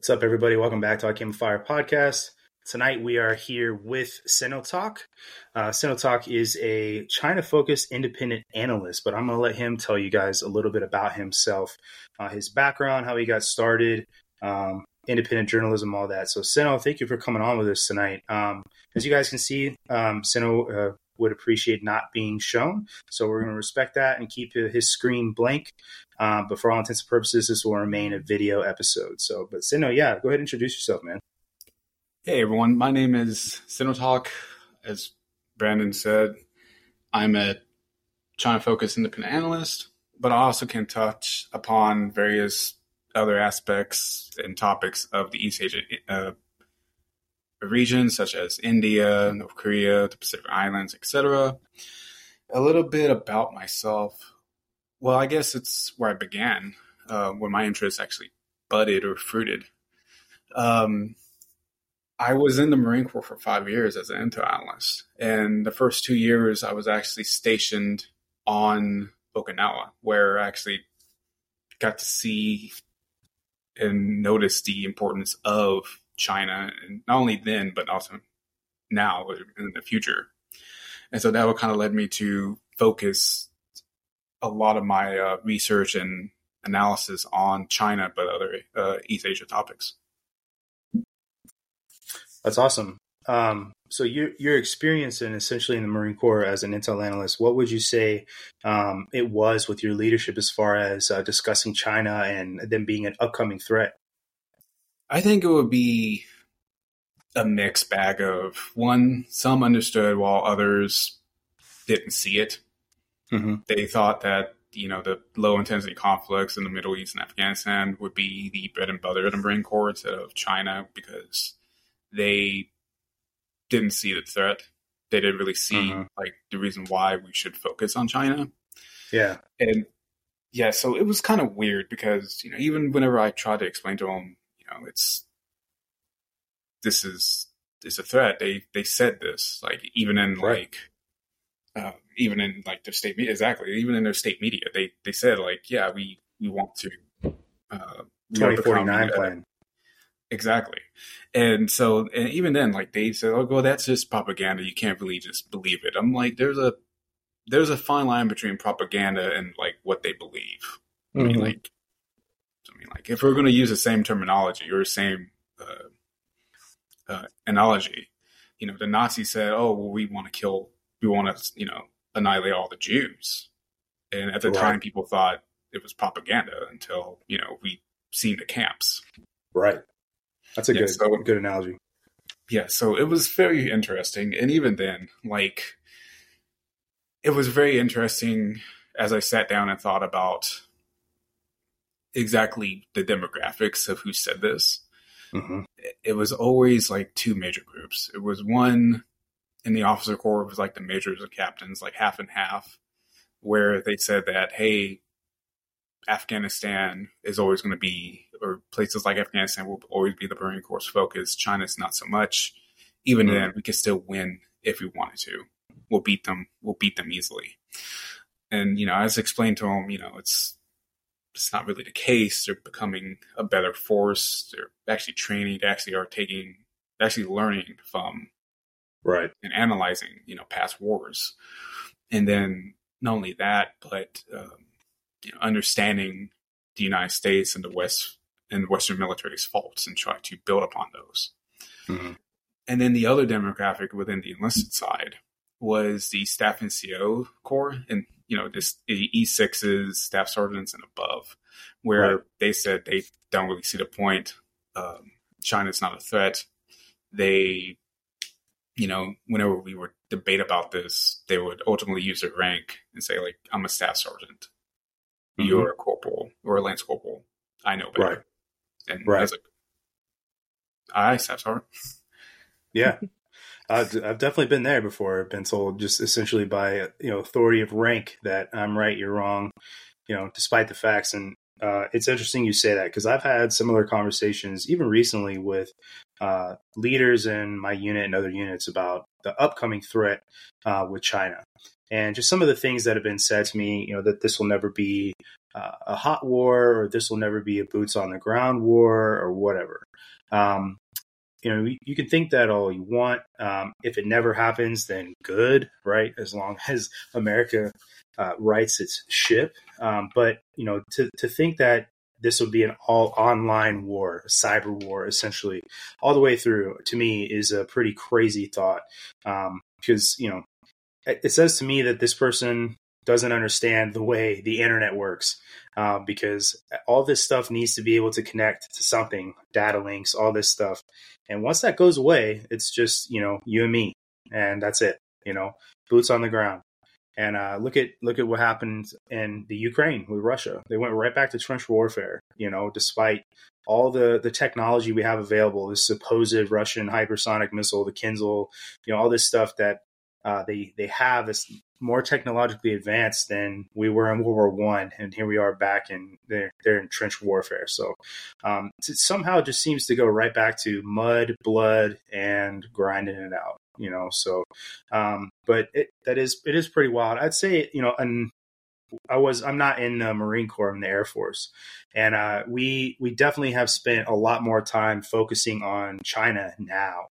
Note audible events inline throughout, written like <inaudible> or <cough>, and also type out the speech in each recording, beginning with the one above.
What's up, everybody? Welcome back to I Came Fire podcast. Tonight we are here with Sinotalk. Uh, Sinotalk is a China-focused independent analyst, but I'm going to let him tell you guys a little bit about himself, uh, his background, how he got started, um, independent journalism, all that. So, Sino, thank you for coming on with us tonight. Um, as you guys can see, um, uh, would appreciate not being shown, so we're going to respect that and keep his screen blank. Um, but for all intents and purposes, this will remain a video episode. So, but Sino, yeah, go ahead and introduce yourself, man. Hey everyone, my name is Sinotalk. As Brandon said, I'm a China focused independent analyst, but I also can touch upon various other aspects and topics of the East Asia uh, region, such as India, North Korea, the Pacific Islands, etc. A little bit about myself. Well, I guess it's where I began, uh, where my interests actually budded or fruited. Um, I was in the Marine Corps for five years as an intel analyst. And the first two years, I was actually stationed on Okinawa, where I actually got to see and notice the importance of China, and not only then, but also now in the future. And so that what kind of led me to focus a lot of my uh, research and analysis on China, but other uh, East Asia topics. That's awesome. Um, so your your experience in essentially in the Marine Corps as an intel analyst, what would you say um, it was with your leadership as far as uh, discussing China and them being an upcoming threat? I think it would be a mixed bag of one. Some understood while others didn't see it. Mm-hmm. They thought that you know the low intensity conflicts in the Middle East and Afghanistan would be the bread and butter of the Marine Corps instead of China because they didn't see the threat. They didn't really see mm-hmm. like the reason why we should focus on China. Yeah. And yeah, so it was kind of weird because, you know, even whenever I tried to explain to them, know, it's this is it's a threat. They they said this like even in right. like uh, even in like their state media exactly even in their state media they they said like yeah we we want to uh, 2049 plan Exactly. And so, and even then, like they said, oh, well, that's just propaganda. You can't really just believe it. I'm like, there's a, there's a fine line between propaganda and like what they believe. Mm-hmm. I mean, mm-hmm. like, like if we're going to use the same terminology or the same uh, uh, analogy, you know, the Nazis said, oh, well, we want to kill, we want to, you know, annihilate all the Jews. And at the right. time, people thought it was propaganda until, you know, we seen the camps. Right. That's a yeah, good so, good analogy. Yeah, so it was very interesting, and even then, like, it was very interesting as I sat down and thought about exactly the demographics of who said this. Mm-hmm. It was always like two major groups. It was one in the officer corps was like the majors and captains, like half and half, where they said that, hey, Afghanistan is always going to be, or places like Afghanistan will always be the Marine Corps focus. China's not so much. Even mm-hmm. then, we could still win if we wanted to. We'll beat them. We'll beat them easily. And you know, as explained to them, you know, it's it's not really the case. They're becoming a better force. They're actually training. They actually are taking, actually learning from, right, and analyzing, you know, past wars. And then not only that, but um, you know, understanding the United States and the West and Western military's faults and try to build upon those. Mm-hmm. And then the other demographic within the enlisted side was the staff NCO corps and you know this E6s, staff sergeants and above, where right. they said they don't really see the point. Um, China's not a threat. They, you know, whenever we would debate about this, they would ultimately use their rank and say like, "I'm a staff sergeant," mm-hmm. you're a corporal or a lance corporal. I know better. Right. And right. I was like, I sorry. Yeah. <laughs> I've, I've definitely been there before. I've been told just essentially by you know authority of rank that I'm right, you're wrong. You know, despite the facts, and uh, it's interesting you say that because I've had similar conversations even recently with uh, leaders in my unit and other units about the upcoming threat uh, with China and just some of the things that have been said to me, you know, that this will never be uh, a hot war or this will never be a boots on the ground war or whatever. Um, you know, you can think that all you want. Um, if it never happens, then good, right? As long <laughs> as America uh, rights its ship. Um, but you know, to to think that this would be an all online war, a cyber war, essentially, all the way through, to me, is a pretty crazy thought. Um, because you know, it says to me that this person doesn't understand the way the internet works uh, because all this stuff needs to be able to connect to something data links all this stuff and once that goes away it's just you know you and me and that's it you know boots on the ground and uh, look at look at what happened in the Ukraine with Russia. They went right back to trench warfare. You know, despite all the the technology we have available, this supposed Russian hypersonic missile, the Kinzhal, you know, all this stuff that uh, they they have this more technologically advanced than we were in World War One, and here we are back in they're, in trench warfare. So um, it somehow just seems to go right back to mud, blood, and grinding it out. You know, so um, but it, that is it is pretty wild. I'd say you know, and I was I'm not in the Marine Corps, I'm in the Air Force, and uh, we we definitely have spent a lot more time focusing on China now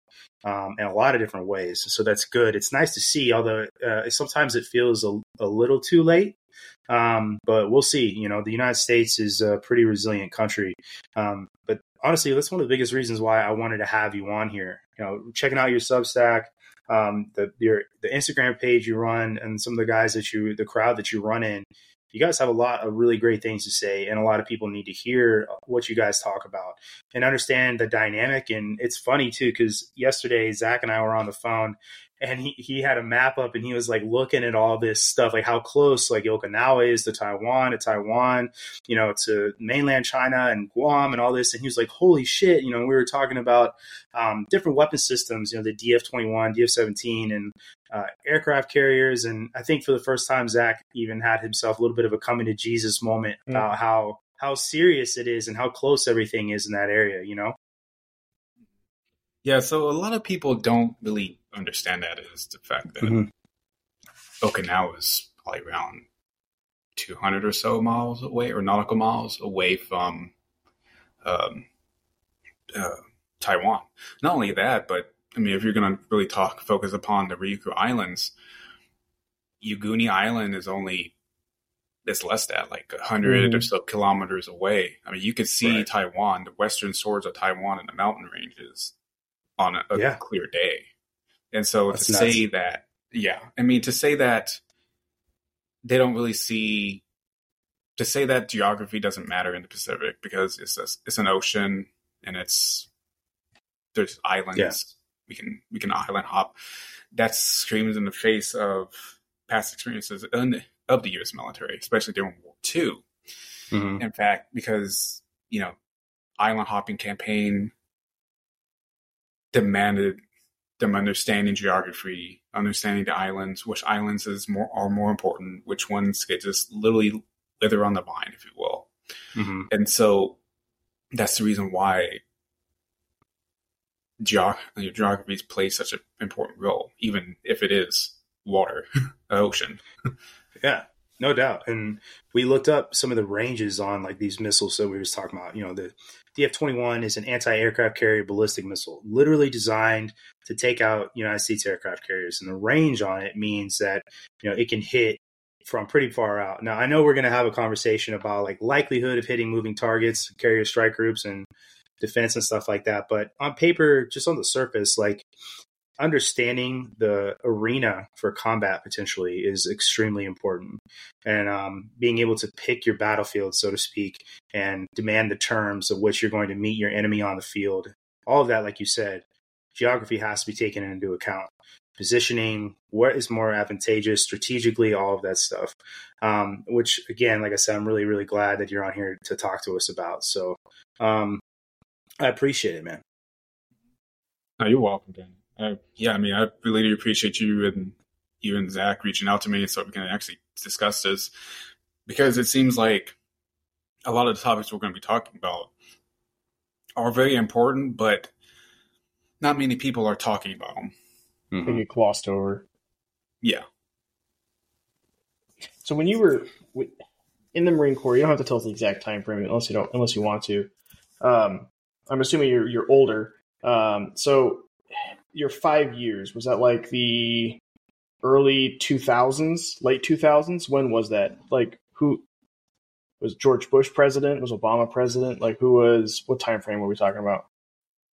um, in a lot of different ways. So that's good. It's nice to see, although uh, sometimes it feels a, a little too late. Um, but we'll see. You know, the United States is a pretty resilient country. Um, but honestly, that's one of the biggest reasons why I wanted to have you on here. You know, checking out your Substack, um, the your the Instagram page you run, and some of the guys that you, the crowd that you run in you guys have a lot of really great things to say, and a lot of people need to hear what you guys talk about and understand the dynamic. And it's funny too, because yesterday Zach and I were on the phone, and he, he had a map up and he was like looking at all this stuff, like how close like Okinawa is to Taiwan, to Taiwan, you know, to mainland China and Guam and all this. And he was like, holy shit, you know, we were talking about um, different weapon systems, you know, the DF 21, DF 17, and uh, aircraft carriers. And I think for the first time, Zach even had himself a little bit of a coming to Jesus moment mm. about how how serious it is and how close everything is in that area, you know? Yeah, so a lot of people don't really understand that is the fact that mm-hmm. Okinawa is probably around 200 or so miles away, or nautical miles away from um, uh, Taiwan. Not only that, but I mean, if you're going to really talk, focus upon the Ryukyu Islands, Yaguni Island is only it's less than like 100 mm-hmm. or so kilometers away. I mean, you could see right. Taiwan, the western shores of Taiwan, and the mountain ranges on a, a yeah. clear day. And so That's to nuts. say that, yeah, I mean, to say that they don't really see, to say that geography doesn't matter in the Pacific because it's a, it's an ocean and it's there's islands. Yeah. We can we can island hop. That screams in the face of past experiences of the U.S. military, especially during World War II. Mm-hmm. In fact, because you know, island hopping campaign demanded them understanding geography, understanding the islands, which islands is more are more important, which ones get just literally wither on the vine, if you will. Mm-hmm. And so that's the reason why geog- geography plays such an important role, even if it is water, <laughs> ocean. yeah, no doubt. And we looked up some of the ranges on like these missiles that we were talking about. You know, the DF 21 is an anti aircraft carrier ballistic missile, literally designed to take out United States aircraft carriers. And the range on it means that, you know, it can hit from pretty far out. Now, I know we're going to have a conversation about like likelihood of hitting moving targets, carrier strike groups, and defense and stuff like that. But on paper, just on the surface, like understanding the arena for combat potentially is extremely important. And um, being able to pick your battlefield so to speak and demand the terms of which you're going to meet your enemy on the field all of that like you said geography has to be taken into account. Positioning what is more advantageous strategically all of that stuff. Um, which again like i said i'm really really glad that you're on here to talk to us about. So um, i appreciate it man no, you're welcome Dan uh, yeah, I mean, I really do appreciate you and you and Zach reaching out to me so we can actually discuss this because it seems like a lot of the topics we're going to be talking about are very important, but not many people are talking about them. Mm-hmm. They get glossed over. Yeah. So when you were, in the Marine Corps, you don't have to tell us the exact time frame unless you don't unless you want to. Um, I'm assuming you're you're older. Um, so your five years was that like the early 2000s, late 2000s? When was that? Like who was George Bush president? Was Obama president? Like who was? What time frame were we talking about?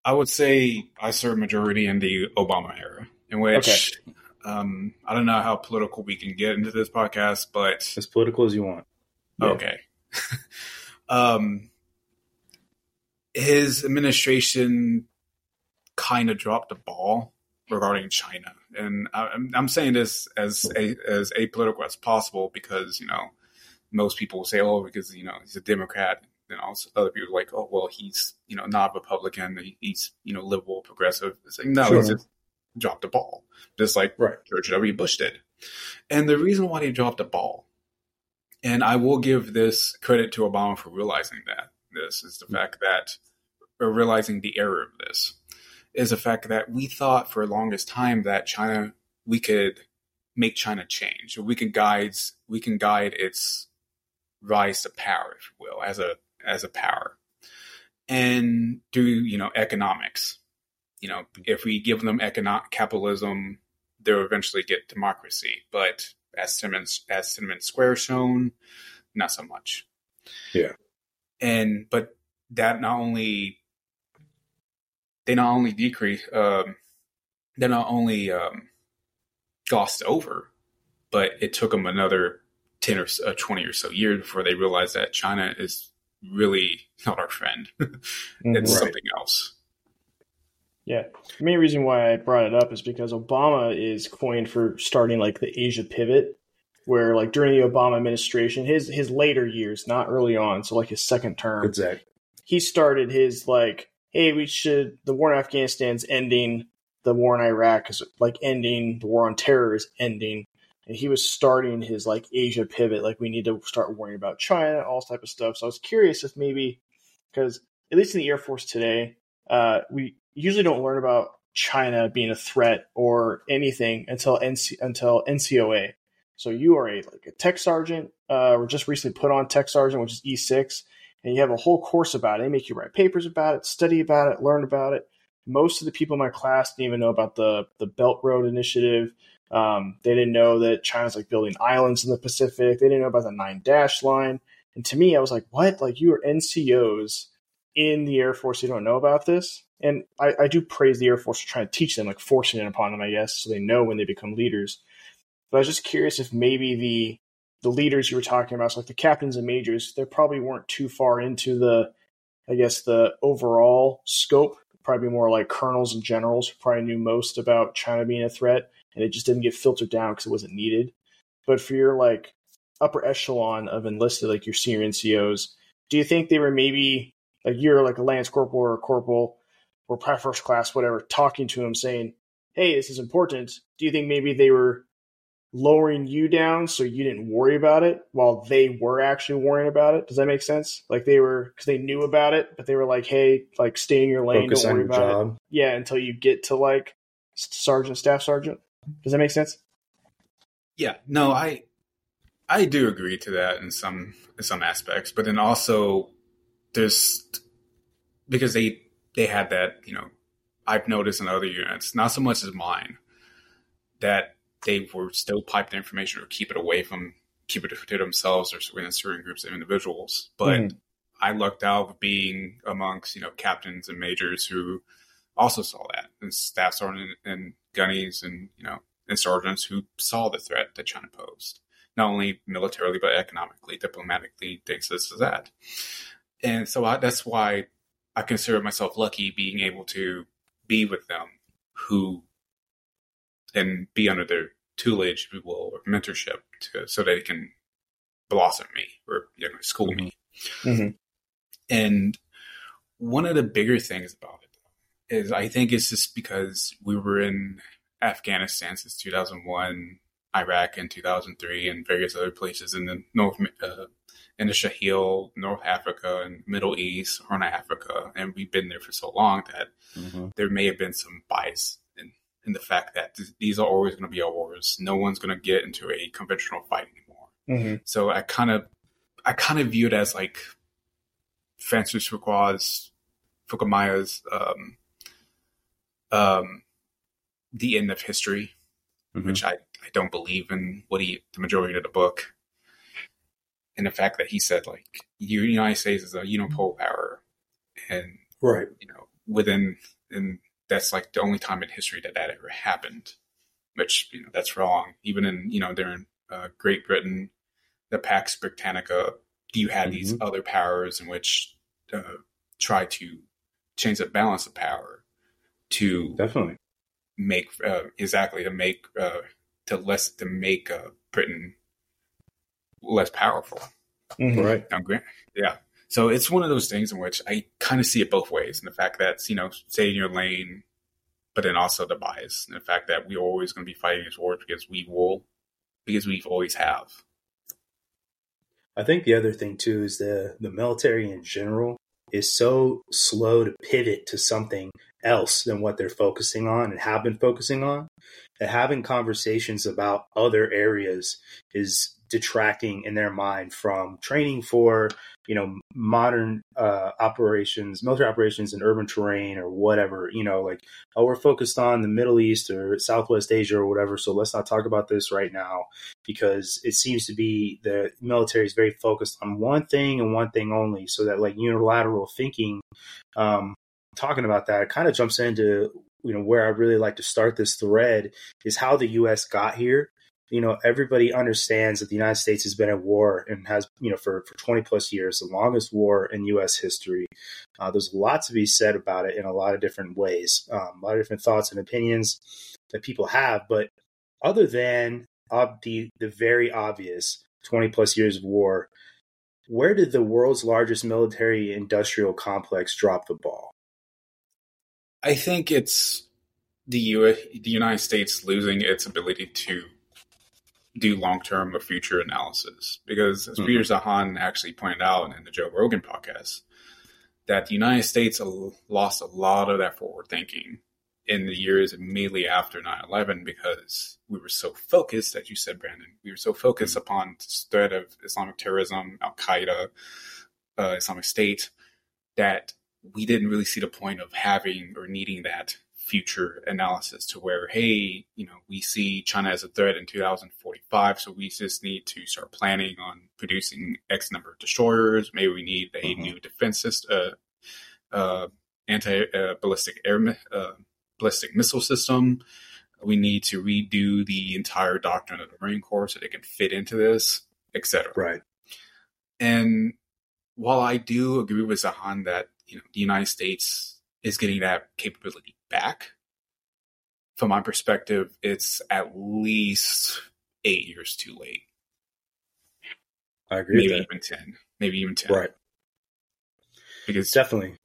I would say I served majority in the Obama era, in which okay. um, I don't know how political we can get into this podcast, but as political as you want. Okay. <laughs> um, his administration kind of dropped the ball regarding China, and I'm, I'm saying this as a, as apolitical as possible because you know most people will say, "Oh, because you know he's a Democrat," and also other people are like, "Oh, well, he's you know not Republican, he's you know liberal, progressive." It's like no, sure. he's just dropped the ball, just like right. George W. Bush did. And the reason why he dropped the ball, and I will give this credit to Obama for realizing that this is the mm-hmm. fact that or realizing the error of this is the fact that we thought for the longest time that China we could make China change, we can guide we can guide its rise to power, if you will, as a as a power, and do you know economics. You know, if we give them economic capitalism, they'll eventually get democracy. But as Tiananmen as Tiananmen Square shown, not so much. Yeah, and but that not only they not only decrease, um, they not only um, glossed over, but it took them another 10 or uh, 20 or so years before they realized that China is really not our friend. <laughs> Mm-hmm. it's right. something else. Yeah. The main reason why I brought it up is because Obama is coined for starting like the Asia pivot, where like during the Obama administration, his his later years, not early on, so like his second term, exactly. he started his like, hey, we should the war in Afghanistan's ending, the war in Iraq is like ending, the war on terror is ending and he was starting his like Asia pivot. Like we need to start worrying about China, all this type of stuff. So I was curious if maybe because at least in the Air Force today, uh, we usually don't learn about China being a threat or anything until NC, until NCOA. So you are a like a tech sergeant, uh, or just recently put on tech sergeant, which is E six, and you have a whole course about it. They make you write papers about it, study about it, learn about it. Most of the people in my class didn't even know about the the Belt Road Initiative um, they didn't know that China's like building islands in the Pacific. They didn't know about the nine dash line. And to me, I was like, what? Like you are NCOs in the Air Force. You don't know about this? And I, I do praise the Air Force for trying to teach them, like forcing it upon them, I guess, so they know when they become leaders. But I was just curious if maybe the the leaders you were talking about, so like the captains and majors, they probably weren't too far into the, I guess, the overall scope. Probably more like colonels and generals who probably knew most about China being a threat and it just didn't get filtered down because it wasn't needed. But for your like upper echelon of enlisted, like your senior NCOs, do you think they were maybe like you're like a lance corporal or a corporal or first class, whatever, talking to him saying, "Hey, this is important." Do you think maybe they were lowering you down so you didn't worry about it while they were actually worrying about it. Does that make sense? Like they were because they knew about it, but they were like, "Hey, like stay in your lane, Focus don't worry about job. it." Yeah, until you get to like sergeant, staff sergeant. Does that make sense? Yeah. No, I I do agree to that in some in some aspects, but then also there's because they they had that you know I've noticed in other units, not so much as mine, that they were still piped information or keep it away from keep it to themselves or within certain groups of individuals. But mm-hmm. I lucked out being amongst you know captains and majors who also saw that, and staff sergeant and gunnies and you know and sergeants who saw the threat that China posed, not only militarily but economically, diplomatically, things this is that. And so I, that's why I consider myself lucky being able to be with them, who and be under their tutelage, if you will, or mentorship, to, so they can blossom me or you know school me. Mm-hmm. And one of the bigger things about it is I think it's just because we were in Afghanistan since 2001, Iraq in 2003, and various other places in the North, uh, in the Sahel, North Africa, and Middle East, Horn of Africa, and we've been there for so long that mm-hmm. there may have been some bias in, in the fact that th- these are always going to be our wars. No one's going to get into a conventional fight anymore. Mm-hmm. So I kind of I kind of view it as like Francis Fuqua's Fukuyama's um, um, the end of history, mm-hmm. which I, I don't believe in what he the majority of the book. And the fact that he said like the United States is a unipolar power and right, you know, within and that's like the only time in history that that ever happened, which you know that's wrong. Even in you know during uh, Great Britain, the Pax Britannica, you had mm-hmm. these other powers in which uh, try to change the balance of power to definitely make uh, exactly to make uh, to less to make uh, Britain less powerful. Mm-hmm. Right. Now, yeah. So it's one of those things in which I kind of see it both ways, and the fact that you know, stay in your lane, but then also the bias, and the fact that we're always going to be fighting this war because we will, because we've always have. I think the other thing too is the the military in general is so slow to pivot to something else than what they're focusing on and have been focusing on that having conversations about other areas is detracting in their mind from training for you know modern uh, operations military operations in urban terrain or whatever you know like oh we're focused on the middle east or southwest asia or whatever so let's not talk about this right now because it seems to be the military is very focused on one thing and one thing only so that like unilateral thinking um, talking about that, kind of jumps into you know where I really like to start this thread is how the U.S. got here. You know, everybody understands that the United States has been at war and has, you know, for, for 20 plus years, the longest war in U.S. history. Uh, there's a lot to be said about it in a lot of different ways, um, a lot of different thoughts and opinions that people have. But other than uh, the the very obvious 20 plus years of war, where did the world's largest military industrial complex drop the ball? I think it's the U- the United States losing its ability to do long term or future analysis because as mm-hmm. Peter Zeihan actually pointed out in the Joe Rogan podcast that the United States lost a lot of that forward thinking in the years immediately after 9-11 because we were so focused as you said brandon we were so focused mm-hmm. upon the threat of islamic terrorism al-qaeda uh, islamic state that we didn't really see the point of having or needing that future analysis to where, hey, you know, we see China as a threat in 2045, so we just need to start planning on producing X number of destroyers. Maybe we need a mm-hmm. new defense system, uh, uh, anti uh, ballistic air uh, ballistic missile system. We need to redo the entire doctrine of the Marine Corps so they can fit into this, etc. Right. And while I do agree with Zeihan that you know the United States is getting that capability back. From my perspective, it's at least eight years too late. I agree. Maybe even ten. Maybe even ten. Right. Because definitely.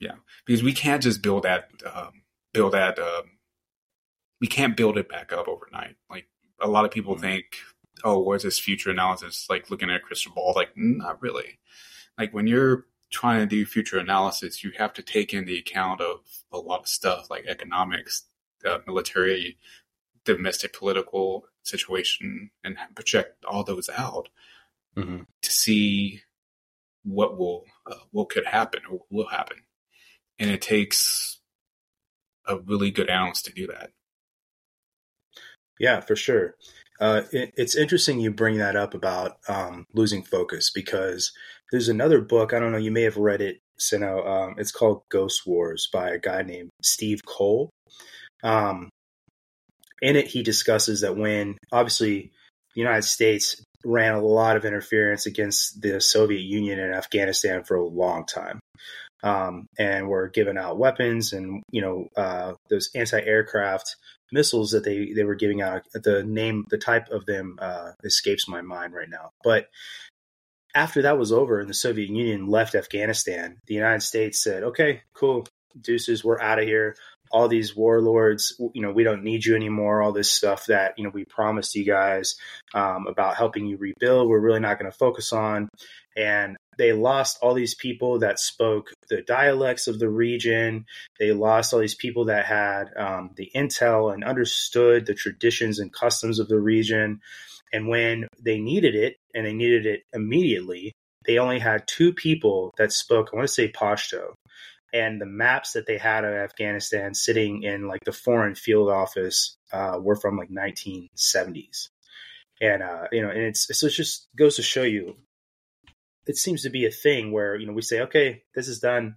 Yeah, because we can't just build that. Um, build that. Um, we can't build it back up overnight. Like a lot of people mm-hmm. think, oh, what's this future analysis? Like looking at a crystal ball. Like not really. Like when you're trying to do future analysis, you have to take into account of a lot of stuff like economics, uh, military, domestic political situation, and project all those out mm-hmm. to see what will uh, what could happen or will happen. And it takes a really good analyst to do that. Yeah, for sure. Uh, it, it's interesting you bring that up about um, losing focus because there's another book. I don't know. You may have read it, Sino. Um, it's called Ghost Wars by a guy named Steve Coll. Um, in it, he discusses that when obviously the United States ran a lot of interference against the Soviet Union and Afghanistan for a long time. Um, and were giving out weapons and you know uh, those anti-aircraft missiles that they they were giving out. The name, the type of them uh, escapes my mind right now. But after that was over and the Soviet Union left Afghanistan, the United States said, okay, cool, deuces, we're out of here. All these warlords, you know, we don't need you anymore. All this stuff that, you know, we promised you guys um, about helping you rebuild, we're really not going to focus on. And they lost all these people that spoke the dialects of the region. They lost all these people that had um, the intel and understood the traditions and customs of the region. And when they needed it, and they needed it immediately, they only had two people that spoke, I want to say Pashto. And the maps that they had of Afghanistan sitting in like the foreign field office uh, were from like 1970s. And, uh, you know, and it's, so it just goes to show you, it seems to be a thing where, you know, we say, okay, this is done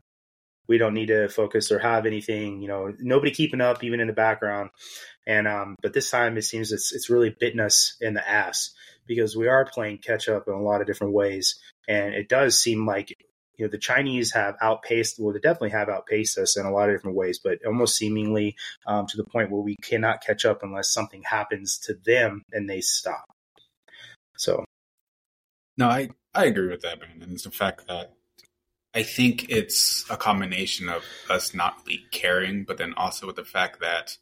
we don't need to focus or have anything, you know, nobody keeping up even in the background. And um, but this time it seems it's it's really bitten us in the ass because we are playing catch up in a lot of different ways, and it does seem like you know the Chinese have outpaced. Well, they definitely have outpaced us in a lot of different ways, but almost seemingly um, to the point where we cannot catch up unless something happens to them and they stop. So, no, I I agree with that, man, and it's the fact that I think it's a combination of us not really caring, but then also with the fact that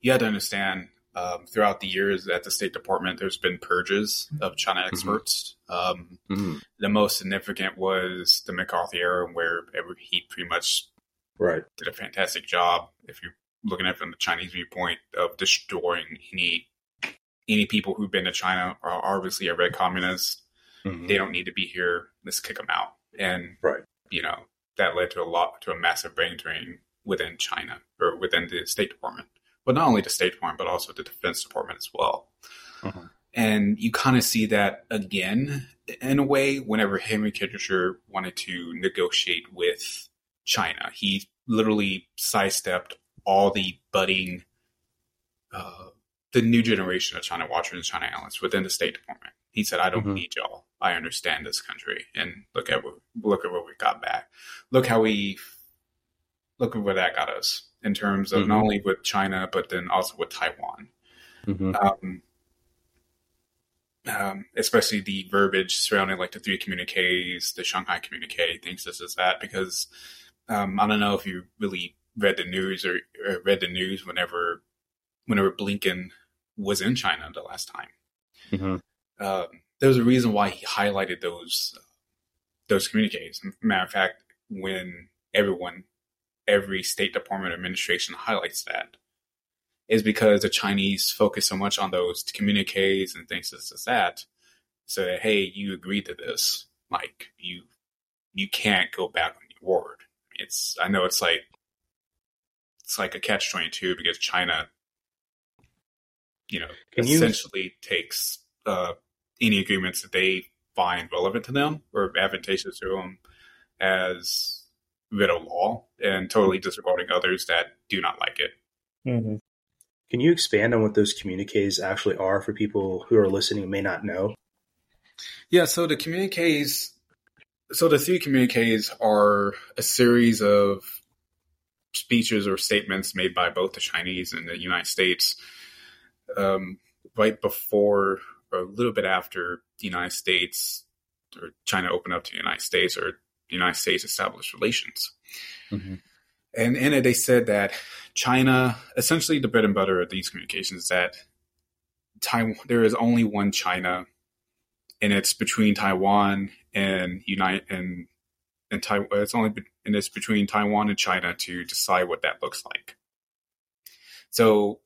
you have to understand um, throughout the years at the State Department, there's been purges of China mm-hmm. experts. Mm-hmm. Um, mm-hmm. The most significant was the McCarthy era, where he pretty much right did a fantastic job. If you're looking at it from the Chinese viewpoint of destroying any any people who've been to China are obviously a red communist. Mm-hmm. They don't need to be here. Let's kick them out. And right you know, that led to a lot to a massive brain drain within China or within the State Department. But not only the State Department, but also the Defense Department as well. Uh-huh. And you kind of see that again in a way whenever Henry Kissinger wanted to negotiate with China. He literally sidestepped all the budding, uh, the new generation of China watchers and China analysts within the State Department. He said, I don't mm-hmm. need y'all. I understand this country. And look at what, look at what we got back. Look how we, look at where that got us in terms of mm-hmm. not only with China, but then also with Taiwan. Mm-hmm. Um, um, especially the verbiage surrounding like the three communiques, the Shanghai communique, things this is that, because um, I don't know if you really read the news or, or, read the news whenever whenever Blinken was in China the last time. Mm-hmm um, there's a reason why he highlighted those those communiques. Matter of fact, when everyone, every State Department administration highlights that, is because the Chinese focus so much on those communiques and things such as that. So that hey, you agreed to this, like you you can't go back on your word. It's I know it's like it's like a catch twenty two because China, you know, Can essentially you... takes uh, any agreements that they find relevant to them or advantageous to them as veto law and totally disregarding others that do not like it. Mm-hmm. Can you expand on what those communiques actually are for people who are listening may not know? Yeah, so the communiques, so the three communiques are a series of speeches or statements made by both the Chinese and the United States um, right before or a little bit after the United States or China opened up to the United States or the United States established relations. Mm-hmm. And in it, they said that China, essentially the bread and butter of these communications, is that Taiwan, there is only one China, and it's between Taiwan and United and and Taiwan. It's only and it's between Taiwan and China to decide what that looks like. So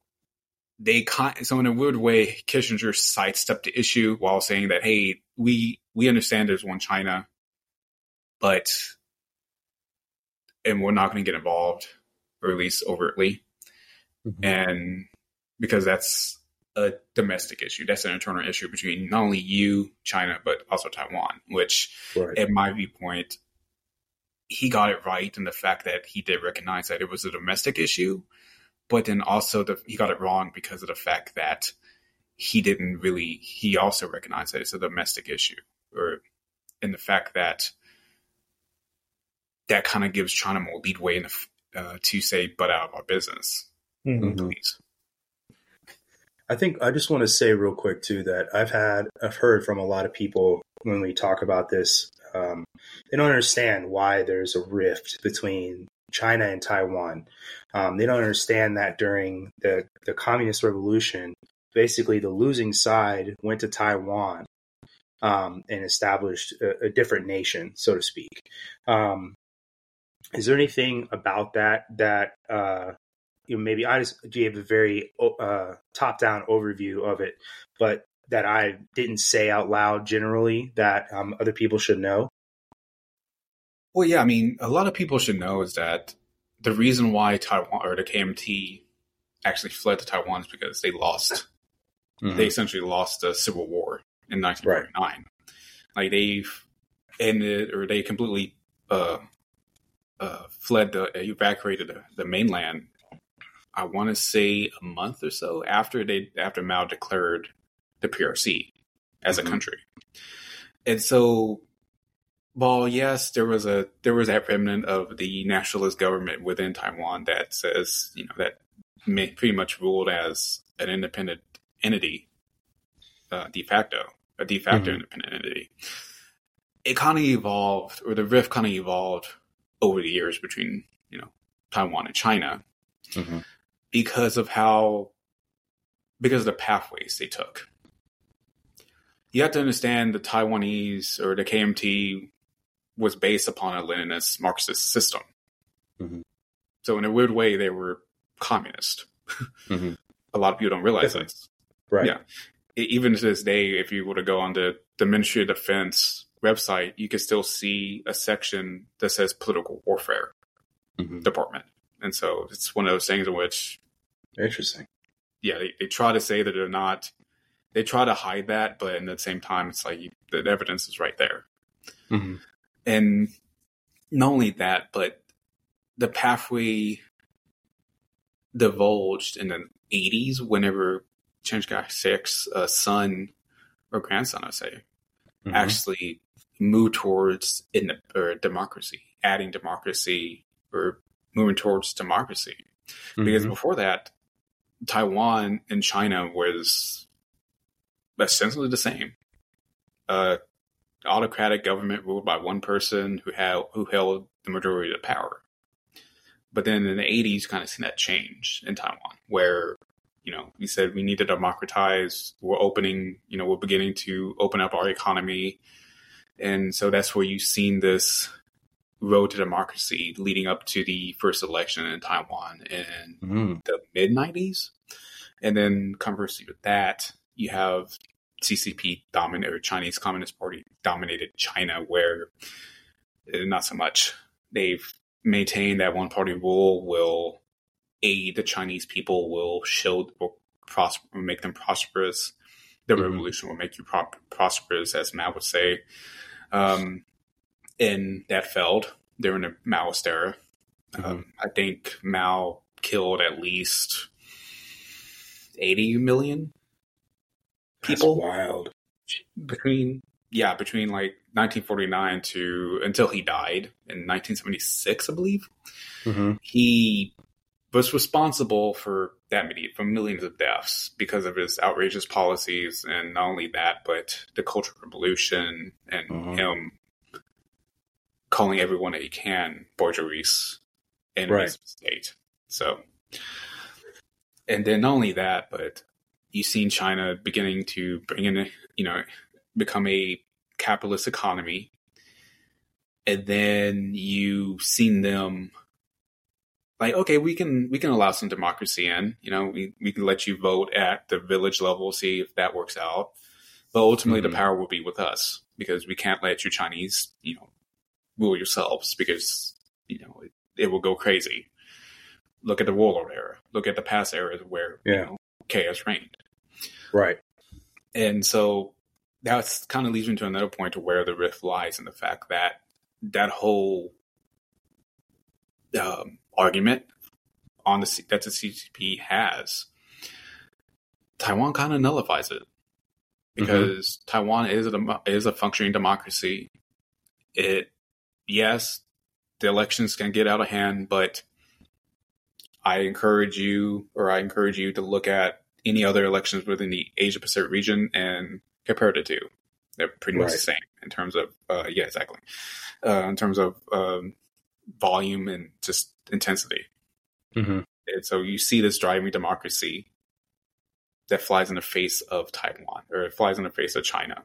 they so in a weird way, Kissinger sidestepped the issue while saying that, hey, we we understand there's one China, but and we're not going to get involved, or at least overtly, mm-hmm. and because that's a domestic issue. That's an internal issue between not only you, China, but also Taiwan. Which, right. at my viewpoint, he got it right in the fact that he did recognize that it was a domestic issue butt then also the, he got it wrong because of the fact that he didn't really he also recognized that it's a domestic issue or in the fact that that kind of gives China more leadway in the, uh, to say but out of our business mm-hmm. please I think I just want to say real quick too that I've had I've heard from a lot of people when we talk about this um, they don't understand why there's a rift between China and Taiwan. Um, they don't understand that during the, the communist revolution, basically the losing side went to Taiwan um, and established a, a, different nation, so to speak. Um, is there anything about that that uh, you know, maybe I just gave a very uh, top down overview of it, but that I didn't say out loud generally that um, other people should know? Well, yeah, I mean, a lot of people should know is that the reason why Taiwan or the KMT actually fled to Taiwan is because they lost. Mm-hmm. They essentially lost the civil war in 1949. Right. Like they've ended or they completely uh, uh, fled the evacuated the, the mainland. I want to say a month or so after they after Mao declared the PRC as mm-hmm. a country, and so well, yes, there was a there was that remnant of the nationalist government within Taiwan that says you know that pretty much ruled as an independent entity, uh, de facto, a de facto mm-hmm. independent entity. It kind of evolved, or the rift kind of evolved over the years between you know Taiwan and China mm-hmm. because of how because of the pathways they took. You have to understand the Taiwanese or the KMT was based upon a Leninist Marxist system. Mm-hmm. So in a weird way, they were communist. <laughs> Mm-hmm. a lot of people don't realize Definitely. this. Right. Yeah. Even to this day, if you were to go on the, the Ministry of Defense website, you can still see a section that says political warfare mm-hmm. department. And so it's one of those things in which. Interesting. Yeah, they, they try to say that they're not. They try to hide that, but at the same time, it's like the evidence is right there. Mm-hmm. And not only that, but the pathway divulged in the 80s whenever Chiang Kai-shek's uh, son or grandson, I say, mm-hmm. actually moved towards in or democracy, adding democracy or moving towards democracy. Mm-hmm. Because before that, Taiwan and China was essentially the same. Uh, autocratic government ruled by one person who had who held the majority of the power. But then in the 80s, kind of seen that change in Taiwan, where you know we said we need to democratize. We're opening, you know, we're beginning to open up our economy, and so that's where you've seen this road to democracy leading up to the first election in Taiwan in mm. the mid 90s. And then conversely with that, you have CCP dominated or Chinese Communist Party dominated China, where eh, not so much. They've maintained that one party rule will aid the Chinese people, will shield, will prosper, make them prosperous. The mm-hmm. revolution will make you pro- prosperous, as Mao would say. Um, and that failed during the Maoist era. Mm-hmm. Um, I think Mao killed at least 80 million people. That's wild. Between yeah, between like 1949 to until he died in 1976, I believe. Mm-hmm. He was responsible for that many, for millions of deaths because of his outrageous policies, and not only that, but the Cultural Revolution and mm-hmm. him calling everyone that he can bourgeois in right. state. So, and then not only that, but you've seen China beginning to bring in, a, you know, become a capitalist economy, and then you've seen them like, okay, we can we can allow some democracy in. You know, we we can let you vote at the village level, see if that works out. But ultimately, mm-hmm. the power will be with us because we can't let you Chinese, you know, rule yourselves because you know it, it will go crazy. Look at the warlord era. Look at the past eras where yeah. you know, chaos reigned. Right. And so that's kind of leads me to another point to where the rift lies in the fact that that whole um, argument on the that the CCP has, Taiwan kind of nullifies it because mm-hmm. Taiwan is a is a functioning democracy. It yes, the elections can get out of hand, but I encourage you, or I encourage you to look at any other elections within the Asia Pacific region and compare the two. They're pretty much right. the same in terms of, uh, yeah, exactly. Uh, in terms of um, volume and just intensity. Mm-hmm. And so you see this driving democracy that flies in the face of Taiwan or it flies in the face of China.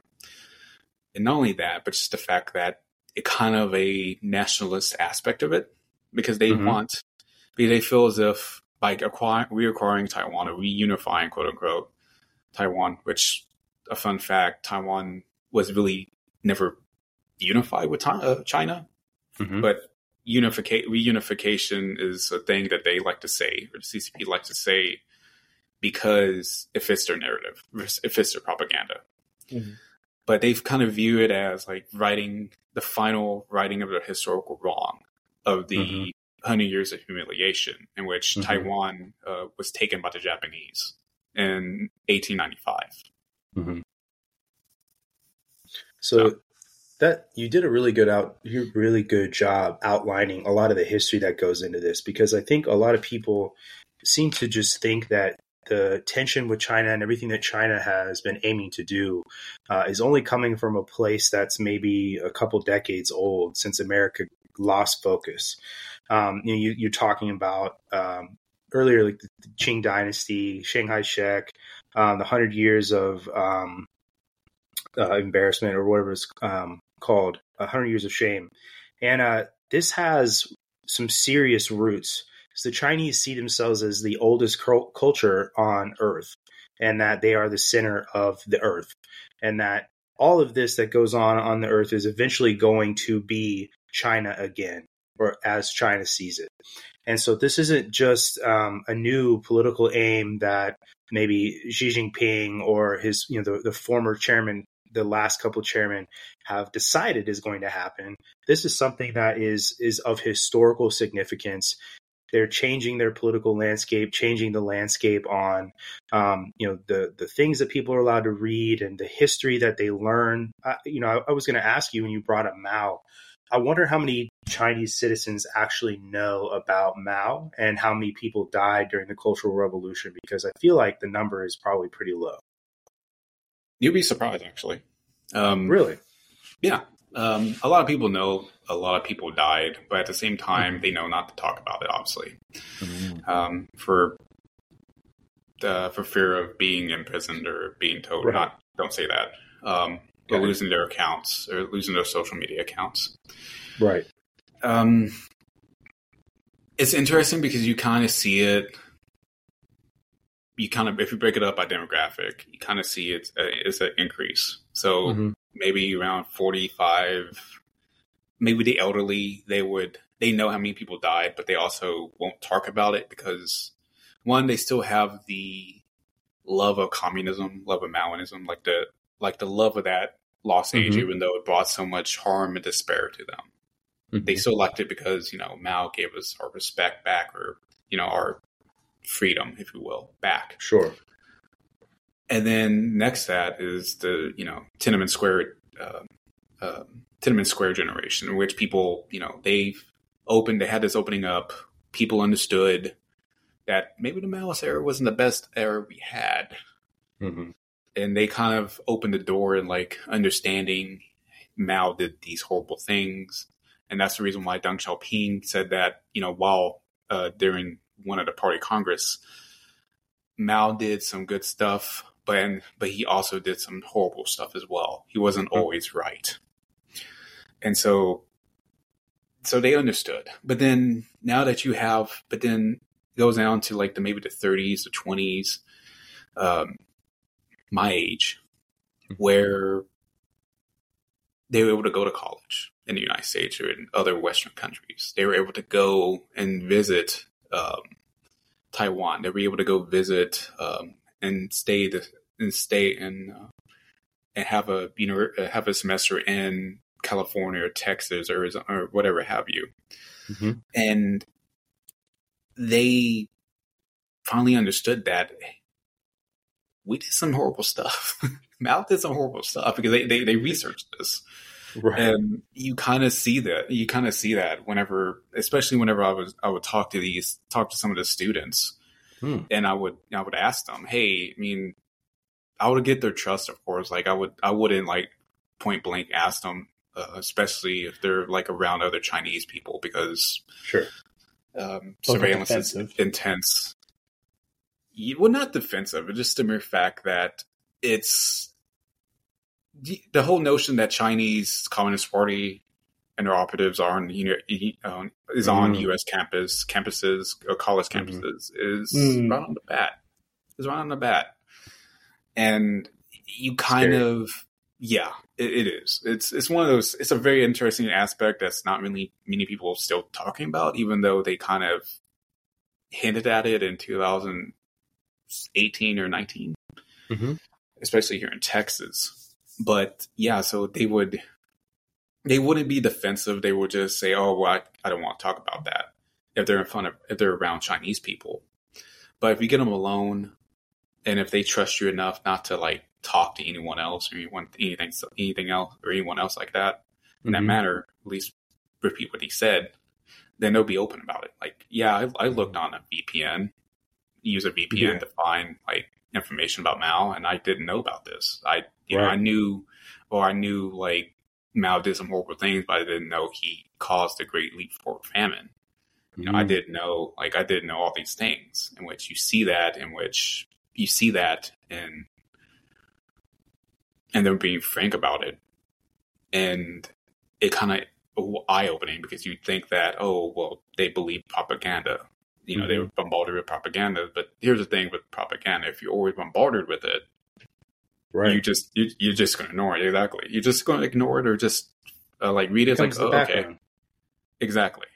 And not only that, but just the fact that it kind of a nationalist aspect of it because they mm-hmm. want, because they feel as if like acquiring, reacquiring Taiwan or reunifying, quote unquote, Taiwan, which a fun fact: Taiwan was really never unified with uh, China, mm-hmm. but unification reunification is a thing that they like to say, or the CCP like to say, because it fits their narrative, it fits their propaganda. Mm-hmm. But they've kind of view it as like righting the final righting of the historical wrong of the mm-hmm. Hundred years of humiliation in which mm-hmm. Taiwan uh, was taken by the Japanese in 1895. Mm-hmm. So, so that you did a really good out you really good job outlining a lot of the history that goes into this because I think a lot of people seem to just think that the tension with China and everything that China has been aiming to do uh, is only coming from a place that's maybe a couple decades old since America lost focus. Um, you know, you, are talking about um, earlier, like the Qing Dynasty, Chiang Kai-shek, um, the hundred years of um, uh, embarrassment or whatever it's um, called, hundred years of shame, and uh, this has some serious roots. So the Chinese see themselves as the oldest culture on Earth, and that they are the center of the Earth, and that all of this that goes on on the Earth is eventually going to be China again, or as China sees it. And so this isn't just um, a new political aim that maybe Xi Jinping or his, you know, the, the former chairman, the last couple chairmen have decided is going to happen. This is something that is is of historical significance. They're changing their political landscape, changing the landscape on, um, you know, the the things that people are allowed to read and the history that they learn. Uh, you know, I, I was going to ask you when you brought up Mao I wonder how many Chinese citizens actually know about Mao and how many people died during the Cultural Revolution because I feel like the number is probably pretty low. You'd be surprised, actually. Um, really? Yeah. Um, a lot of people know a lot of people died, but at the same time, they know not to talk about it, obviously, mm-hmm. um, for uh, for fear of being imprisoned or being told right. not. Don't say that. Um, or losing their accounts or losing their social media accounts. Right. Um, it's interesting because you kind of see it. You kind of, if you break it up by demographic, you kind of see it as an increase. So mm-hmm. maybe around 45, maybe the elderly, they would, they know how many people died, but they also won't talk about it because one, they still have the love of communism, love of Maoism, like the, like the love of that lost age, mm-hmm. even though it brought so much harm and despair to them. Mm-hmm. They still liked it because, you know, Mao gave us our respect back or, you know, our freedom, if you will, back. Sure. And then next that is the, you know, Tiananmen Square, uh, uh, Tiananmen Square generation, in which people, you know, they've opened, they had this opening up. People understood that maybe the Maoist era wasn't the best era we had. Mm-hmm and they kind of opened the door and like understanding Mao did these horrible things, and that's the reason why Deng Xiaoping said that you know while uh, during one of the party congress, Mao did some good stuff, but but he also did some horrible stuff as well. He wasn't mm-hmm. always right, and so so they understood. But then now that you have, but then goes down to like the maybe the 30s, the 20s. Um, my age where they were able to go to college in the United States or in other Western countries. They were able to go and visit um, Taiwan. They were able to go visit um, and stay the, and stay and uh, and have a you know have a semester in California or Texas or or whatever have you. Mm-hmm. And they finally understood that we did some horrible stuff. <laughs> Mao did some horrible stuff because they, they, they researched this. Right. And you kind of see that. You kind of see that whenever, especially whenever I was, I would talk to these, talk to some of the students, hmm. and I would, I would ask them, "Hey, I mean, I would get their trust, of course. Like I would, I wouldn't like point blank ask them, uh, especially if they're like around other Chinese people, because sure, um, surveillance is intense well, not defensive, but just the mere fact that it's the whole notion that Chinese Communist Party and their operatives are on you know is on mm. U.S. campus campuses or college mm-hmm. campuses mm. is mm. right on the bat. Is right on the bat, and you kind Scary. of yeah, it, it is. It's it's one of those. It's a very interesting aspect that's not really many people still talking about, even though they kind of hinted at it in 2018 or 19, Mhm. especially here in Texas. But yeah, so they would they wouldn't be defensive. They would just say, "Oh, well, I, I don't want to talk about that." If they're in front of if they're around Chinese people, but if you get them alone, and if they trust you enough not to like talk to anyone else or anyone anything anything else or anyone else like that in that Mhm. matter, at least repeat what he said, then they'll be open about it. Like, yeah, I, I looked on a VPN, use a VPN Yeah. to find like information about Mao, and I didn't know about this. I you know I knew or I knew like Mao did some horrible things, but I didn't know he caused the Great Leap Forward famine. You know, I Mm. didn't know like I didn't know all these things in which you see that in which you see that and and they're being frank about it. And it kind of eye opening because you think that, oh, well, they believe propaganda. You know, they were bombarded with propaganda. But here's the thing with propaganda if you're always bombarded with it, Right. you just you, you're just going to ignore it. Exactly. You're just going to ignore it or just uh, like read it. It's like, oh, okay, background. exactly.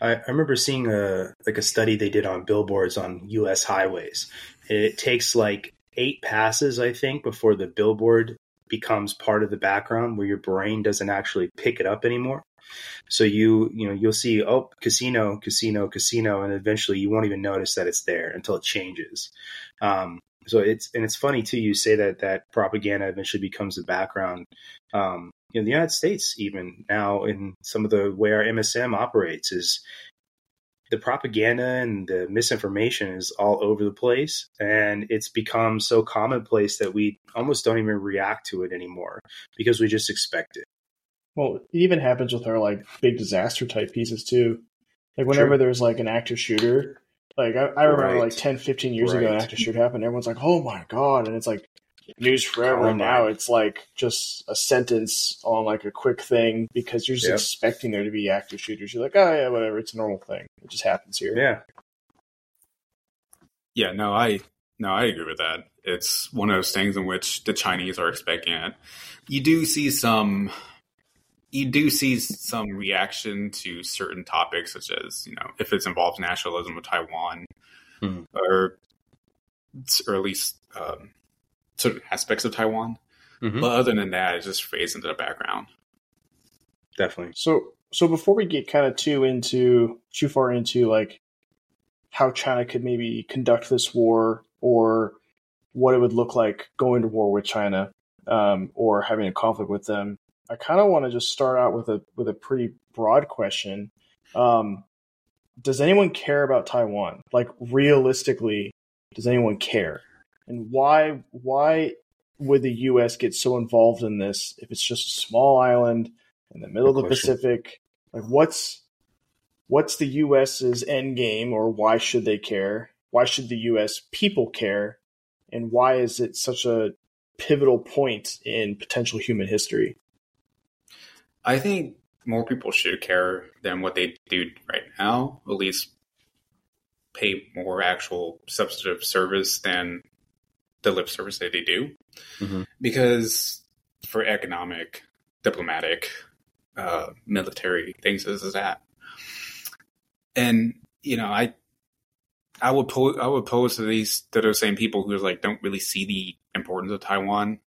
I, I remember seeing a like a study they did on billboards on U.S. highways. It takes like eight passes, I think, before the billboard becomes part of the background where your brain doesn't actually pick it up anymore. So you you know you'll see oh casino casino casino and eventually you won't even notice that it's there until it changes. Um, so it's and it's funny too. You say that that propaganda eventually becomes the background. Um, in the United States, even now, in some of the way our MSM operates, is the propaganda and the misinformation is all over the place, and it's become so commonplace that we almost don't even react to it anymore because we just expect it. Well, it even happens with our like big disaster type pieces too. Like whenever True. there's like an active shooter, like I, I remember Right. like 10, 15 years ago, an active shooter happened. Everyone's like, "Oh my god!" and it's like news forever. Oh and now it's like just a sentence on like a quick thing because you're just expecting there to be active shooters. You're like, "Oh yeah, whatever. It's a normal thing. It just happens here." Yeah, Yeah, no, I no, I agree with that. It's one of those things in which the Chinese are expecting it. You do see some you do see some reaction to certain topics such as, you know, if it involves nationalism of Taiwan Mhm. or or at least um, certain aspects of Taiwan. Mhm. But other than that, it just fades into the background. definitely. So so before we get kind of too into too far into like how China could maybe conduct this war or what it would look like going to war with China um, or having a conflict with them, I kind of want to just start out with a with a pretty broad question. Um, does anyone care about Taiwan? Like realistically, does anyone care? And why why would the U.S. get so involved in this if it's just a small island in the middle Good of the question. Pacific? Like what's what's the U.S.'s end game, or why should they care? Why should the U.S. people care? And why is it such a pivotal point in potential human history? I think more people should care than what they do right now. At least pay more actual substantive service than the lip service that they do. Mhm. Because for economic, diplomatic, uh, military things, this is that. And you know, I I would po- I would pose to these to those same people who like don't really see the importance of Taiwan.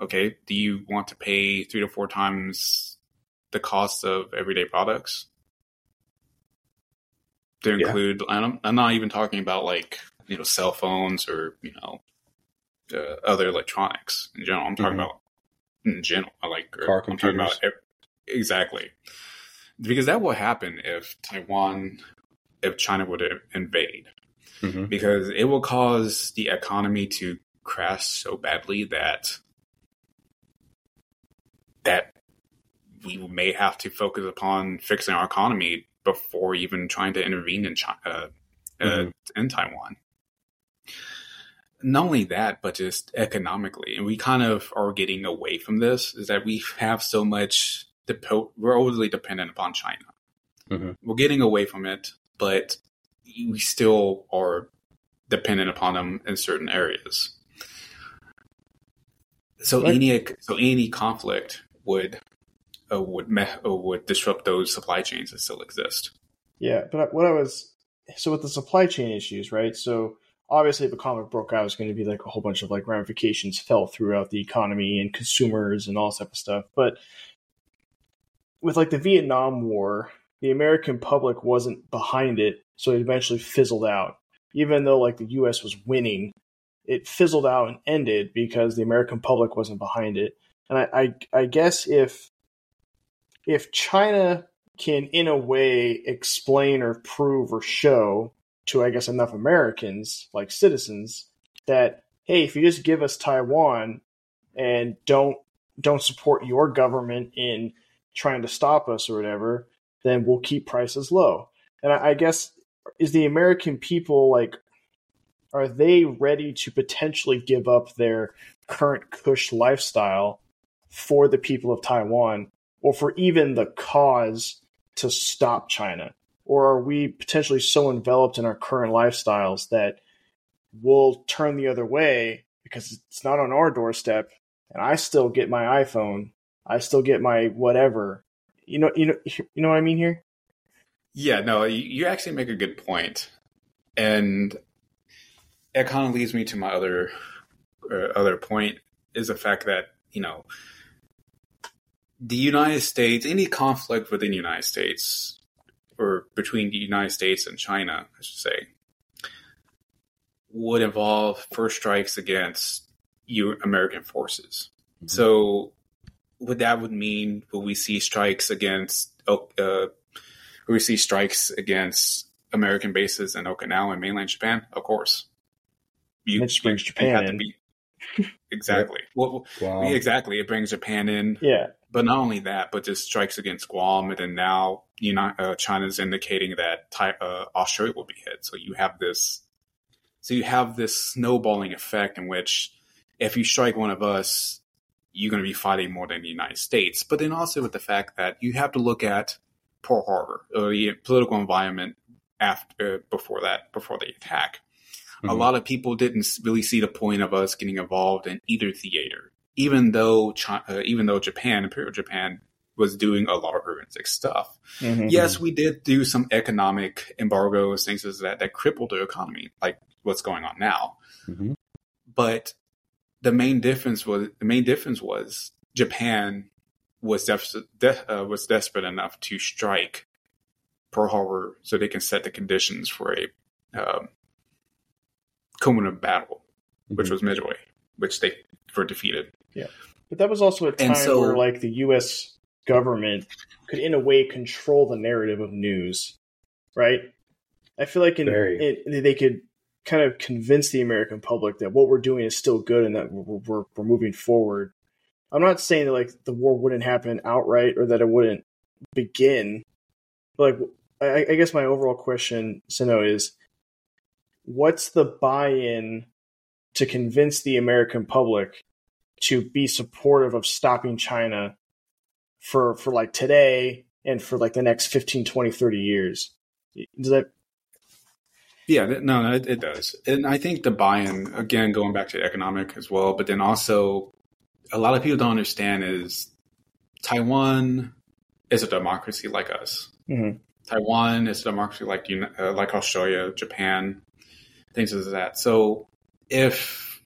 Okay, do you want to pay three to four times the cost of everyday products? To Yeah. include, and I'm, I'm not even talking about like you know cell phones or you know uh, other electronics in general. I'm talking Mhm. about in general, I like Car I'm talking about computers. ev- exactly because that will happen if Taiwan, if China were to invade Mhm. because it will cause the economy to crash so badly that that we may have to focus upon fixing our economy before even trying to intervene in China, uh, uh, Mhm. in Taiwan. Not only that, but just economically, and we kind of are getting away from this. Is that we have so much depo- we're overly dependent upon China. Mhm. We're getting away from it, but we still are dependent upon them in certain areas. So Right. any so any conflict would uh, would me- uh, would disrupt those supply chains that still exist. Yeah, but what I was so with the supply chain issues, right? So obviously, if a comic broke out, it's going to be like a whole bunch of like ramifications fell throughout the economy and consumers and all this type of stuff. But with like the Vietnam War, the American public wasn't behind it, so it eventually fizzled out. Even though like the U.S. was winning, it fizzled out and ended because the American public wasn't behind it. And I, I, I guess if if China can in a way explain or prove or show to I guess enough Americans like citizens that hey if you just give us Taiwan and don't don't support your government in trying to stop us or whatever then we'll keep prices low. And I, I guess is the American people like are they ready to potentially give up their current cush lifestyle for the people of Taiwan or for even the cause to stop China? Or are we potentially so enveloped in our current lifestyles that we'll turn the other way because it's not on our doorstep and I still get my iPhone, I still get my whatever. You know, you know, you know what I mean here? Yeah, no, you, actually make a good point, and it kind of leads me to my other uh, other point is the fact that you know the United States, any conflict within the United States or between the United States and China, I should say, would involve first strikes against you American forces. Mhm. So, what that would mean, would we see strikes against? Uh, will we see strikes against American bases in Okinawa and mainland Japan? Of course. You, brings you Japan have to be- <laughs> exactly. Well, Wow. exactly. It brings Japan in, Yeah. But not only that, but just strikes against Guam, and then now you know uh, China's indicating that uh, Australia will be hit. So you have this, so you have this snowballing effect in which if you strike one of us, you're going to be fighting more than the United States. But then also with the fact that you have to look at Pearl Harbor, or the political environment after before that, before the attack. A Mhm. lot of people didn't really see the point of us getting involved in either theater, even though China, uh, even though Japan, Imperial Japan, was doing a lot of forensic stuff. Mhm. Yes, we did do some economic embargoes, things as that that crippled the economy, like what's going on now. Mhm. But the main difference was the main difference was Japan was def- de- uh, was desperate enough to strike Pearl Harbor so they can set the conditions for a um, culminative battle, which Mhm. was Midway, which they were defeated. Yeah, but that was also a time so- where like the US government could in a way control the narrative of news, right? I feel like in, Very. it, they could kind of convince the American public that what we're doing is still good and that we're, we're, we're moving forward. I'm not saying that like the war wouldn't happen outright or that it wouldn't begin. But like, I, I guess my overall question, Sino, is what's the buy-in to convince the American public to be supportive of stopping China for for like today and for like the next 15, 20, 30 years? Does that Yeah, no, no, it, it does. And I think the buy-in, again, going back to economic as well, but then also a lot of people don't understand is Taiwan is a democracy like us. Mhm. Taiwan is a democracy like uh, like Australia, Japan, things like that. So if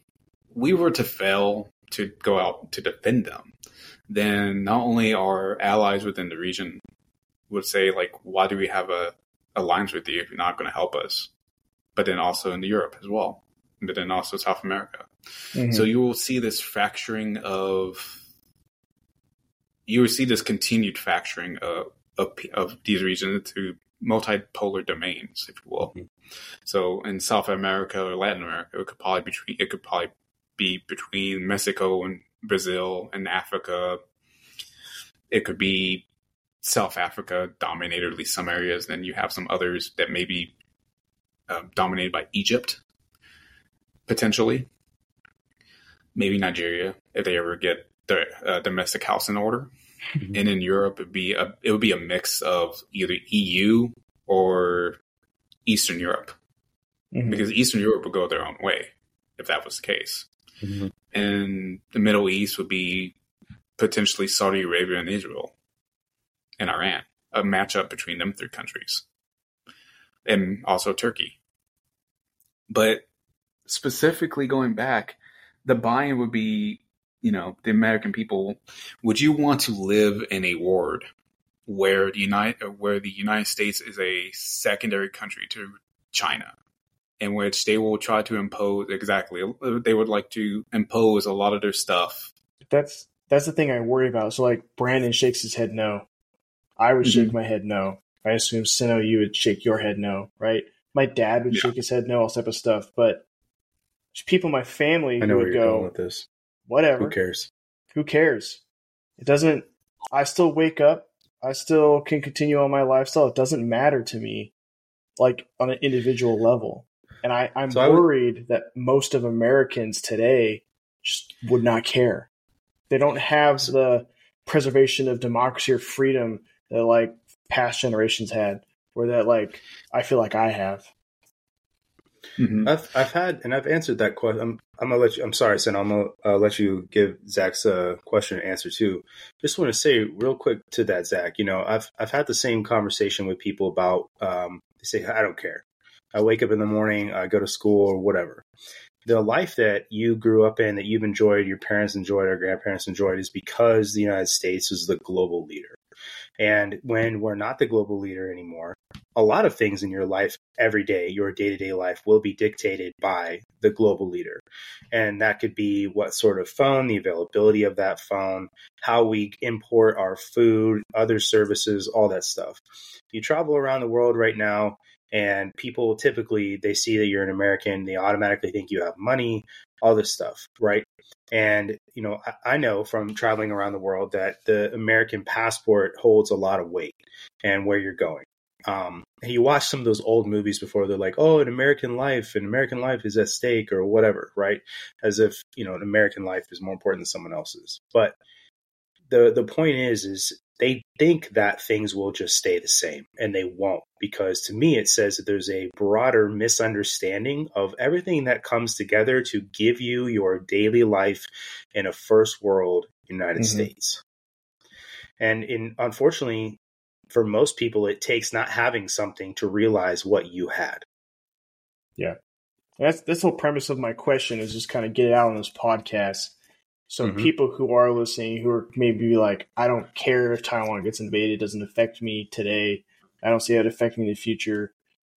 we were to fail to go out to defend them, then not only our allies within the region would say like, why do we have a alliance with you if you're not going to help us? But then also in Europe as well, but then also South America. Mm-hmm. So you will see this fracturing of, you will see this continued fracturing of of, of these regions to multipolar domains, if you will. Mhm. So in South America or Latin America, it could probably between it could probably be between Mexico and Brazil and Africa. It could be South Africa dominated at least some areas. Then you have some others that may be uh, dominated by Egypt, potentially. Maybe Nigeria if they ever get their uh, domestic house in order. Mhm. And in Europe, it'd be a it would be a mix of either EU or Eastern Europe Mhm. because Eastern Europe would go their own way if that was the case. Mhm. and the Middle East would be potentially Saudi Arabia and Israel and Iran, a matchup between them three countries, and also Turkey. But specifically going back, the buy-in would be, you know, the American people. Would you want to live in a ward where the United, where the United States is a secondary country to China? in which they will try to impose exactly they would like to impose a lot of their stuff that's that's the thing i worry about so like brandon shakes his head no i would mm-hmm. shake my head no i assume sino you would shake your head no right my dad would yeah. shake his head no all type of stuff but people in my family I know who would go with this whatever. Who cares? Who cares? It doesn't i still wake up. I still can continue on my lifestyle. It doesn't matter to me like on an individual level. And I, I'm so worried would, that most of Americans today just would not care. They don't have the preservation of democracy or freedom that like past generations had, or that like I feel like I have. Mm-hmm. I've I've had and I've answered that question. I'm I'm gonna let you. I'm sorry, Sen. I'm gonna uh, let you give Zach's uh, question and answer too. Just want to say real quick to that, Zach. You know, I've I've had the same conversation with people about. Um, they say I don't care. I wake up in the morning, I go to school or whatever. The life that you grew up in, that you've enjoyed, your parents enjoyed, our grandparents enjoyed, is because the United States is the global leader. And when we're not the global leader anymore, a lot of things in your life every day, your day to day life, will be dictated by the global leader. And that could be what sort of phone, the availability of that phone, how we import our food, other services, all that stuff. You travel around the world right now, and people typically they see that you're an american they automatically think you have money all this stuff right? And you know I, I, know from traveling around the world that the american passport holds a lot of weight and where you're going. Um, you watch some of those old movies before they're like oh an american life an american life is at stake or whatever right? As if you know an american life is more important than someone else's. But the the point is is they think that things will just stay the same and they won't because to me it says that there's a broader misunderstanding of everything that comes together to give you your daily life in a first world united mm-hmm. states. And in unfortunately for most people it takes not having something to realize what you had. Yeah. That's that's the whole premise of my question is just kind of get it out on this podcast so mm-hmm. people who are listening, who are maybe like, I don't care if Taiwan gets invaded, it doesn't affect me today. I don't see it affecting the future.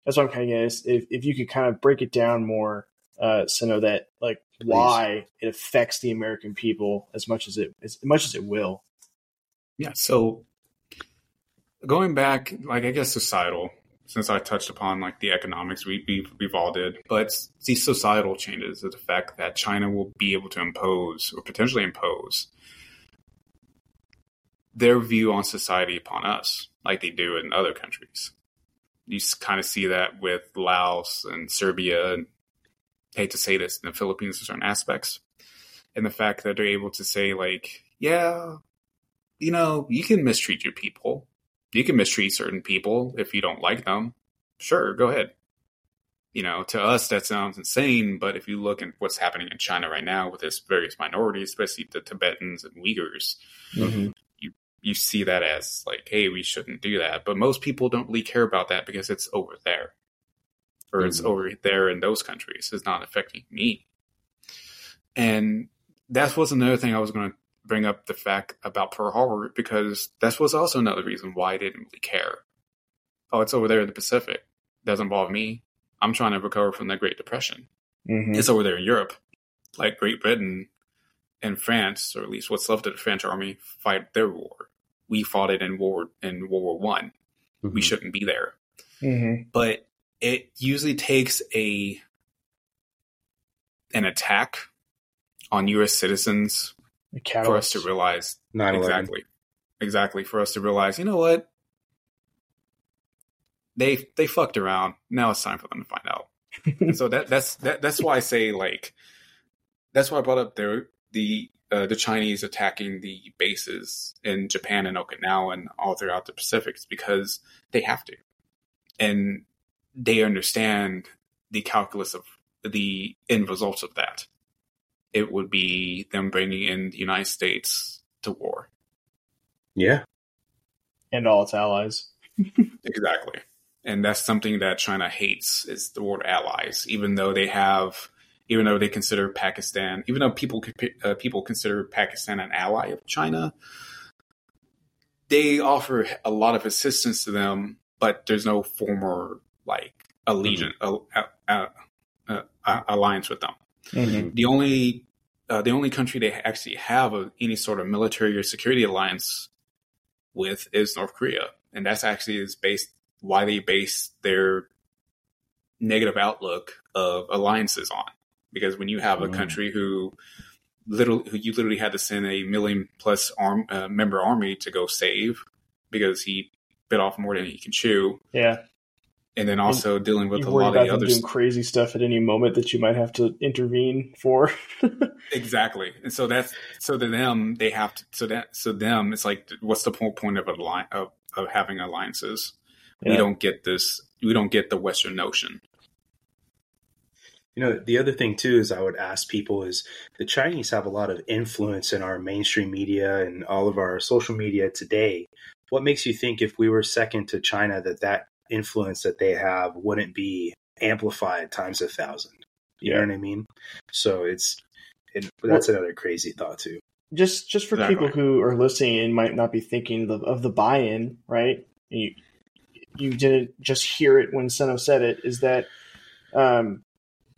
That's what I'm kind of getting. Is if if you could kind of break it down more, uh, so know that like Please. why it affects the American people as much as it as much as it will. Yeah. So going back, like I guess societal since I touched upon like the economics, we, we've, we've all did, but these societal changes, the fact that China will be able to impose or potentially impose their view on society upon us, like they do in other countries. You kind of see that with Laos and Serbia, and I hate to say this, in the Philippines in certain aspects, and the fact that they're able to say like, yeah, you know, you can mistreat your people, you can mistreat certain people if you don't like them. Sure, go ahead. You know, to us that sounds insane, but if you look at what's happening in China right now with its various minorities, especially the Tibetans and Uyghurs, mm-hmm. you you see that as like, hey, we shouldn't do that. But most people don't really care about that because it's over there, or mm-hmm. it's over there in those countries. It's not affecting me. And that was another thing I was going to bring up the fact about Pearl Harbor because that was also another reason why I didn't really care. Oh, it's over there in the Pacific. Doesn't involve me. I'm trying to recover from the Great Depression. Mm-hmm. It's over there in Europe. Like Great Britain and France, or at least what's left of the French army, fight their war. We fought it in war in World War One. Mm-hmm. We shouldn't be there. Mm-hmm. But it usually takes a an attack on U.S. citizens for us to realize 9/11. exactly, exactly for us to realize, you know what, they they fucked around. Now it's time for them to find out. <laughs> so that that's that, that's why I say like that's why I brought up the the uh, the Chinese attacking the bases in Japan and Okinawa and all throughout the Pacific because they have to, and they understand the calculus of the end results of that. It would be them bringing in the United States to war. Yeah. And all its allies. <laughs> exactly. And that's something that China hates is the word allies, even though they have, even though they consider Pakistan, even though people uh, people consider Pakistan an ally of China, they offer a lot of assistance to them, but there's no former like allegiance mm-hmm. uh, uh, uh, alliance with them. Mm-hmm. The only uh, the only country they actually have a, any sort of military or security alliance with is North Korea, and that's actually is based why they base their negative outlook of alliances on. Because when you have a mm. country who little who you literally had to send a million plus arm uh, member army to go save because he bit off more than he can chew. Yeah. And then also and dealing with a lot of the other doing crazy stuff at any moment that you might have to intervene for. <laughs> exactly, and so that's so to them they have to so that so them it's like what's the whole point of a line of, of having alliances? Yeah. We don't get this. We don't get the Western notion. You know, the other thing too is I would ask people is the Chinese have a lot of influence in our mainstream media and all of our social media today. What makes you think if we were second to China that that influence that they have wouldn't be amplified times a thousand? You yeah. know what I mean? So it's it, that's well, another crazy thought too. Just just for exactly. people who are listening and might not be thinking of, of the buy-in, right? You you didn't just hear it when Sino said it. Is that um,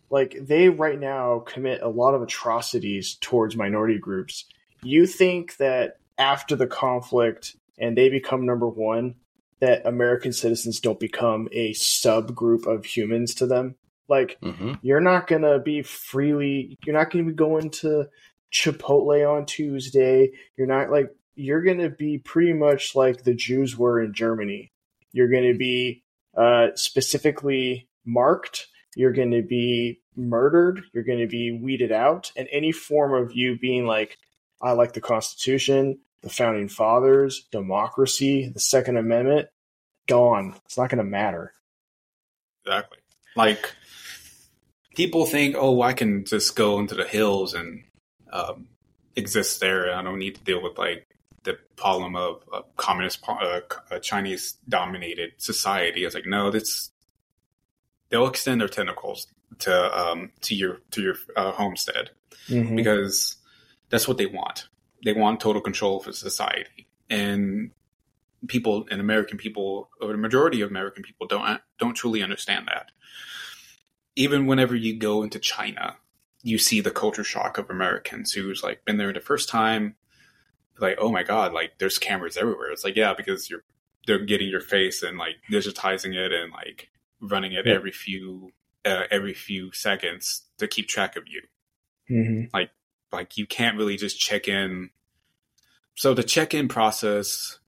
like they right now commit a lot of atrocities towards minority groups. You think that after the conflict and they become number one, that American citizens don't become a subgroup of humans to them? Like mm-hmm. you're not gonna be freely. You're not gonna be going to Chipotle on Tuesday. You're not like you're gonna be pretty much like the Jews were in Germany. You're gonna be uh, specifically marked. You're to be murdered, you're to be weeded out, and any form of you being like, I like the Constitution, the founding fathers, democracy, the Second Amendment, gone. It's not going to matter. Exactly. Like people think, oh, I can just go into the hills and um, exist there. I don't need to deal with like the problem of a communist, uh, a Chinese dominated society. It's like, no, that's they'll extend their tentacles to um, to your to your uh, homestead mm-hmm. because that's what they want. They want total control of society, and people and American people, or the majority of American people, don't don't truly understand that. Even whenever you go into China, you see the culture shock of Americans who's like been there the first time, like oh my god, like there's cameras everywhere. It's like yeah, because you're they're getting your face and like digitizing it and like running it yeah. every few uh, every few seconds to keep track of you. Mm-hmm. Like like you can't really just check in. So the check in process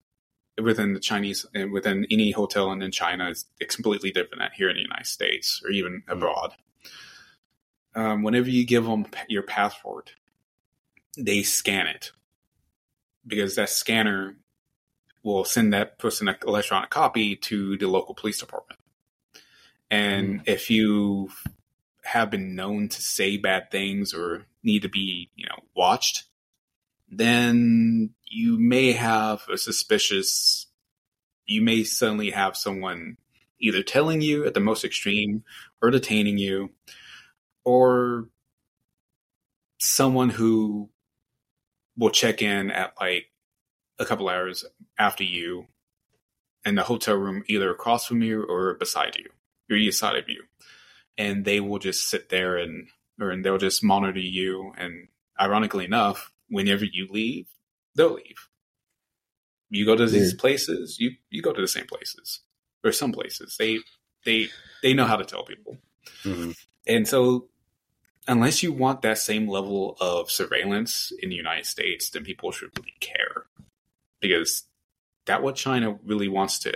within the Chinese and within any hotel and in China is completely different than here in the United States or even mm-hmm. abroad. Um, whenever you give them your passport, they scan it because that scanner will send that person an electronic copy to the local police department. And mm. if you have been known to say bad things or need to be, you know, watched, then you may have a suspicious, you may suddenly have someone either telling you at the most extreme or detaining you or someone who will check in at like a couple hours after you in the hotel room either across from you or beside you your east side of you, and they will just sit there and or and they'll just monitor you. And ironically enough, whenever you leave, they'll leave. You go to these places, you you go to the same places or some places. They they they know how to tell people, mm-hmm. and so unless you want that same level of surveillance in the United States, then people should really care because that what China really wants to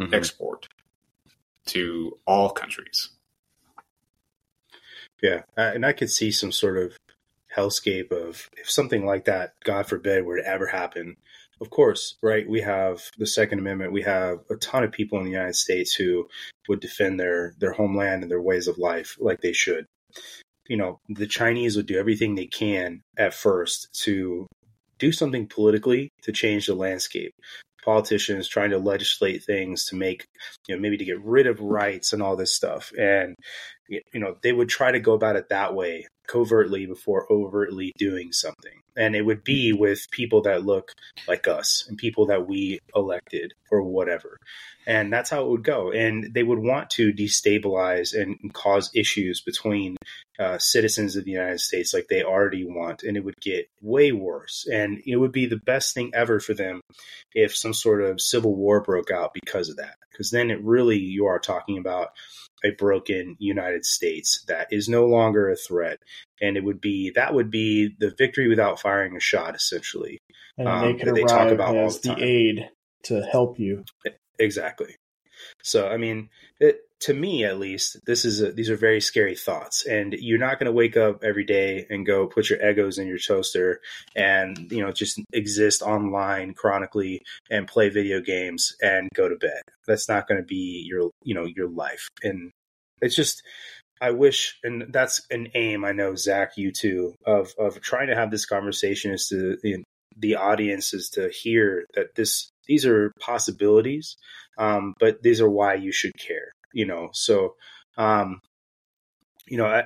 mm-hmm. export to all countries. Yeah, and I could see some sort of hellscape of if something like that, God forbid, were to ever happen. Of course, right? We have the Second Amendment. We have a ton of people in the United States who would defend their their homeland and their ways of life like they should. you know, the Chinese would do everything they can at first to do something politically to change the landscape. Politicians trying to legislate things to make, you know, maybe to get rid of rights and all this stuff. And, you know, they would try to go about it that way, covertly before overtly doing something. And it would be with people that look like us and people that we elected or whatever. And that's how it would go. And they would want to destabilize and cause issues between uh, citizens of the United States like they already want. And it would get way worse. And it would be the best thing ever for them if some sort of civil war broke out because of that. Because then it really, you are talking about a broken United States that is no longer a threat. And it would be, that would be the victory without firing a shot, essentially. And Um, they could they talk about as the the, aid to help you. Exactly. So, I mean, it, to me at least, this is a, these are very scary thoughts, and you're not going to wake up every day and go put your Eggos in your toaster and you know just exist online chronically and play video games and go to bed. That's not going to be your you know your life, and it's just. I wish, and that's an aim. I know Zach, you too, of of trying to have this conversation is to the audience is to hear that this these are possibilities um, but these are why you should care you know? So um, you know i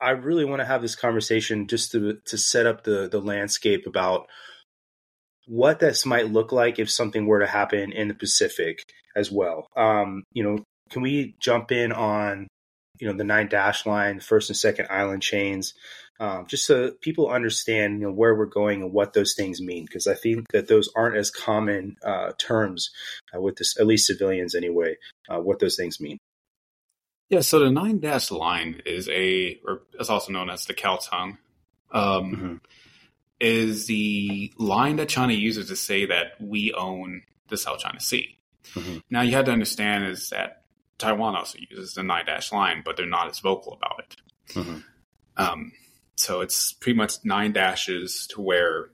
i really want to have this conversation just to to set up the the landscape about what this might look like if something were to happen in the pacific as well. Um, you know can we jump in on you know the nine dash line first and second island chains um, just so people understand you know where we're going and what those things mean because i think that those aren't as common uh, terms uh, with this at least civilians anyway uh, what those things mean Yeah, so the nine dash line is a, or it's also known as the cow tongue, um, Mhm. is the line that China uses to say that we own the South China Sea. Mhm. Now you have to understand is that Taiwan also uses the nine dash line, but they're not as vocal about it. Mhm. Um, so it's pretty much nine dashes to where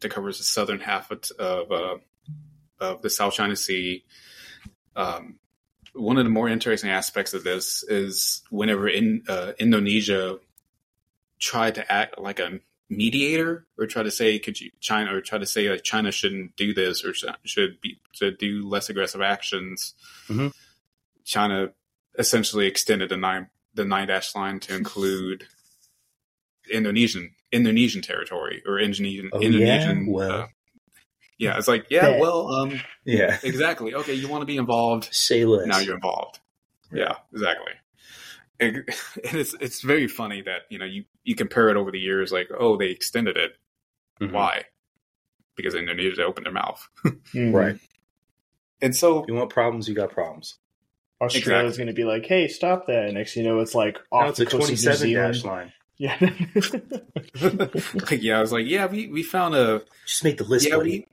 that covers the southern half of of, uh, of the South China Sea. Um, one of the more interesting aspects of this is whenever in uh, Indonesia tried to act like a mediator or try to say could you China or try to say like China shouldn't do this or should be to do less aggressive actions. Mhm. China essentially extended the nine the nine dash line to include <laughs> Indonesian Indonesian territory or Indonesian Oh, yeah? Indonesian. Well. uh, yeah, it's like yeah, well, um, yeah exactly. Okay, you want to be involved say less now you're involved. Yeah, exactly. And <laughs> and it's it's very funny that you know you you compare it over the years, like oh they extended it. Mhm. Why? Because Indonesia opened their mouth, <laughs> right and so you want problems you got problems Australia's going to be like, "Hey, stop that!" And next, you know, it's like off now it's the a coast of New Zealand. dash line Yeah. like, <laughs> <laughs> <laughs> yeah, I was like, yeah, we we found a just make the list yeah buddy. we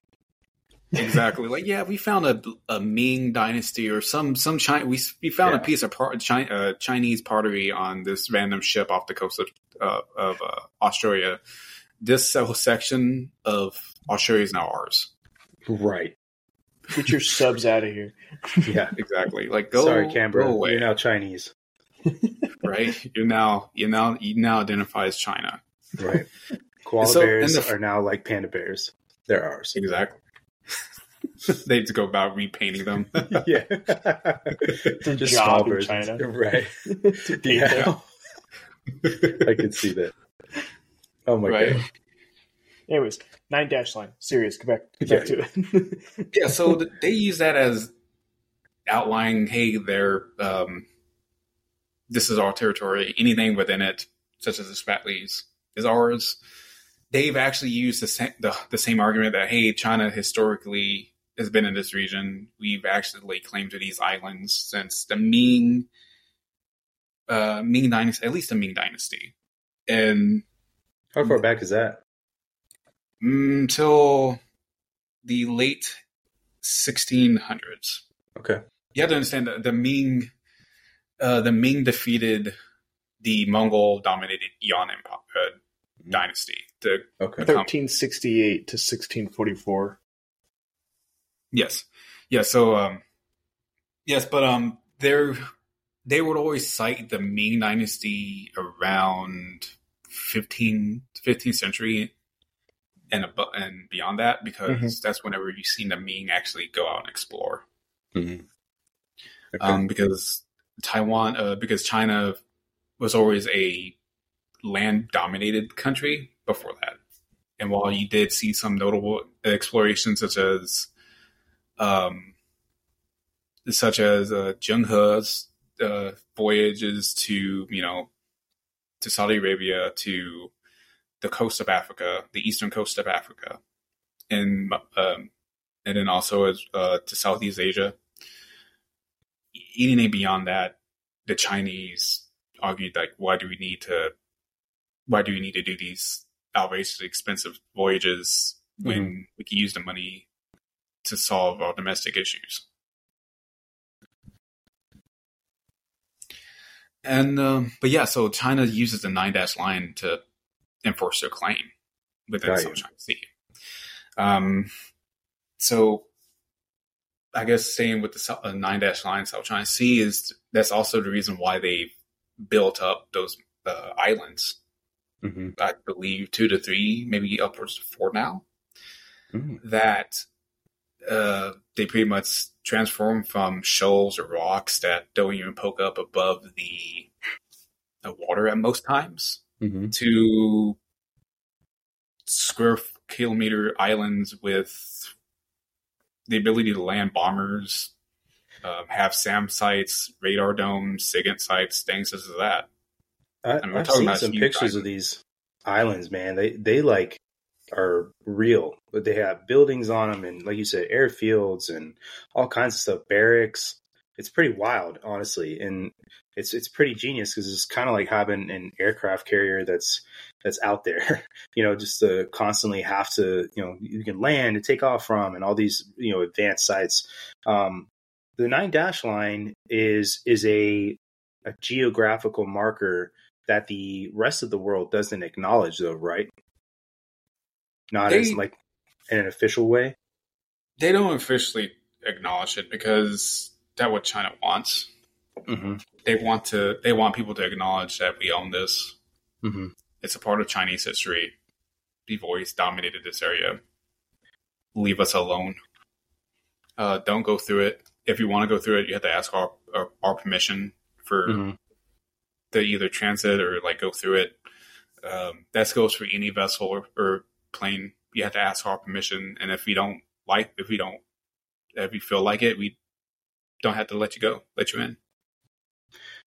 exactly like yeah we found a a Ming dynasty or some some China we we found a piece of part, Chi- uh, Chinese pottery on this random ship off the coast of uh, of uh, Australia. This whole section of Australia is now ours. right Get your subs out of here. <laughs> yeah Exactly. Like go sorry canberra go away. you're now chinese <laughs> right? You're now you now you now identify as China. right <laughs> koala So, bears the- are now like panda bears they're ours Exactly. they have to go about repainting them. yeah just job small in China. right To yeah i can see that oh my right. god Anyways, nine dash line. Serious. Get back. Get back to it. <laughs> Yeah. So th- they use that as outlining, hey, they're um, this is our territory. Anything within it, such as the Spratlys, is ours. They've actually used the same the, the same argument that hey, China historically has been in this region. We've actually laid claim to these islands since the Ming uh, Ming dynasty, at least the Ming dynasty, and how far back is that until the late 1600s. okay You have to understand that the Ming, uh, the Ming defeated the Mongol-dominated Yuan Empire, uh, dynasty. The okay 1368 to 1644. yes, yeah. So um, yes, but um, they're they would always cite the Ming Dynasty around 15, 15th century and above, and beyond that because Mhm. that's whenever you've seen the Ming actually go out and explore. Okay. Um, because Taiwan, uh, because China was always a land dominated country before that. And while you did see some notable explorations such as, um, such as uh, Zheng He's uh, voyages to you know to Saudi Arabia to the coast of Africa, the eastern coast of Africa, and um, and then also as uh, to Southeast Asia. Anything beyond that, the Chinese argued like, why do we need to, why do we need to do these outrageously expensive voyages when we can use the money to solve our domestic issues? And um, but yeah, so China uses the nine dash line to enforce their claim within Right. China Sea. Um, so I guess staying with the uh, nine dash line, South China Sea is that's also the reason why they built up those uh, islands. hmm I believe two to three, maybe upwards to four now. Mm. That uh, they pretty much transform from shoals or rocks that don't even poke up above the, the water at most times hmm to square kilometer islands with the ability to land bombers, um, have SAM sites, radar domes, SIGINT sites, things such as that. I, I mean, I've talking seen about some pictures of these islands, man. They they like are real, but they have buildings on them, and like you said, airfields and all kinds of stuff, barracks. It's pretty wild, honestly, and it's it's pretty genius because it's kind of like having an aircraft carrier that's that's out there, <laughs> you know, just to constantly have to, you know, you can land and take off from, and all these, you know, advanced sites. Um, the nine dash line is is a a geographical marker that the rest of the world doesn't acknowledge though right not as like in an official way They don't officially acknowledge it because that's what China wants. mm-hmm. They want to. They want people to acknowledge that we own this. Mm-hmm. It's a part of Chinese history. We've always dominated this area. Leave us alone. Uh, don't go through it. If you want to go through it, you have to ask our our, our permission for Mm-hmm. to either transit or like go through it. Um, that goes for any vessel or, or plane. You have to ask our permission, and if we don't like, if we don't, if we feel like it, we don't have to let you go, let you in.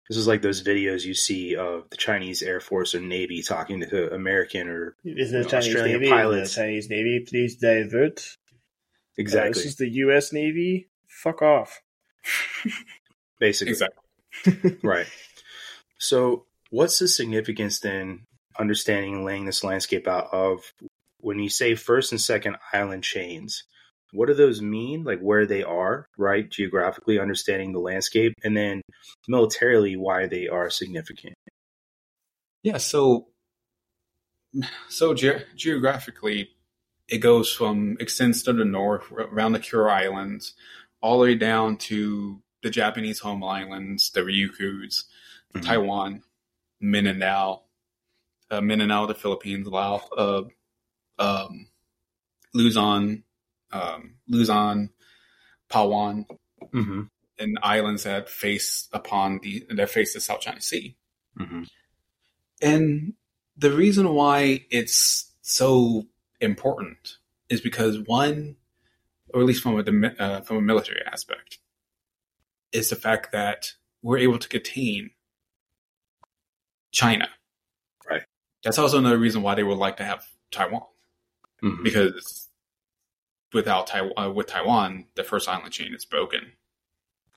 this is like those videos you see of the chinese air force or navy talking to american or Is the Well, Chinese Australian Navy? pilots. The Chinese Navy, please divert. Uh, exactly this is the U.S. Navy. Fuck off. <laughs> basically Exactly. <laughs> right so what's the significance then understanding and laying this landscape out of when you say first and second island chains what do those mean like where they are right geographically understanding the landscape and then militarily why they are significant Yeah. So, so ge- geographically, it goes from extends to the north around the Kuril Islands, all the way down to the Japanese home islands, the Ryukyus, Mhm. Taiwan, Mindanao, uh, Mindanao, the Philippines, Laos, uh, um, Luzon, um, Luzon, Palawan, mm-hmm. and islands that face upon the that face the South China Sea. Mm-hmm. And the reason why it's so important is because one, or at least from a uh, from a military aspect, is the fact that we're able to contain China. Right. That's also another reason why they would like to have Taiwan Mm-hmm. because without Taiwan, uh, with Taiwan, the first island chain is broken.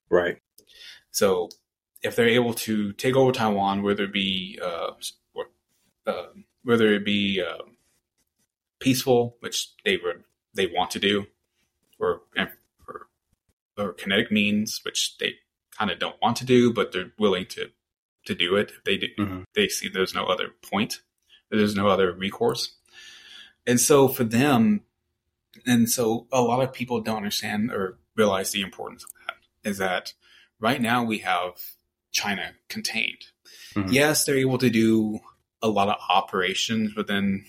right So if they're able to take over Taiwan, whether it be uh, or, uh, whether it be uh, peaceful, which they would they want to do, or or, or kinetic means, which they kind of don't want to do, but they're willing to to do it. They do, Mhm. they see there's no other point, there's no other recourse, and so for them, and so a lot of people don't understand or realize the importance of that is that right now we have China contained. Mhm. Yes, they're able to do a lot of operations within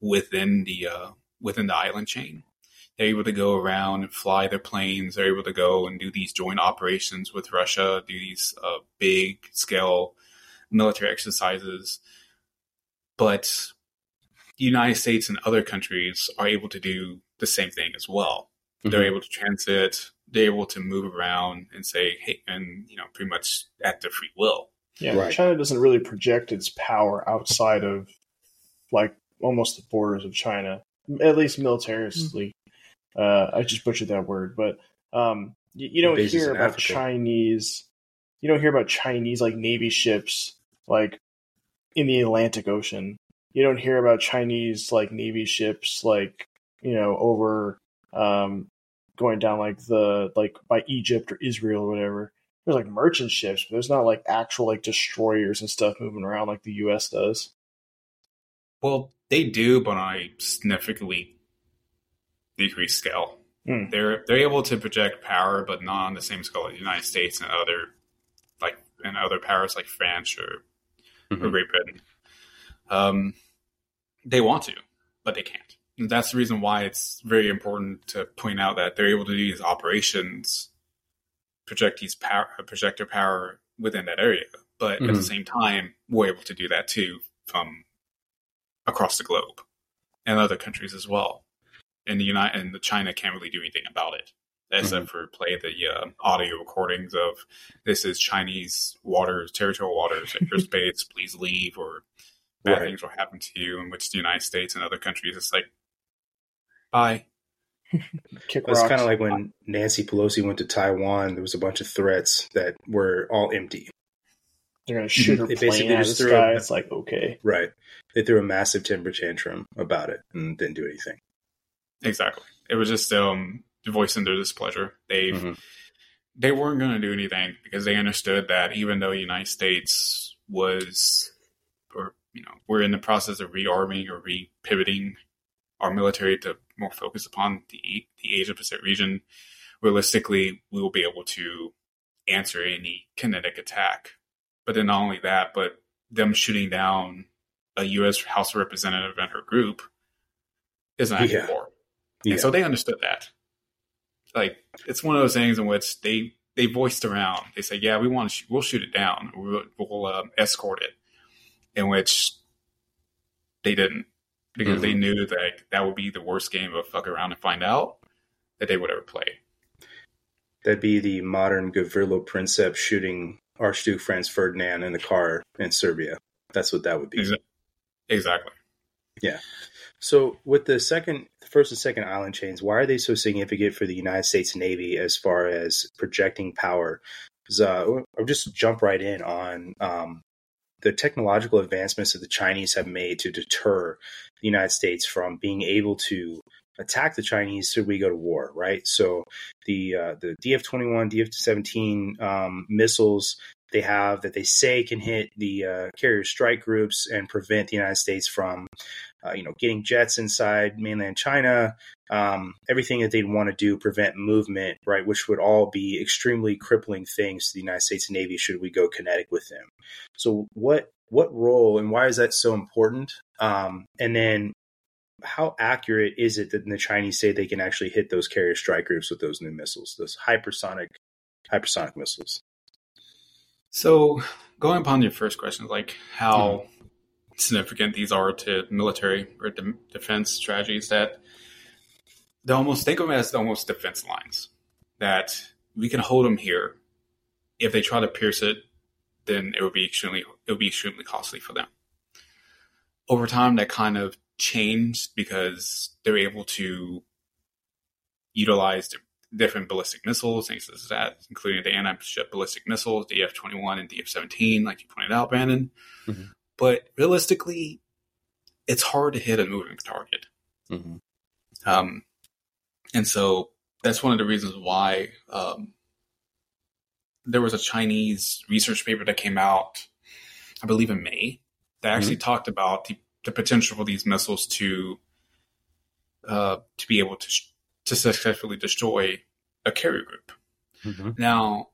within the uh, within the island chain. They're able to go around and fly their planes. They're able to go and do these joint operations with Russia, do these uh, big scale military exercises. But the United States and other countries are able to do the same thing as well. They're Mhm. able to transit. They're able to move around and say, "Hey," and you know, pretty much at their free will. Yeah, Right. China doesn't really project its power outside of like almost the borders of China, at least militarily. Uh, I just butchered that word, but um, you, you don't hear about Africa. Chinese. You don't hear about Chinese like navy ships like in the Atlantic Ocean. You don't hear about Chinese like navy ships like you know over um, going down like the like by Egypt or Israel or whatever there's like merchant ships, but there's not like actual like destroyers and stuff moving around like the U.S. does. Well, they do, but on a significantly decreased scale. Hmm. They're they're able to project power, but not on the same scale as the United States and other like and other powers like France or, or Mhm. Great Britain. Um, they want to, but they can't. And that's the reason why it's very important to point out that they're able to do these operations, project these power, projector power within that area. But at the Mhm. same time, we're able to do that too from across the globe and other countries as well. And the United and the China can't really do anything about it, except for play the uh, audio recordings of this is Chinese waters, territorial waters, airspace, <laughs> please leave, or bad Right. things will happen to you. In which the United States and other countries, it's like, bye. Kick It's kind of like when Nancy Pelosi went to Taiwan. There was a bunch of threats that were all empty. They're gonna shoot her They plane basically out of the just threw a- sky. It's like okay, Right. They threw a massive temper tantrum about it and didn't do anything. Exactly. It was just um, voicing their displeasure. They Mhm. they weren't going to do anything because they understood that even though the United States was, or you know, we're in the process of rearming or re-pivoting our military to more focus upon the the Asia Pacific region. Realistically, we will be able to answer any kinetic attack. But then not only that, but them shooting down a U.S. House Representative and her group is not Yeah. war. Yeah. And so they understood that. Like it's one of those things in which they they voiced around. They say, "Yeah, we want to. Sh- we'll shoot it down. We'll, we'll um, escort it." In which they didn't because they knew that that would be the worst game of fuck around and find out that they would ever play. That'd be the modern Gavrilo Princip shooting Archduke Franz Ferdinand in the car in Serbia. That's what that would be. Exactly. Yeah. So, with the second, the first and second island chains, why are they so significant for the United States Navy as far as projecting power? Uh, I'll just jump right in on um, the technological advancements that the Chinese have made to deter the United States from being able to attack the Chinese should we go to war, right? So the uh, the DF twenty one, DF seventeen um, missiles they have that they say can hit the uh, carrier strike groups and prevent the United States from, uh, you know, getting jets inside mainland China. Um, everything that they'd want to do prevent movement, right? Which would all be extremely crippling things to the United States Navy should we go kinetic with them. So what what role and why is that so important? Um, and then how accurate is it that the Chinese say they can actually hit those carrier strike groups with those new missiles, those hypersonic hypersonic missiles? So, going upon your first question, like how significant these are to military or de- defense strategies, that they almost think of them as almost defense lines. That we can hold them here. If they try to pierce it, then it would be extremely it would be extremely costly for them. Over time, that kind of changed because they're able to utilize different ballistic missiles, things as that, including the anti-ship ballistic missiles, the F-21 and the F-17, like you pointed out, Brandon. Mhm. But realistically, it's hard to hit a moving target. Mm-hmm. Um, and so that's one of the reasons why um, there was a Chinese research paper that came out, I believe in May, they actually talked about the, the potential for these missiles to uh, to be able to sh- to successfully destroy a carrier group. Mm-hmm. Now,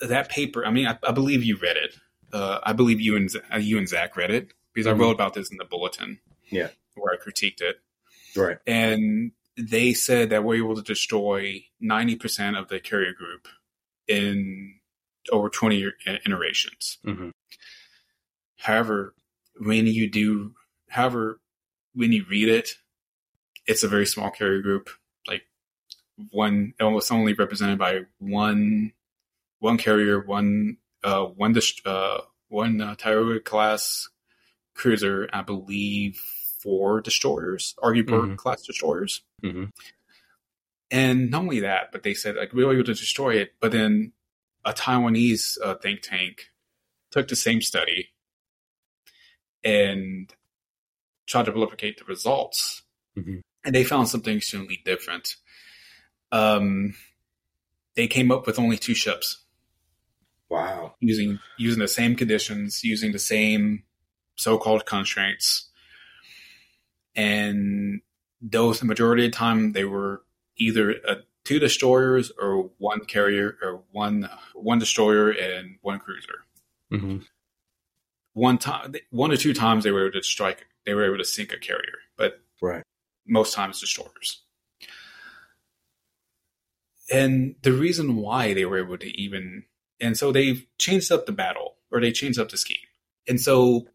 that paper. I mean, I, I believe you read it. Uh, I believe you and uh, you and Zach read it because Mhm. I wrote about this in the bulletin. Yeah. where I critiqued it, Right. and they said that we're able to destroy ninety percent of the carrier group in over twenty iterations. hmm However, when you do, however, when you read it, it's a very small carrier group. Like one, almost only represented by one, one carrier, one, uh, one, dis- uh, one uh, class cruiser, I believe, four destroyers, Arleigh Burke Mhm. class destroyers. hmm And not only that, but they said like we were able to destroy it. But then a Taiwanese uh, think tank took the same study and tried to replicate the results, Mhm. and they found something extremely different. Um, they came up with only two ships Wow. using using the same conditions, using the same so-called constraints, and those the majority of the time they were either uh, two destroyers or one carrier or one one destroyer and one cruiser. hmm One time, one or two times they were able to strike, they were able to sink a carrier, but Right. most times destroyers. And the reason why they were able to even, and so they've changed up the battle or they changed up the scheme. And so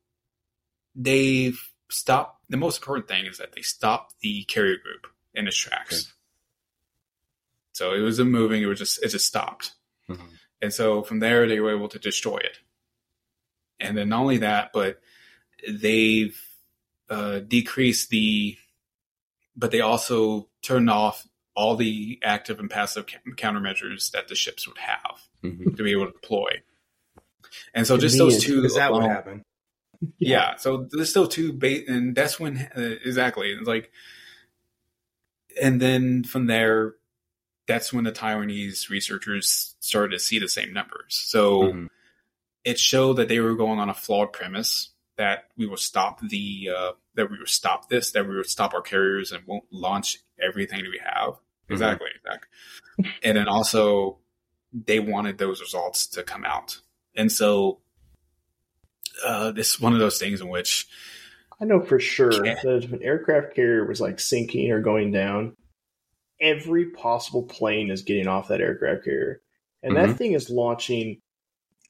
they've stopped. The most important thing is that they stopped the carrier group in its tracks. Okay. So it wasn't moving. It was just, it just stopped. hmm And so from there, they were able to destroy it. And then not only that, but they've uh, decreased the, but they also turned off all the active and passive ca- countermeasures that the ships would have hmm to be able to deploy. And so just those two. Is that what happened? yeah. So there's still two bait, and that's when uh, exactly it's like, and then from there, that's when the Taiwanese researchers started to see the same numbers. So Mhm. It showed that they were going on a flawed premise that we will stop the uh, that we would stop this, that we would stop our carriers and won't launch everything that we have. Exactly, exactly. <laughs> and then also they wanted those results to come out, and so uh, this is one of those things in which I know for sure Yeah. that if an aircraft carrier was like sinking or going down, every possible plane is getting off that aircraft carrier. And Mhm. that thing is launching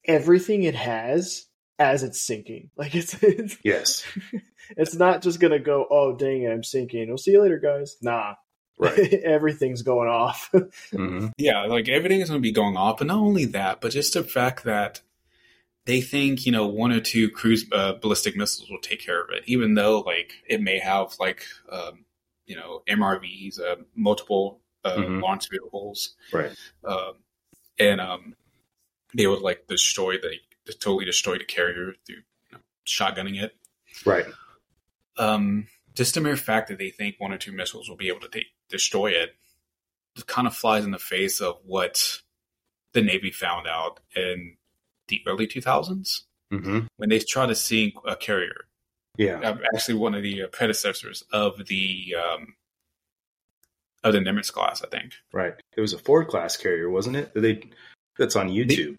everything it has as it's sinking. <laughs> Like it's it's, Yes. <laughs> it's not just gonna go, oh dang it, I'm sinking. We'll see you later, guys. Nah. Right. <laughs> Everything's going off. hmm Yeah, like everything is going to be going off, but not only that, but just the fact that they think you know one or two cruise uh, ballistic missiles will take care of it, even though like it may have like um, you know MRVs, uh, multiple uh, Mhm. launch vehicles, Right. um, and um, they would like destroy the totally destroy the carrier through you know, shotgunning it. Right. Um, just the mere fact that they think one or two missiles will be able to take, destroy it just kind of flies in the face of what the Navy found out in the early 2000s hmm when they tried to sink a carrier. Yeah. Uh, Actually, one of the uh, predecessors of the um, of the Nimitz class, I think. Right. It was a Ford class carrier, wasn't it? They. That's on YouTube.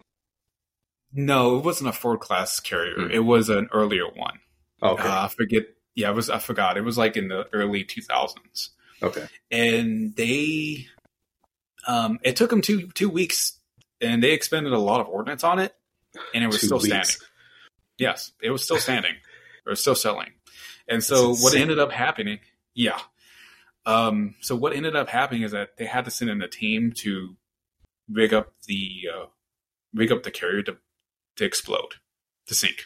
No, it wasn't a Ford class carrier. Hmm. It was an earlier one. okay. Uh, I forget. Yeah, it was. I forgot. It was like in the early 2000s. okay. and they um it took them two two weeks and they expended a lot of ordnance on it and it was Two still weeks. standing yes it was still standing it was still selling and so what ended up happening yeah um so what ended up happening is that they had to send in a team to rig up the uh rig up the carrier to to explode to sink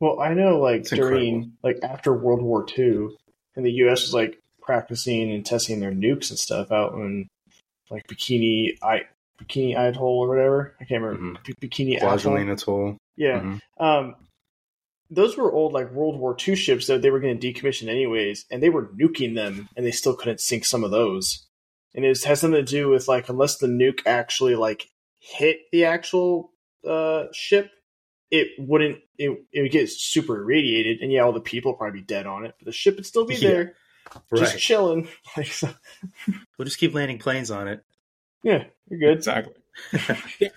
Well, I know, like It's during like after World War II, and the U.S. was like practicing and testing their nukes and stuff out in like Bikini I Bikini Atoll or whatever. I can't remember B- Bikini Atoll. Atoll. Yeah, Mhm. um, those were old like World War II ships that they were going to decommission anyways, and they were nuking them, and they still couldn't sink some of those. And it has something to do with like unless the nuke actually like hit the actual uh, ship, it wouldn't. It, it would get super irradiated, and yeah, all the people would probably be dead on it, but the ship would still be Yeah. there, just Right. chilling. <laughs> Like, so, <laughs> We'll just keep landing planes on it. yeah, you're good. exactly <laughs> yeah.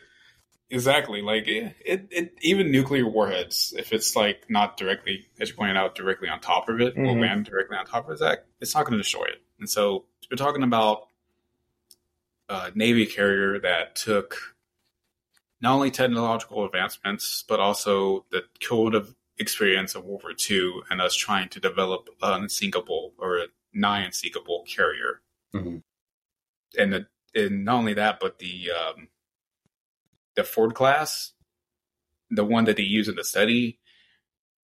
Exactly. Like it, it, it, even nuclear warheads, if it's like not directly, as you pointed out, directly on top of it, Mhm. or land directly on top of that, it's not going to destroy it. And so we're talking about a Navy carrier that took not only technological advancements, but also the code of experience of World War II and us trying to develop an unsinkable or a nigh unsinkable carrier. Mhm. And, the, and not only that, but the um, the Ford class, the one that they use in the study,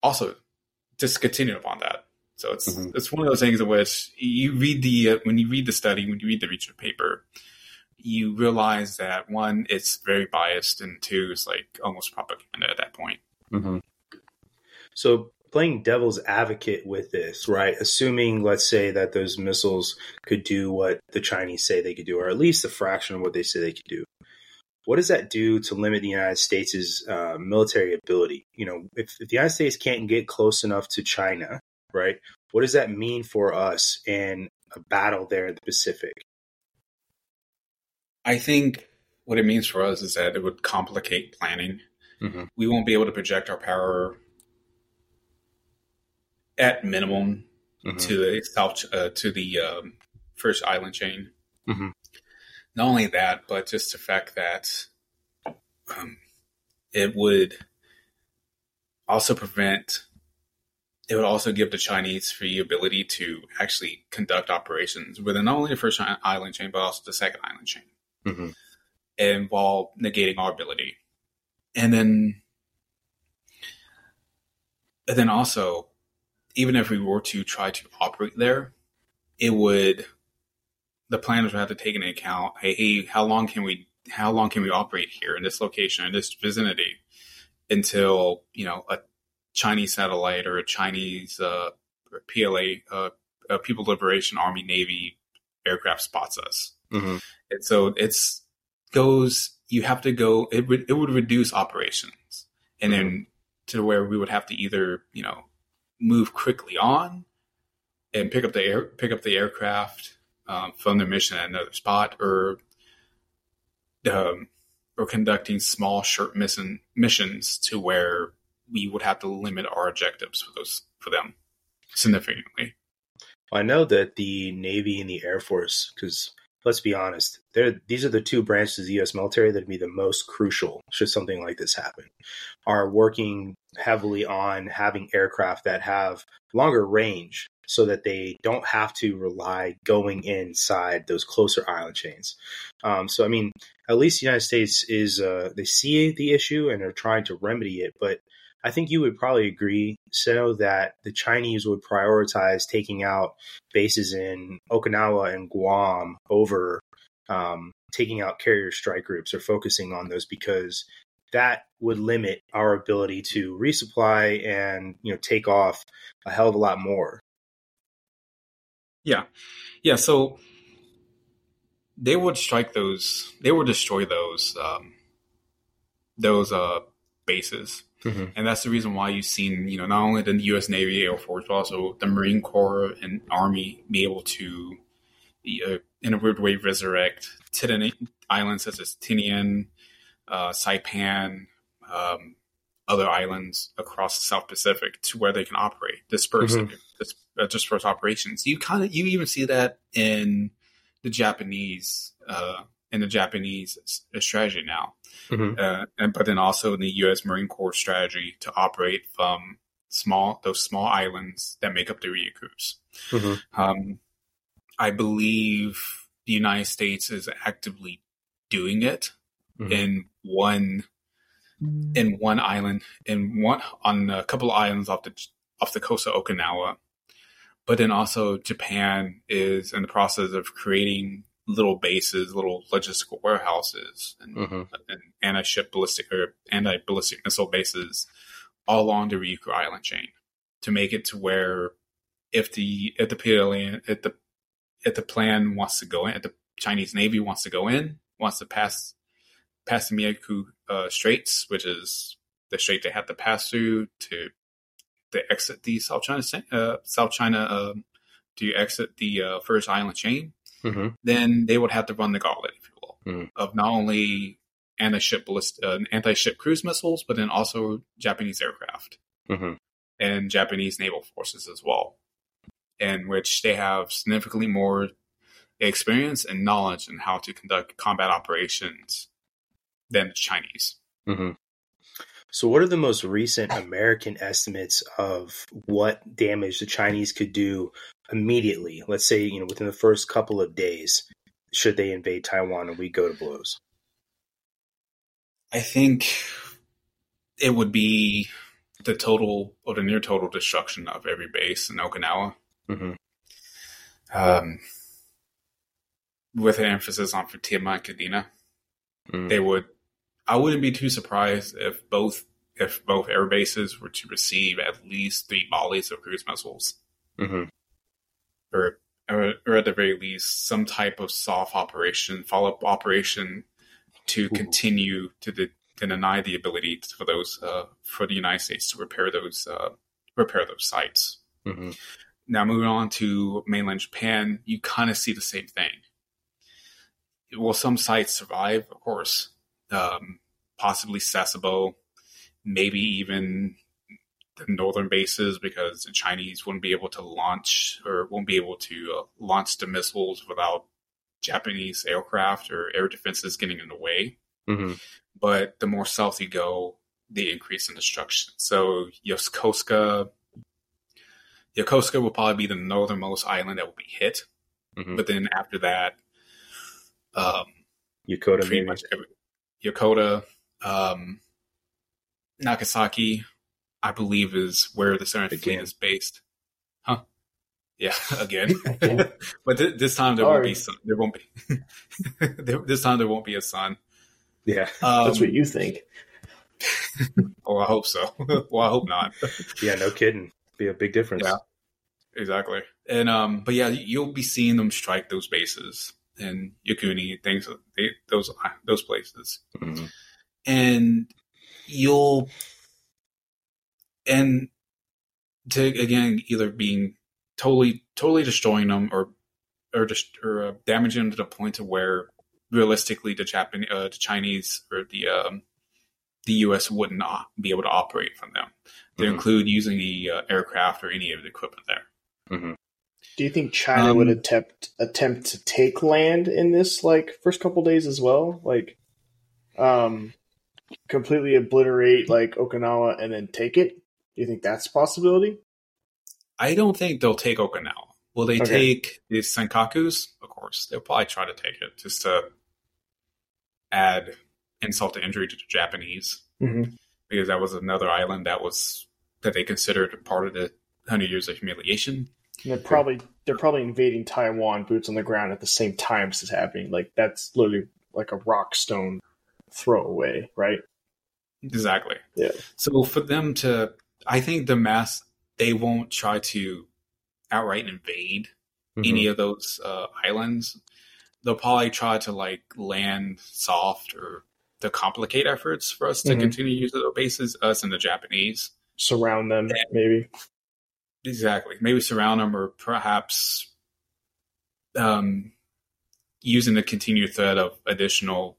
also just continue upon that. So it's Mhm. it's one of those things in which you read the uh, when you read the study, when you read the research paper, you realize that one, it's very biased, and two, it's like almost propaganda at that point. Mm-hmm. So playing devil's advocate with this, right? Assuming, let's say, that those missiles could do what the Chinese say they could do, or at least a fraction of what they say they could do. What does that do to limit the United States' uh, military ability? You know, if, if the United States can't get close enough to China, right? What does that mean for us in a battle there in the Pacific? I think what it means for us is that it would complicate planning. Mhm. We won't be able to project our power at minimum Mhm. to the south uh, to the um, first island chain. Mhm. Not only that, but just the fact that um, it would also prevent. It would also give the Chinese the ability to actually conduct operations within not only the first island chain, but also the second island chain, Mhm. and while negating our ability. And then, and then also, even if we were to try to operate there, it would the planners would have to take into account hey, hey how long can we how long can we operate here in this location in this vicinity until you know a chinese satellite or a chinese uh, pla uh, uh, people liberation army navy aircraft spots us Mhm. and so it's goes you have to go it would it would reduce operations. And then to where we would have to either you know move quickly on and pick up the air pick up the aircraft um, from their mission at another spot or um, or conducting small short mission missions to where we would have to limit our objectives for those for them significantly. I know that the Navy and the Air Force, because let's be honest, these are the two branches of the U.S. military that would be the most crucial should something like this happen, are working heavily on having aircraft that have longer range so that they don't have to rely going inside those closer island chains. Um, so, I mean, at least the United States is, uh, they see the issue and are trying to remedy it, but I think you would probably agree, Sino, that the Chinese would prioritize taking out bases in Okinawa and Guam over um, taking out carrier strike groups or focusing on those because that would limit our ability to resupply and you know take off a hell of a lot more. yeah yeah so they would strike those they would destroy those um, those uh, bases Mm-hmm. and that's the reason why you've seen you know not only the U.S. Navy, Air Force, but also the Marine Corps and Army be able to, uh, in a weird way, resurrect Tinian islands such as Tinian, uh, Saipan, um, other islands across the South Pacific to where they can operate disperse Mhm. dis- uh, disperse operations. You kind of you even see that in the Japanese uh, in the Japanese strategy now Mhm. uh, and but then also in the U.S. Marine Corps strategy to operate from small those small islands that make up the Ryukyus. Mhm. Um, I believe the United States is actively doing it Mhm. in one in one island in one on a couple of islands off the off the coast of Okinawa. But then also Japan is in the process of creating little bases, little logistical warehouses, and Mhm. and anti-ship ballistic or anti-ballistic missile bases all along the Ryukyu Island chain to make it to where if the if the PLA if the if the plan wants to go in, if the Chinese Navy wants to go in, wants to pass pass the Miyako uh, Straits, which is the strait they have to pass through to to exit the South China uh, South China um, to exit the uh, first island chain Mhm. then they would have to run the gauntlet, if you will, Mhm. of not only anti-ship ballist, uh, anti-ship cruise missiles, but then also Japanese aircraft Mm-hmm. and Japanese naval forces as well, in which they have significantly more experience and knowledge in how to conduct combat operations than the Chinese. Mm-hmm. So, what are the most recent American estimates of what damage the Chinese could do immediately? Let's say, you know, within the first couple of days, should they invade Taiwan and we go to blows? I think it would be the total or the near total destruction of every base in Okinawa, Mm-hmm. um, with an emphasis on Futenma and Kadena. Mm-hmm. They would. I wouldn't be too surprised if both if both air bases were to receive at least three volleys of cruise missiles, Mm-hmm. Or or, or at the very least some type of soft operation, follow up operation to Ooh. continue to the to deny the ability for those uh, for the United States to repair those uh, repair those sites. Mm-hmm. Now moving on to mainland Japan, you kind of see the same thing. Will some sites survive? Of course, um, possibly Sasebo, maybe even the northern bases because the Chinese wouldn't be able to launch or won't be able to uh, launch the missiles without Japanese aircraft or air defenses getting in the way. Mm-hmm. But the more south you go, the increase in destruction. So Yokosuka, Yokosuka will probably be the northernmost island that will be hit. Mm-hmm. But then after that, um, Yokota, pretty maybe. much every, Yokota, um, Nagasaki, I believe is where the Seventh Fleet Again. is based. Huh? Yeah, <laughs> again. <laughs> Again. <laughs> but th- this time there won't be Sorry. sun. There won't be. this time there won't be a sun. Yeah, Um, That's what you think. Well, I hope so. well, I hope not. yeah, no kidding. Be a big difference. Yeah. exactly. And um, but yeah, you'll be seeing them strike those bases and Iwakuni things, they, those those places. Mhm. and you'll and to again either being totally totally destroying them or or just or uh, damaging them to the point to where realistically the Japan uh, the Chinese or the um, the U.S. would not be able to operate from them. They Mhm. include using the uh, aircraft or any of the equipment there. Mhm. Do you think China Um, would attempt attempt to take land in this like first couple days as well? Like, um, completely obliterate like Okinawa and then take it? Do you think that's a possibility? I don't think they'll take Okinawa. Will they Okay. take the Senkakus? Of course, they'll probably try to take it just to add insult to injury to the Japanese, Mm-hmm. because that was another island that was that they considered part of the Hundred Years of Humiliation. And they're probably they're probably invading Taiwan, boots on the ground at the same time this is happening. Like that's literally like a rock stone throw away, right? Exactly. Yeah. So for them to, I think the mass they won't try to outright invade Mhm. any of those uh, islands. They'll probably try to like land soft or to complicate efforts for us to Mhm. continue using the bases, us and the Japanese. Surround them, Yeah. maybe. Exactly. Maybe surround them or perhaps um, using the continued threat of additional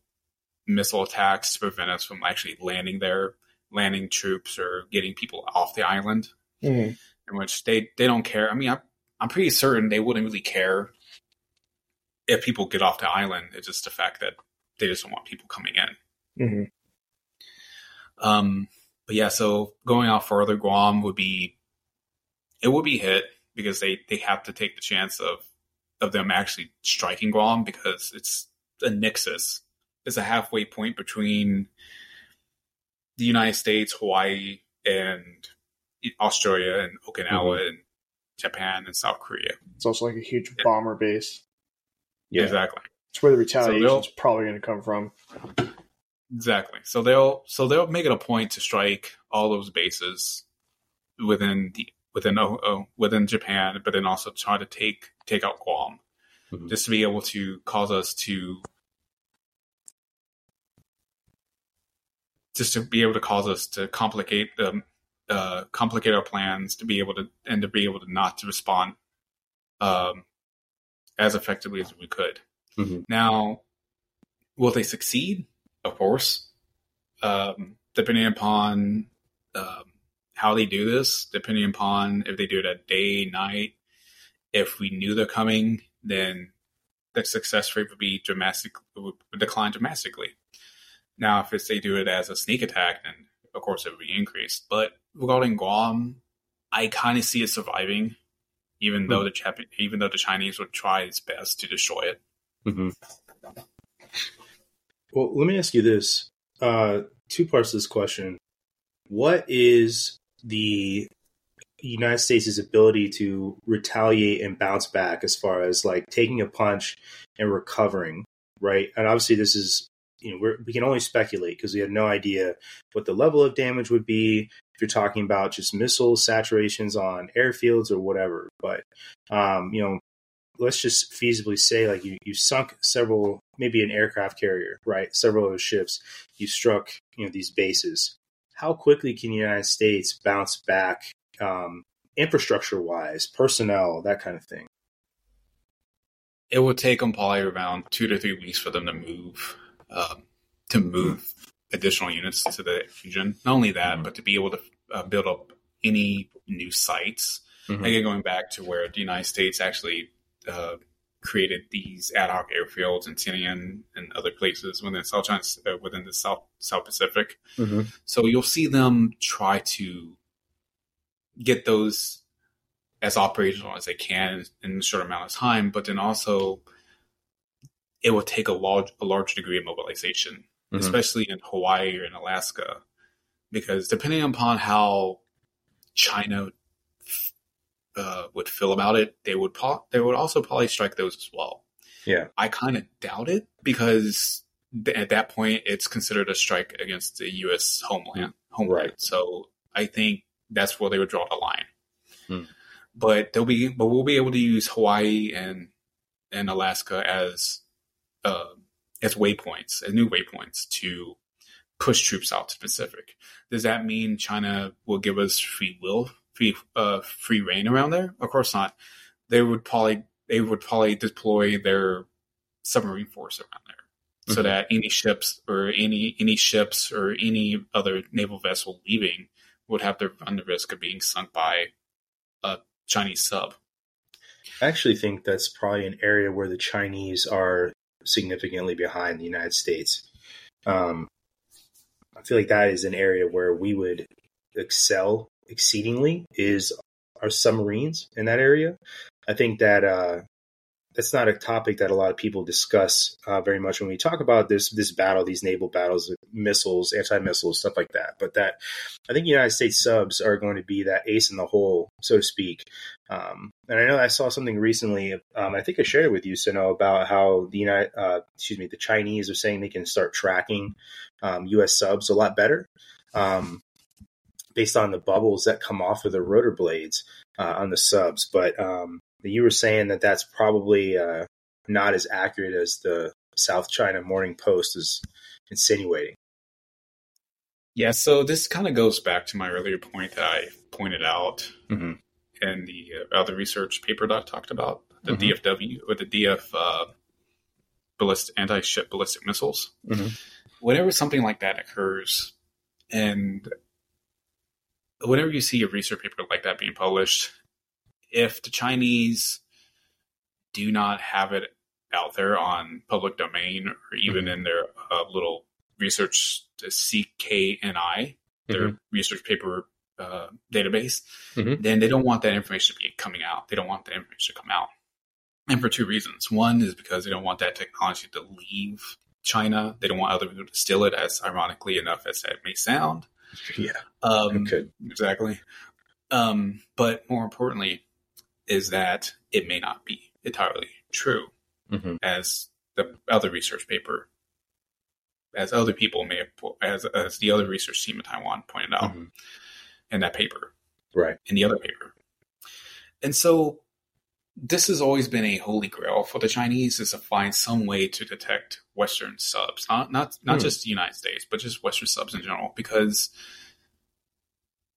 missile attacks to prevent us from actually landing there, landing troops or getting people off the island. Mm-hmm. in which they they don't care. I mean, I'm I'm pretty certain they wouldn't really care if people get off the island. It's just the fact that they just don't want people coming in. Mm-hmm. Um, but yeah, so going out further, Guam would be it would be hit because they they have to take the chance of of them actually striking Guam because it's a nexus. It's a halfway point between the United States, Hawaii, and Australia, and Okinawa, and Japan, and South Korea. It's also like a huge bomber base. Yeah. Exactly. It's where the retaliation they'll- is probably going to come from. Exactly. So they'll so they'll make it a point to strike all those bases within the within oh, oh, within Japan, but then also try to take take out Guam, Mhm. just to be able to cause us to just to be able to cause us to complicate them, uh, complicate our plans to be able to and to be able to not to respond um, as effectively as we could. Mhm. Now, will they succeed? of course, um, depending upon um, how they do this, depending upon if they do it at day, night, if we knew they're coming, then the success rate would be dramatic would decline dramatically. Now, if it's they do it as a sneak attack, then of course it would be increased. But regarding Guam, I kind of see it surviving, even though the Jap- even though the Chinese would try its best to destroy it. Mm-hmm. Well, let me ask you this: uh, two parts of this question. What is the United States' ability to retaliate and bounce back as far as like taking a punch and recovering, right? And obviously, this is you know we can only speculate because we have no idea what the level of damage would be if you're talking about just missile saturations on airfields or whatever. But um, you know, let's just feasibly say like you you sunk several maybe an aircraft carrier, right? Several of those ships. You struck you know these bases. How quickly can the United States bounce back um, infrastructure wise, personnel, that kind of thing? It would take them probably around two to three weeks for them to move um, to move additional units to the region. Not only that, mm-hmm. but to be able to uh, build up any new sites. Mm-hmm. Again, going back to where the United States actually uh, created these ad hoc airfields in Tinian and other places within South China, uh, within the South South Pacific. Mm-hmm. So you'll see them try to get those as operational as they can in a short amount of time, but then also it will take a large a large degree of mobilization, mm-hmm. especially in Hawaii or in Alaska, because depending upon how China uh, would feel about it, they would po- they would also probably strike those as well. Yeah, I kind of doubt it because th- at that point it's considered a strike against the U.S. homeland. Homeland. Right. So I think that's where they would draw the line. Hmm. But they'll be, but we'll be able to use Hawaii and and Alaska as uh, as waypoints, as new waypoints to push troops out to the Pacific. Does that mean China will give us free will, free uh, free reign around there? Of course not. They would probably they would probably deploy their submarine force around there. Mm-hmm. So that any ships or any any ships or any other naval vessel leaving would have to run the risk of being sunk by a Chinese sub. I actually think that's probably an area where the Chinese are significantly behind the United States. Um, I feel like that is an area where we would excel exceedingly is our submarines in that area. I think that uh, that's not a topic that a lot of people discuss uh, very much when we talk about this this battle, these naval battles, missiles, anti missiles, stuff like that. But that I think United States subs are going to be that ace in the hole, so to speak. Um, and I know I saw something recently. Um, I think I shared it with you, Sino, about how the United, uh, excuse me, the Chinese are saying they can start tracking um, U.S. subs a lot better. Um, based on the bubbles that come off of the rotor blades uh, on the subs, but um, you were saying that that's probably uh, not as accurate as the South China Morning Post is insinuating. Yeah, so this kind of goes back to my earlier point that I pointed out mm-hmm. in the uh, other research paper that I talked about, the mm-hmm. DFW or the DF uh, ballistic anti-ship ballistic missiles. Mm-hmm. Whenever something like that occurs, and whenever you see a research paper like that being published, if the Chinese do not have it out there on public domain or even mm-hmm. in their uh, little research CNKI, their mm-hmm. research paper uh, database, mm-hmm. then they don't want that information to be coming out. They don't want that information to come out. And for two reasons. One is because they don't want that technology to leave China. They don't want other people to steal it, as ironically enough as that may sound. <laughs> Yeah. Um, exactly. Um, but more importantly, is that it may not be entirely true, mm-hmm. as the other research paper, as other people may have, as, as the other research team in Taiwan pointed out mm-hmm. in that paper, right? In the other paper, and so this has always been a holy grail for the Chinese is to find some way to detect Western subs, not not not mm. just the United States, but just Western subs in general, because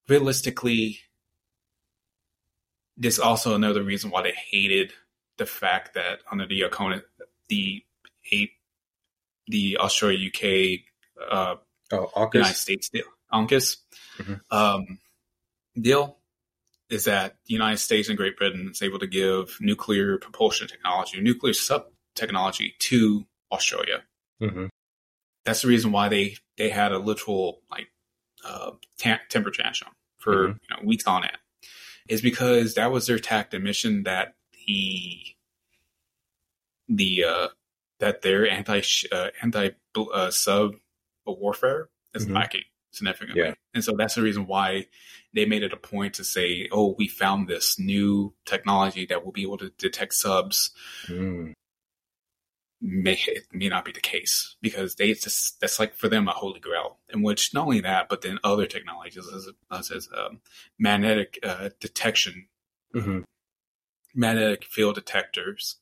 realistically, this also another reason why they hated the fact that under the Ocona, the eight, the Australia UK uh, Oh, United States deal, AUKUS Mhm. um, deal, is that the United States and Great Britain is able to give nuclear propulsion technology, nuclear sub technology to Australia. Mhm. That's the reason why they they had a literal like uh, ta- temper tantrum for Mhm. you know, weeks on end. Is because that was their tactic mission that the the uh, that their anti uh, anti uh, sub warfare is Mhm. lacking significantly, Yeah. and so that's the reason why they made it a point to say, "Oh, we found this new technology that will be able to detect subs." Mm. May it may not be the case because they just that's like for them a holy grail. In which not only that, but then other technologies as as, um, magnetic uh, detection Mhm. magnetic field detectors.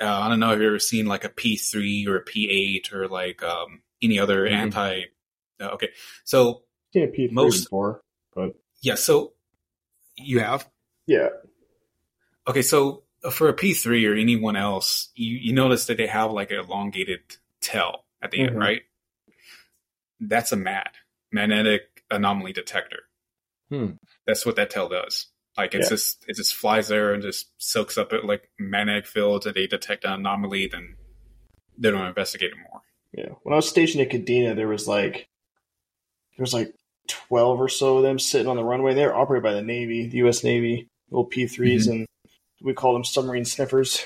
Uh, I don't know if you've ever seen like a P3 or a P8 or like um, any other Mhm. anti. Uh, okay, so Yeah, P3 Most- before, but yeah, so you have yeah, okay, so for a P3 or anyone else, you you notice that they have like an elongated tail at the Mhm. end, right? That's a MAD magnetic anomaly detector. Hmm. That's what that tail does. Like it's Yeah. just it just flies there and just soaks up it like magnetic fields, and they detect an anomaly, then they don't investigate it more. yeah. When I was stationed at Kadena, there was like there was like twelve or so of them sitting on the runway. They're operated by the Navy, the U.S. Navy, little P3s, and we call them submarine sniffers.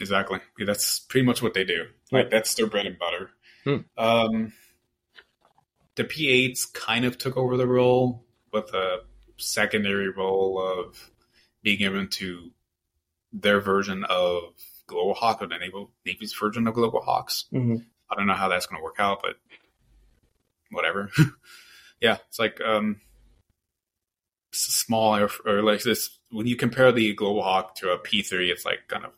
Exactly. Yeah, that's pretty much what they do. Like that's their bread and butter. Hmm. Um, the P8s kind of took over the role with a secondary role of being able to their version of Global Hawk or the Naval Navy's version of Global Hawks. Mm-hmm. I don't know how that's going to work out, but whatever. <laughs> yeah, it's like um, s- small or, or like this. When you compare the Global Hawk to a P3, it's like kind of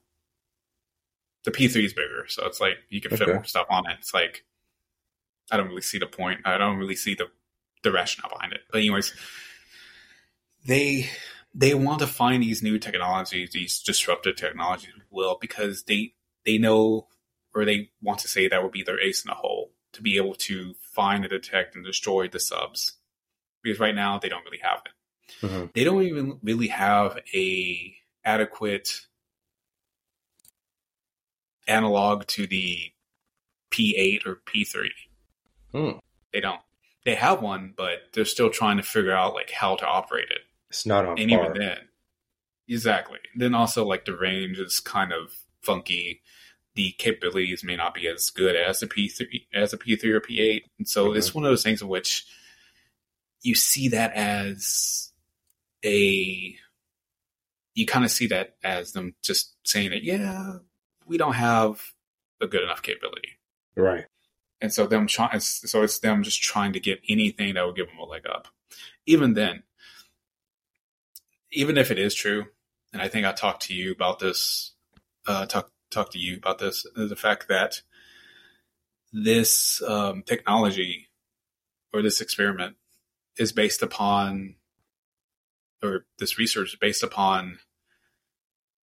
the P3 is bigger, so it's like you can fit Okay. more stuff on it. It's like I don't really see the point. I don't really see the the rationale behind it. But anyways, they they want to find these new technologies, these disruptive technologies, will because they they know or they want to say that would be their ace in the hole to be able to find and detect and destroy the subs. Because right now they don't really have it. Mhm. They don't even really have a adequate analog to the P8 or P3. Hmm. They don't. They have one, but they're still trying to figure out like how to operate it It's not on and par. even then exactly then also like the range is kind of funky the capabilities may not be as good as a p3 as a p3 or p8 and so Mhm. it's one of those things in which you see that as a you kind of see that as them just saying that yeah we don't have a good enough capability Right. and so them trying, so it's them just trying to get anything that would give them a leg up. Even then, even if it is true, and I think I talked to you about this, uh, talk talk to you about this, the fact that this um, technology or this experiment is based upon, or this research is based upon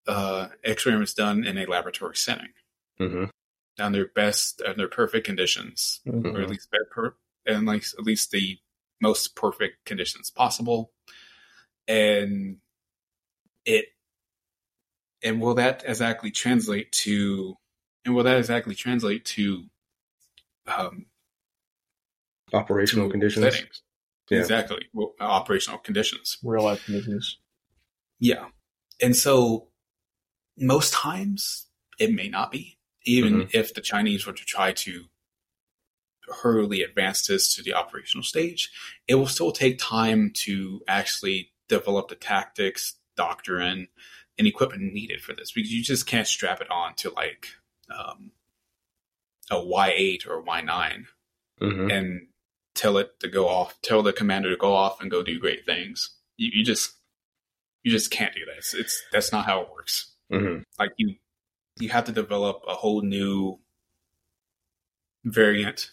uh, experiments done in a laboratory setting hmm their best and their perfect conditions, Mm-hmm. or at least better per, and like at least the most perfect conditions possible. And it and will that exactly translate to and will that exactly translate to um Operational to conditions. settings? Yeah. Exactly. Well, operational conditions. Real life conditions. Yeah. And so most times it may not be, even Mhm. if the Chinese were to try to hurriedly advance this to the operational stage, it will still take time to actually develop the tactics, doctrine, and equipment needed for this because you just can't strap it on to like um, a Y8 or Y9 hmm and tell it to go off, tell the commander to go off and go do great things. You, you just you just can't do that. It's, it's that's not how it works. hmm Like you you have to develop a whole new variant,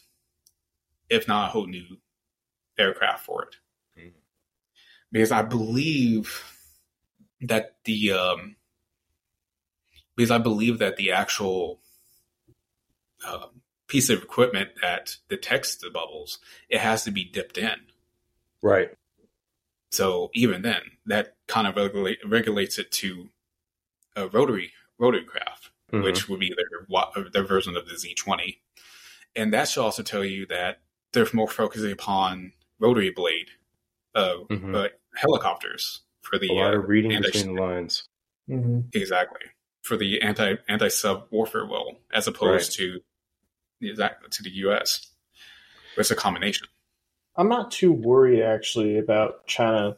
if not a whole new aircraft for it. Mhm. Because I believe that the um, because I believe that the actual um, piece of equipment that detects the bubbles, it has to be dipped in. Right. So even then, that kind of regulate, regulates it to a rotary rotary craft, Mhm. which would be their their version of the Z20, and that should also tell you that they're more focusing upon rotary blade uh, Mhm. uh, helicopters for the a lot uh, of reading anti- between the lines. Mm-hmm. exactly for the anti anti sub warfare will as opposed to exactly to the U.S. It's a combination. I'm not too worried actually about China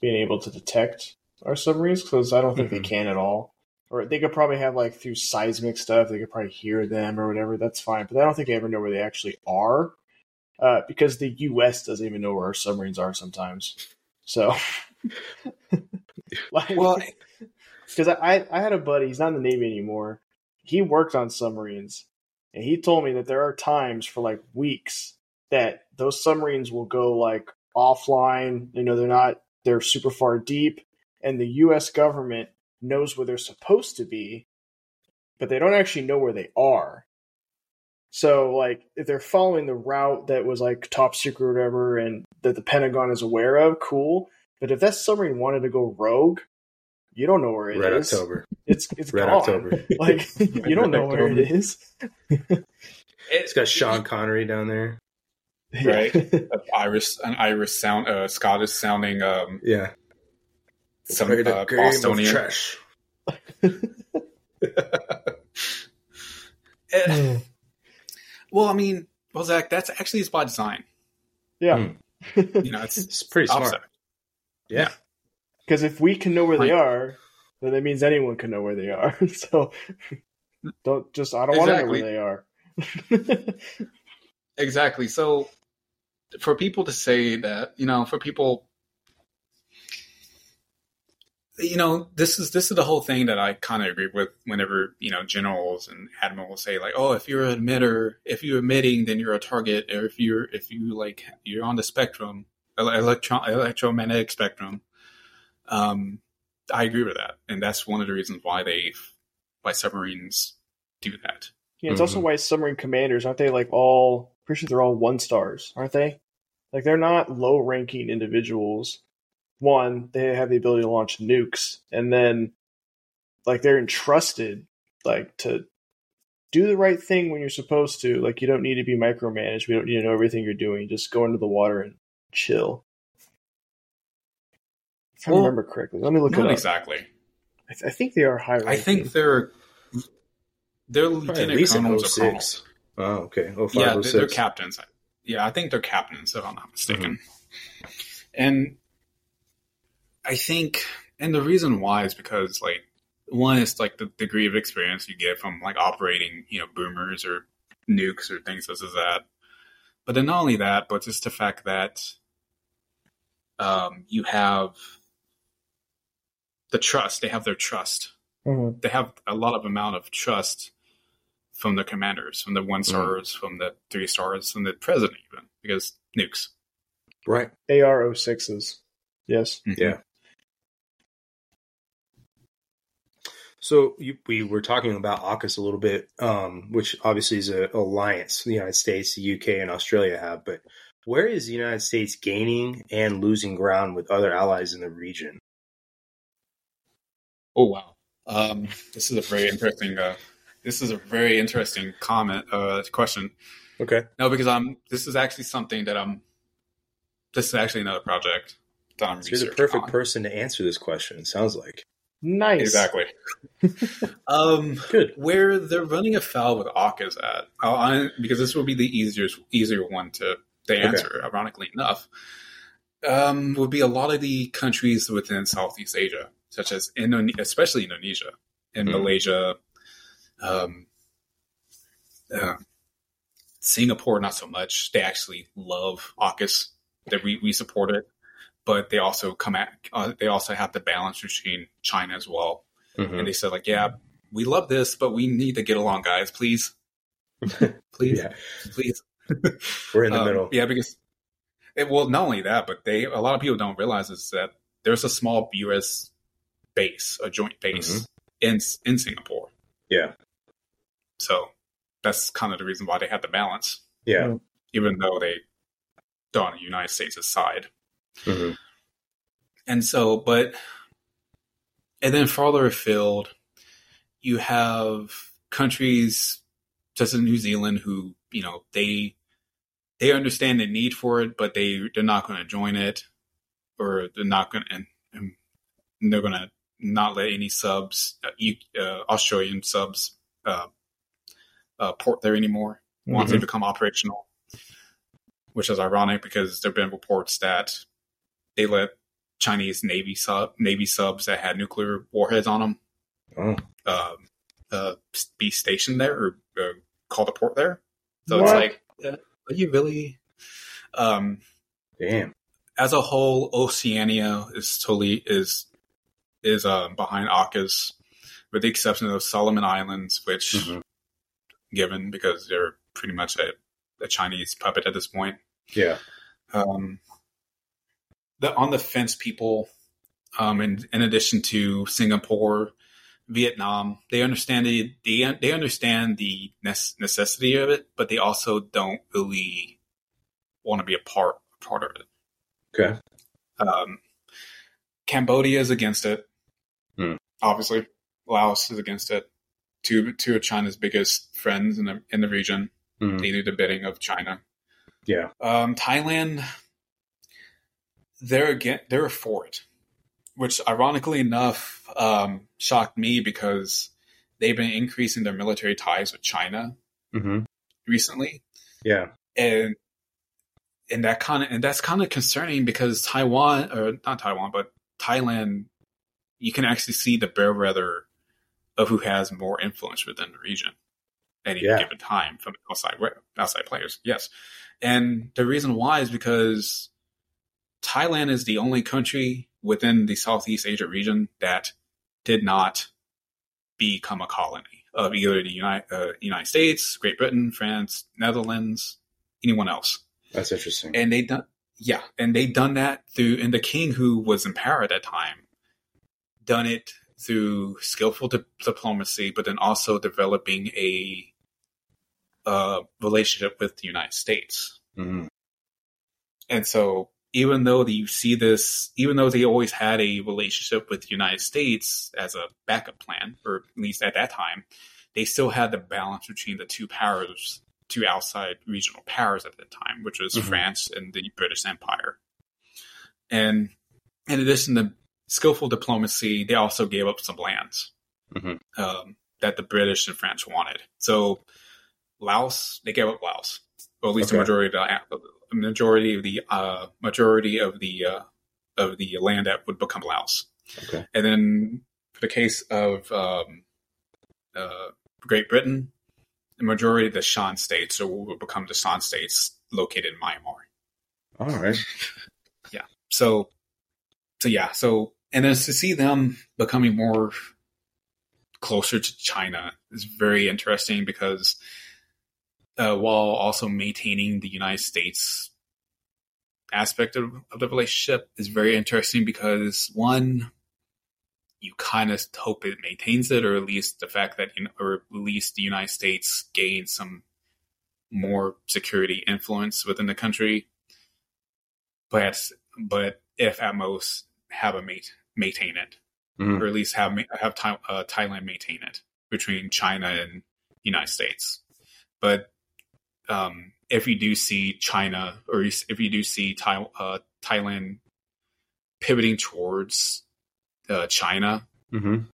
being able to detect our submarines because I don't think Mhm. they can at all. Or they could probably have like through seismic stuff, they could probably hear them or whatever. That's fine, but I don't think they ever know where they actually are uh, because the U.S. doesn't even know where our submarines are sometimes. So, <laughs> like, Well, <laughs> because I, I I had a buddy, he's not in the Navy anymore. He worked on submarines, and he told me that there are times for like weeks that those submarines will go like offline. You know, they're not they're super far deep, and the U.S. government knows where they're supposed to be, but they don't actually know where they are. So, like, if they're following the route that was like top secret or whatever, and that the Pentagon is aware of, cool. But if that submarine wanted to go rogue, you don't know where it is. Red October. <laughs> It's it's Red gone. October. <laughs> Like you don't know where it is. It's got Sean Connery down there. Right. <laughs> an Irish, an Irish sound, uh, Scottish sounding, um, Yeah. some Play the uh, game of Bostonian. trash. Eh, well, I mean, well, Zach, that's actually it's by design. yeah. You know, it's It's pretty smart. opposite. Yeah. Because if we can know where they are, then that means anyone can know where they are. <laughs> so don't just I don't want to know where they are. <laughs> Exactly. So, for people to say that, you know, for people, you know, this is this is the whole thing that I kind of agree with. Whenever you know generals and admirals say like, "Oh, if you're an emitter, if you're emitting, then you're a target," or if you're if you like you're on the spectrum, ele- electron electromagnetic spectrum. Um, I agree with that, and that's one of the reasons why they why submarines do that. Yeah, it's also why submarine commanders aren't they like all pretty sure they're all one stars, aren't they? Like they're not low ranking individuals. One, they have the ability to launch nukes, and then like they're entrusted like to do the right thing when you're supposed to. Like you don't need to be micromanaged. We don't need to know everything you're doing. Just go into the water and chill. If I Well, remember correctly, let me look it up. exactly. I, th- I think they are high. I think they're they're at lieutenant least in colonels or colonels. 06. Oh, okay. 05, yeah, they're, they're captains. Yeah, I think they're captains, if I'm not mistaken. And I think, and the reason why is because, like, one is like the degree of experience you get from like operating, you know, boomers or nukes or things such as that. But then not only that, but just the fact that um, you have the trust. They have their trust Mhm. they have a lot of amount of trust from the commanders, from the one stars, from the three stars, from the president even, because nukes. Right. AR 06s. Yes. Yeah. So you, we were talking about AUKUS a little bit, um, which obviously is an alliance the United States, the UK, and Australia have. But where is the United States gaining and losing ground with other allies in the region? Oh wow, um, this is a very interesting. Uh, this is a very interesting comment uh, question. Okay. No, because I'm. This is actually something that I'm. This is actually another project that I'm So you're the perfect on. person to answer this question. It sounds like Nice. Exactly. <laughs> um, good. where they're running afoul with AUKUS at, uh, I, because this will be the easier easier one to, to answer, ironically enough, um, would be a lot of the countries within Southeast Asia, such as Indone- especially Indonesia and Mhm. Malaysia, um, uh, Singapore, not so much. They actually love AUKUS. That we, we support it, but they also come at uh, they also have the balance between China as well Mhm. and they said like, yeah, we love this, but we need to get along, guys. Please, <laughs> please, Yeah, please. <laughs> we're in the Um, middle. Yeah, because it, well, not only that, but they a lot of people don't realize is that there's a small U.S. base, a joint base in in Singapore. Yeah. So that's kind of the reason why they had the balance, Yeah. even though they don't on the United States' side. hmm And so, but, and then farther afield, you have countries such as New Zealand who, you know, they, they understand the need for it, but they, they're not going to join it or they're not going to, and, and they're going to not let any subs, uh, uh, Australian subs, uh, uh, port there anymore once they become operational, which is ironic because there have been reports that they let Chinese Navy sub Navy subs that had nuclear warheads on them Oh. um, uh, be stationed there or uh, call the port there. So What? it's like, uh, are you really? Um, Damn. as a whole, Oceania is totally is is uh, behind AUKUS, with the exception of Solomon Islands, which Mhm. given because they're pretty much a, a Chinese puppet at this point. Yeah. um, the on the fence people, um, in in addition to Singapore, Vietnam, they understand the they, they understand the necessity of it, but they also don't really want to be a part part of it. Okay. Um, Cambodia is against it. Hmm. Obviously, Laos is against it. Two two of China's biggest friends in the in the region. They do the bidding of China. Yeah. Um, Thailand, they're again they're for it, which ironically enough um, shocked me because they've been increasing their military ties with China hmm recently, Yeah. and and that kind of and that's kind of concerning because Taiwan or not Taiwan but Thailand, you can actually see the bellwether of who has more influence within the region at any Yeah. given time from outside outside players. Yes, and the reason why is because Thailand is the only country within the Southeast Asia region that did not become a colony of either the United, uh, United States, Great Britain, France, Netherlands, anyone else. That's interesting. And they done, yeah, and they done that through, and the king who was in power at that time, done it through skillful di- diplomacy, but then also developing a uh, relationship with the United States. Mhm. And so, even though you see this, even though they always had a relationship with the United States as a backup plan, or at least at that time, they still had the balance between the two powers, two outside regional powers at the time, which was Mhm. France and the British Empire. And in addition to skillful diplomacy, they also gave up some lands Mhm. um, that the British and French wanted. So Laos, they gave up Laos, or at least Okay. the majority of the a majority of the uh, majority of the uh, of the land that would become Laos. Okay. And then for the case of um, uh, Great Britain, the majority of the Shan states, or would become the Shan states, located in Myanmar. All right. <laughs> Yeah. So, so yeah, so and to see them becoming more closer to China is very interesting because uh, while also maintaining the United States aspect of, of the relationship is very interesting because one, you kind of hope it maintains it, or at least the fact that, you know, or at least the United States gains some more security influence within the country. But but if at most have a mate maintain it, Mhm. or at least have have Thai, uh, Thailand maintain it between China and United States. But um, if you do see China, or if you do see Thai, uh, Thailand pivoting towards uh, China, Mhm.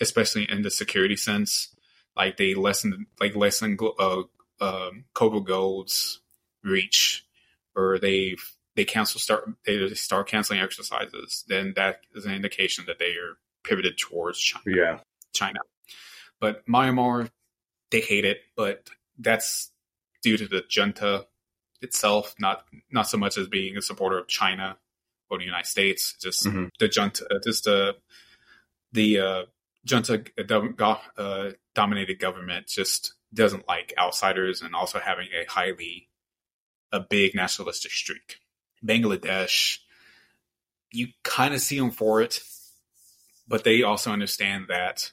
especially in the security sense, like they lessen like lessen uh, um, Cobra Gold's reach, or they they cancel start they start canceling exercises, then that is an indication that they are pivoted towards China. Yeah. China. But Myanmar, they hate it, but that's due to the junta itself, not not so much as being a supporter of China or the United States. Just Mhm. the junta, uh, just the the uh, junta uh, dominated government just doesn't like outsiders, and also having a highly a big nationalistic streak. Bangladesh, you kind of see them for it, but they also understand that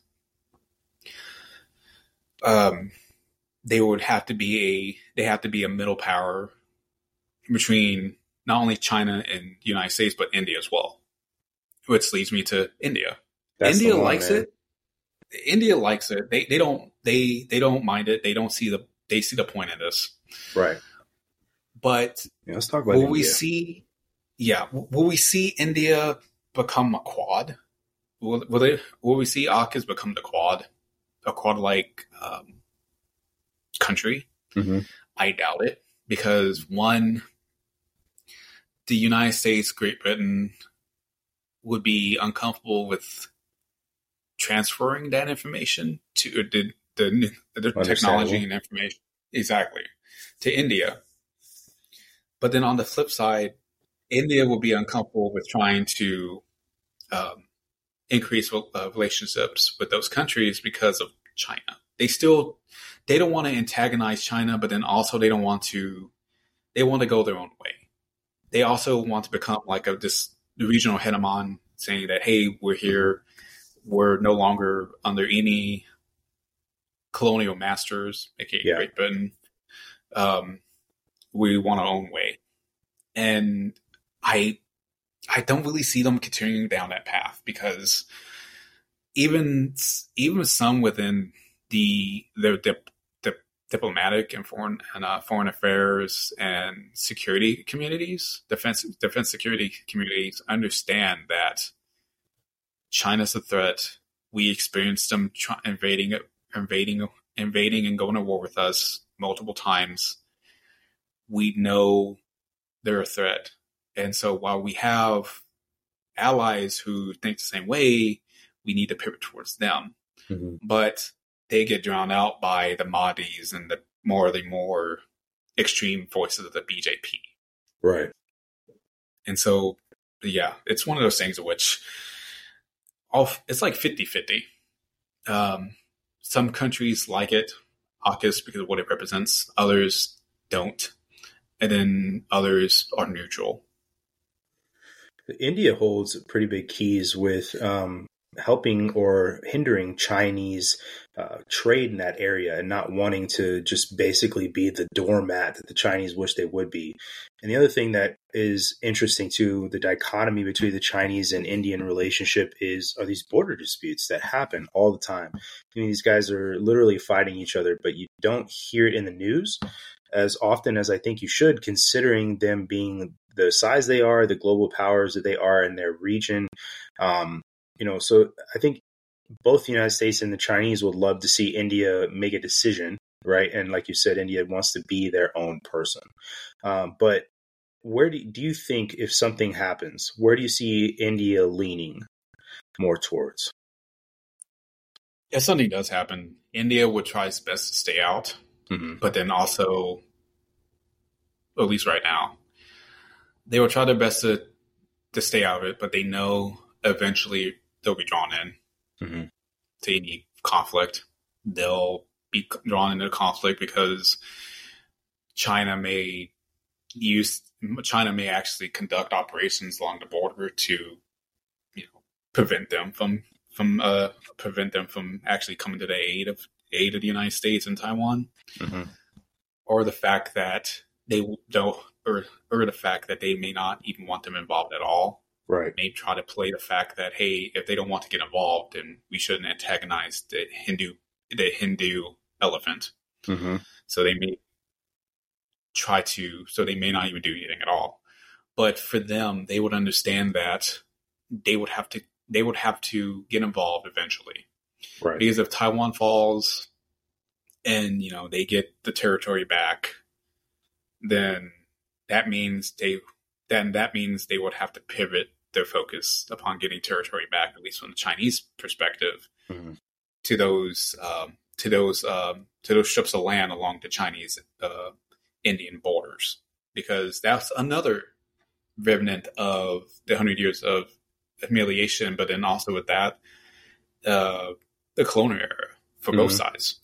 um, they would have to be a they have to be a middle power between not only China and the United States but India as well. Which leads me to India. That's India one, likes man. it. India likes it. They they don't they they don't mind it. They don't see the they see the point in this. Right. But Yeah, let's talk about will India. we see? Yeah, will we see India become a quad? Will will they? Will we see AUKUS become the quad, a quad like um, country? Mhm. I doubt it because one, the United States, Great Britain would be uncomfortable with transferring that information to the the, the technology and information exactly to India. But then on the flip side, India will be uncomfortable with trying to um, increase uh, relationships with those countries because of China. They still they don't want to antagonize China, but then also they don't want to they want to go their own way. They also want to become like a this regional hegemon, saying that hey, we're here, we're no longer under any colonial masters, aka Yeah. Great Britain. Um, we want our own way, and I I don't really see them continuing down that path because even even some within the the, the, the diplomatic and foreign and uh, foreign affairs and security communities, defense defense security communities understand that China's a threat. We experienced them try- invading invading invading and going to war with us multiple times. We know they're a threat. And so while we have allies who think the same way, we need to pivot towards them. Mhm. But they get drowned out by the Modi's and the more the more extreme voices of the BJP. Right. And so, yeah, it's one of those things in which all, it's like 50 50. Um, some countries like it, AUKUS, because of what it represents, others don't. And then others are neutral. India holds pretty big keys with um, helping or hindering Chinese uh, trade in that area and not wanting to just basically be the doormat that the Chinese wish they would be. And the other thing that is interesting too, the dichotomy between the Chinese and Indian relationship is are these border disputes that happen all the time. I mean, these guys are literally fighting each other, but you don't hear it in the news as often as I think you should, considering them being the size they are, the global powers that they are in their region. Um, you know, so I think both the United States and the Chinese would love to see India make a decision, right? And like you said, India wants to be their own person. Um, but where do, do you think if something happens, where do you see India leaning more towards? If something does happen, India would try its best to stay out, Mm-hmm. but then also, at least right now, they will try their best to to stay out of it, but they know eventually they'll be drawn in Mm-hmm. to any conflict. They'll be drawn into conflict because China may use China may actually conduct operations along the border to, you know, prevent them from from uh prevent them from actually coming to the aid of aid of the United States and Taiwan, Mm-hmm. or the fact that they don't or or the fact that they may not even want them involved at all Right. may try to play the fact that hey, if they don't want to get involved, then we shouldn't antagonize the Hindu the Hindu elephant. Mm-hmm. So they may try to. So they may not even do anything at all. But for them, they would understand that they would have to they would have to get involved eventually Right. because if Taiwan falls and you know they get the territory back, then that means they then that means they would have to pivot their focus upon getting territory back, at least from the Chinese perspective, Mhm. to those um, to those um, to those strips of land along the Chinese uh, Indian borders, because that's another remnant of the hundred years of humiliation, but then also with that, uh, the colonial era for both Mhm. sides.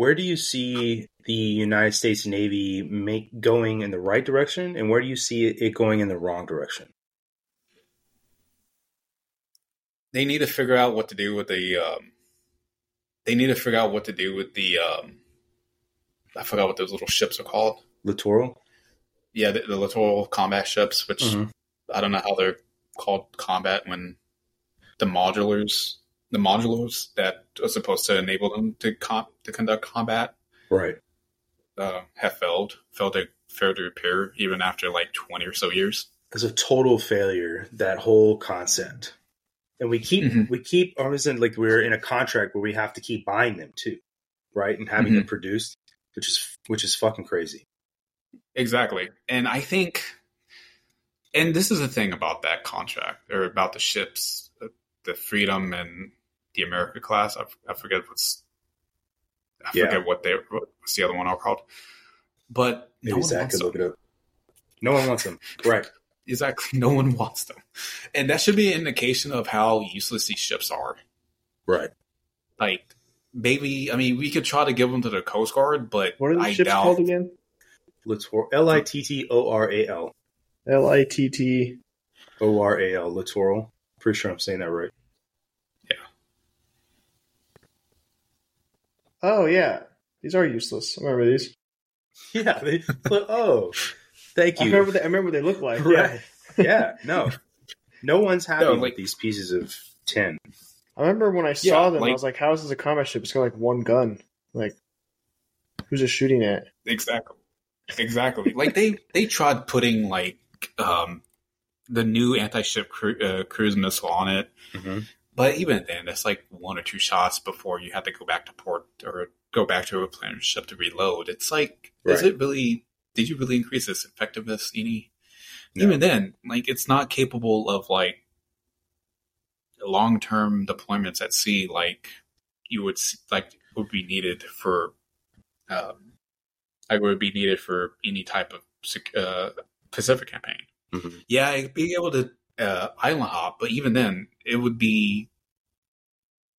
Where do you see the United States Navy make going in the right direction, and where do you see it going in the wrong direction? they need to figure out what to do with the. Um, they need to figure out what to do with the. Um, I forgot what those little ships are called. Littoral. Yeah, the, the littoral combat ships, which Mhm. I don't know how they're called combat when the modulars, the modules that are supposed to enable them to comp, to conduct combat, Right. uh, have failed, failed to failed to repair even after like twenty or so years. It's a total failure. That whole concept. And we keep Mhm. we keep in like we're in a contract where we have to keep buying them too, right? And having them produced, which is which is fucking crazy. Exactly. And I think, and this is the thing about that contract or about the ships, the Freedom and the America class. I, I forget what's, I Yeah. forget what they, what's the other one all called. But no Maybe one Zach wants could them. look it up. No one wants them. <laughs> Right. Exactly. No one wants them. And that should be an indication of how useless these ships are. Right. Like, maybe, I mean, we could try to give them to the Coast Guard, but What are the I ships doubt. called again? Littoral. L i t t o r a l. L I T T. O R A L. Littoral. Pretty sure I'm saying that right. Oh yeah, these are useless. I remember these. <laughs> Yeah. They, oh, thank I you. remember. They, I remember what they look like. Right. Yeah. yeah. No. No one's happy No, with like- these pieces of tin. I remember when I saw Yeah, them, like- I was like, "How is this a combat ship? It's got like one gun. Like, who's it shooting at?" Exactly. Exactly. like they they tried putting like um the new anti-ship cru- uh, cruise missile on it, Mm-hmm. But even then, it's like one or two shots before you have to go back to port or go back to a replenish ship to reload. It's like, is it really? Did you really increase its effectiveness any? No. Even then, like it's not capable of like long-term deployments at sea, like you would like would be needed for um, like would be needed for any type of uh, Pacific campaign. Mhm. Yeah, it'd able to uh, island hop, but even then, it would be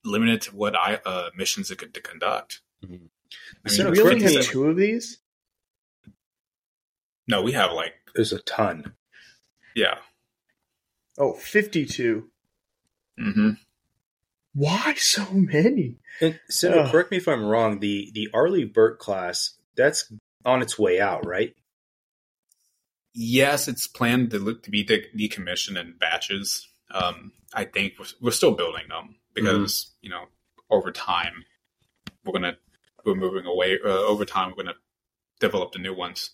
limited to what I, uh, missions it could to conduct. Mhm. I So mean, we only have two of these. no, we have like There's a ton. yeah, Oh, 52. Mm-hmm. Why so many? And so, Ugh. correct me if I'm wrong. The the Arleigh Burke class that's on its way out, right? yes, it's planned to, look- to be de- decommissioned in batches. Um, I think we're, we're still building them because you know over time we're gonna we're moving away. Uh, over time, we're gonna develop the new ones.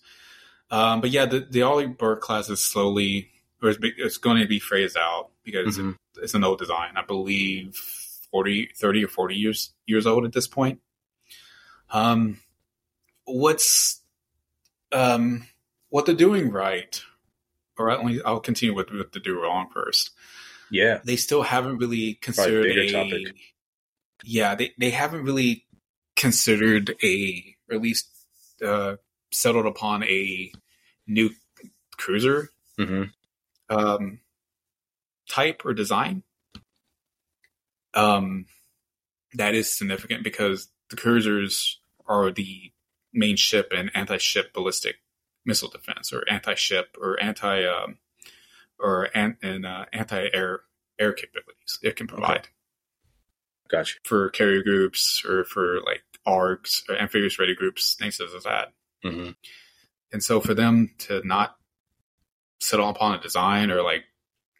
Um, but yeah, the the Arleigh Burke class is slowly or it's, it's going to be phased out because Mhm. it's an old design. I believe 40, 30 or 40 years years old at this point. Um, what's um, what they're doing right, or at least I'll continue with what they do wrong first. Yeah. They still haven't really considered a topic. yeah they they haven't really considered a or at least uh, settled upon a new cruiser mm-hmm. um, type or design. Um, that is significant because the cruisers are the main ship and anti-ship ballistic missile defense, or anti-ship, or anti, um, or an, and uh, anti-air air capabilities it can provide Gotcha. for carrier groups or for like ARGs or amphibious ready groups, things as that. hmm And so for them to not settle upon a design or like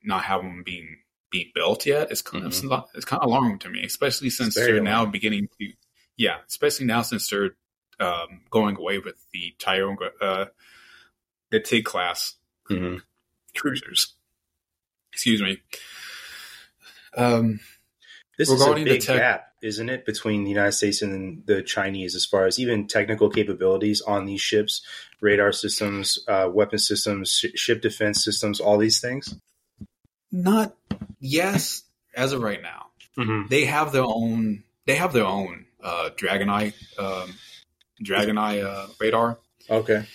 not have them being being built yet is kind Mhm. of it's kind of alarming to me, especially since they're now beginning to yeah, especially now since they're um, going away with the Tioga uh, the TIG class hmm cruisers. Excuse me. Um, This is a Regarding the big tech- gap, isn't it, between the United States and the Chinese as far as even technical capabilities on these ships, radar systems, uh, weapon systems, sh- ship defense systems, all these things? not yes, as of right now. Mm-hmm. they have their own they have their own uh dragon eye um dragon eye uh, radar Okay.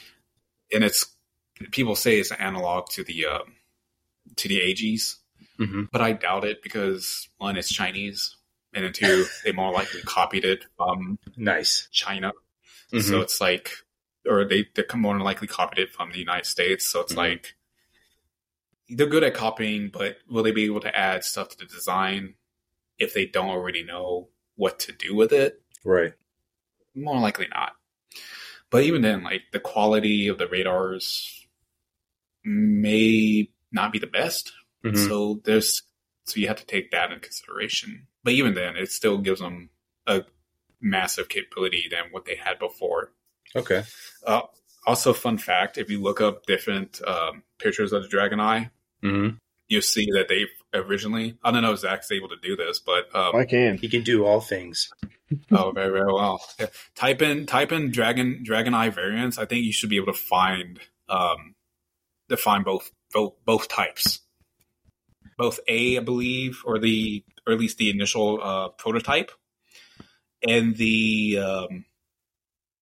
and it's people say it's an analog to the um to the Aegis hmm but I doubt it because one it's Chinese and then two <laughs> they more likely copied it from Nice. China Mhm. so it's like or they they more likely copied it from the United States so it's Mhm. like they're good at copying, but will they be able to add stuff to the design if they don't already know what to do with it? Right. More likely not. But even then, like the quality of the radars may not be the best. Mhm. So there's so you have to take that in consideration. But even then, it still gives them a massive capability than what they had before. Okay. Uh, also, fun fact: if you look up different um, pictures of the Dragon Eye, hmm you'll see that they originally. I don't know if Zach's able to do this, but um, I can. He can do all things. <laughs> oh, very very well. Yeah. Type in type in Dragon Dragon Eye variants. I think you should be able to find um, to find both both both types, both A, I believe, or the or at least the initial uh, prototype, and the um,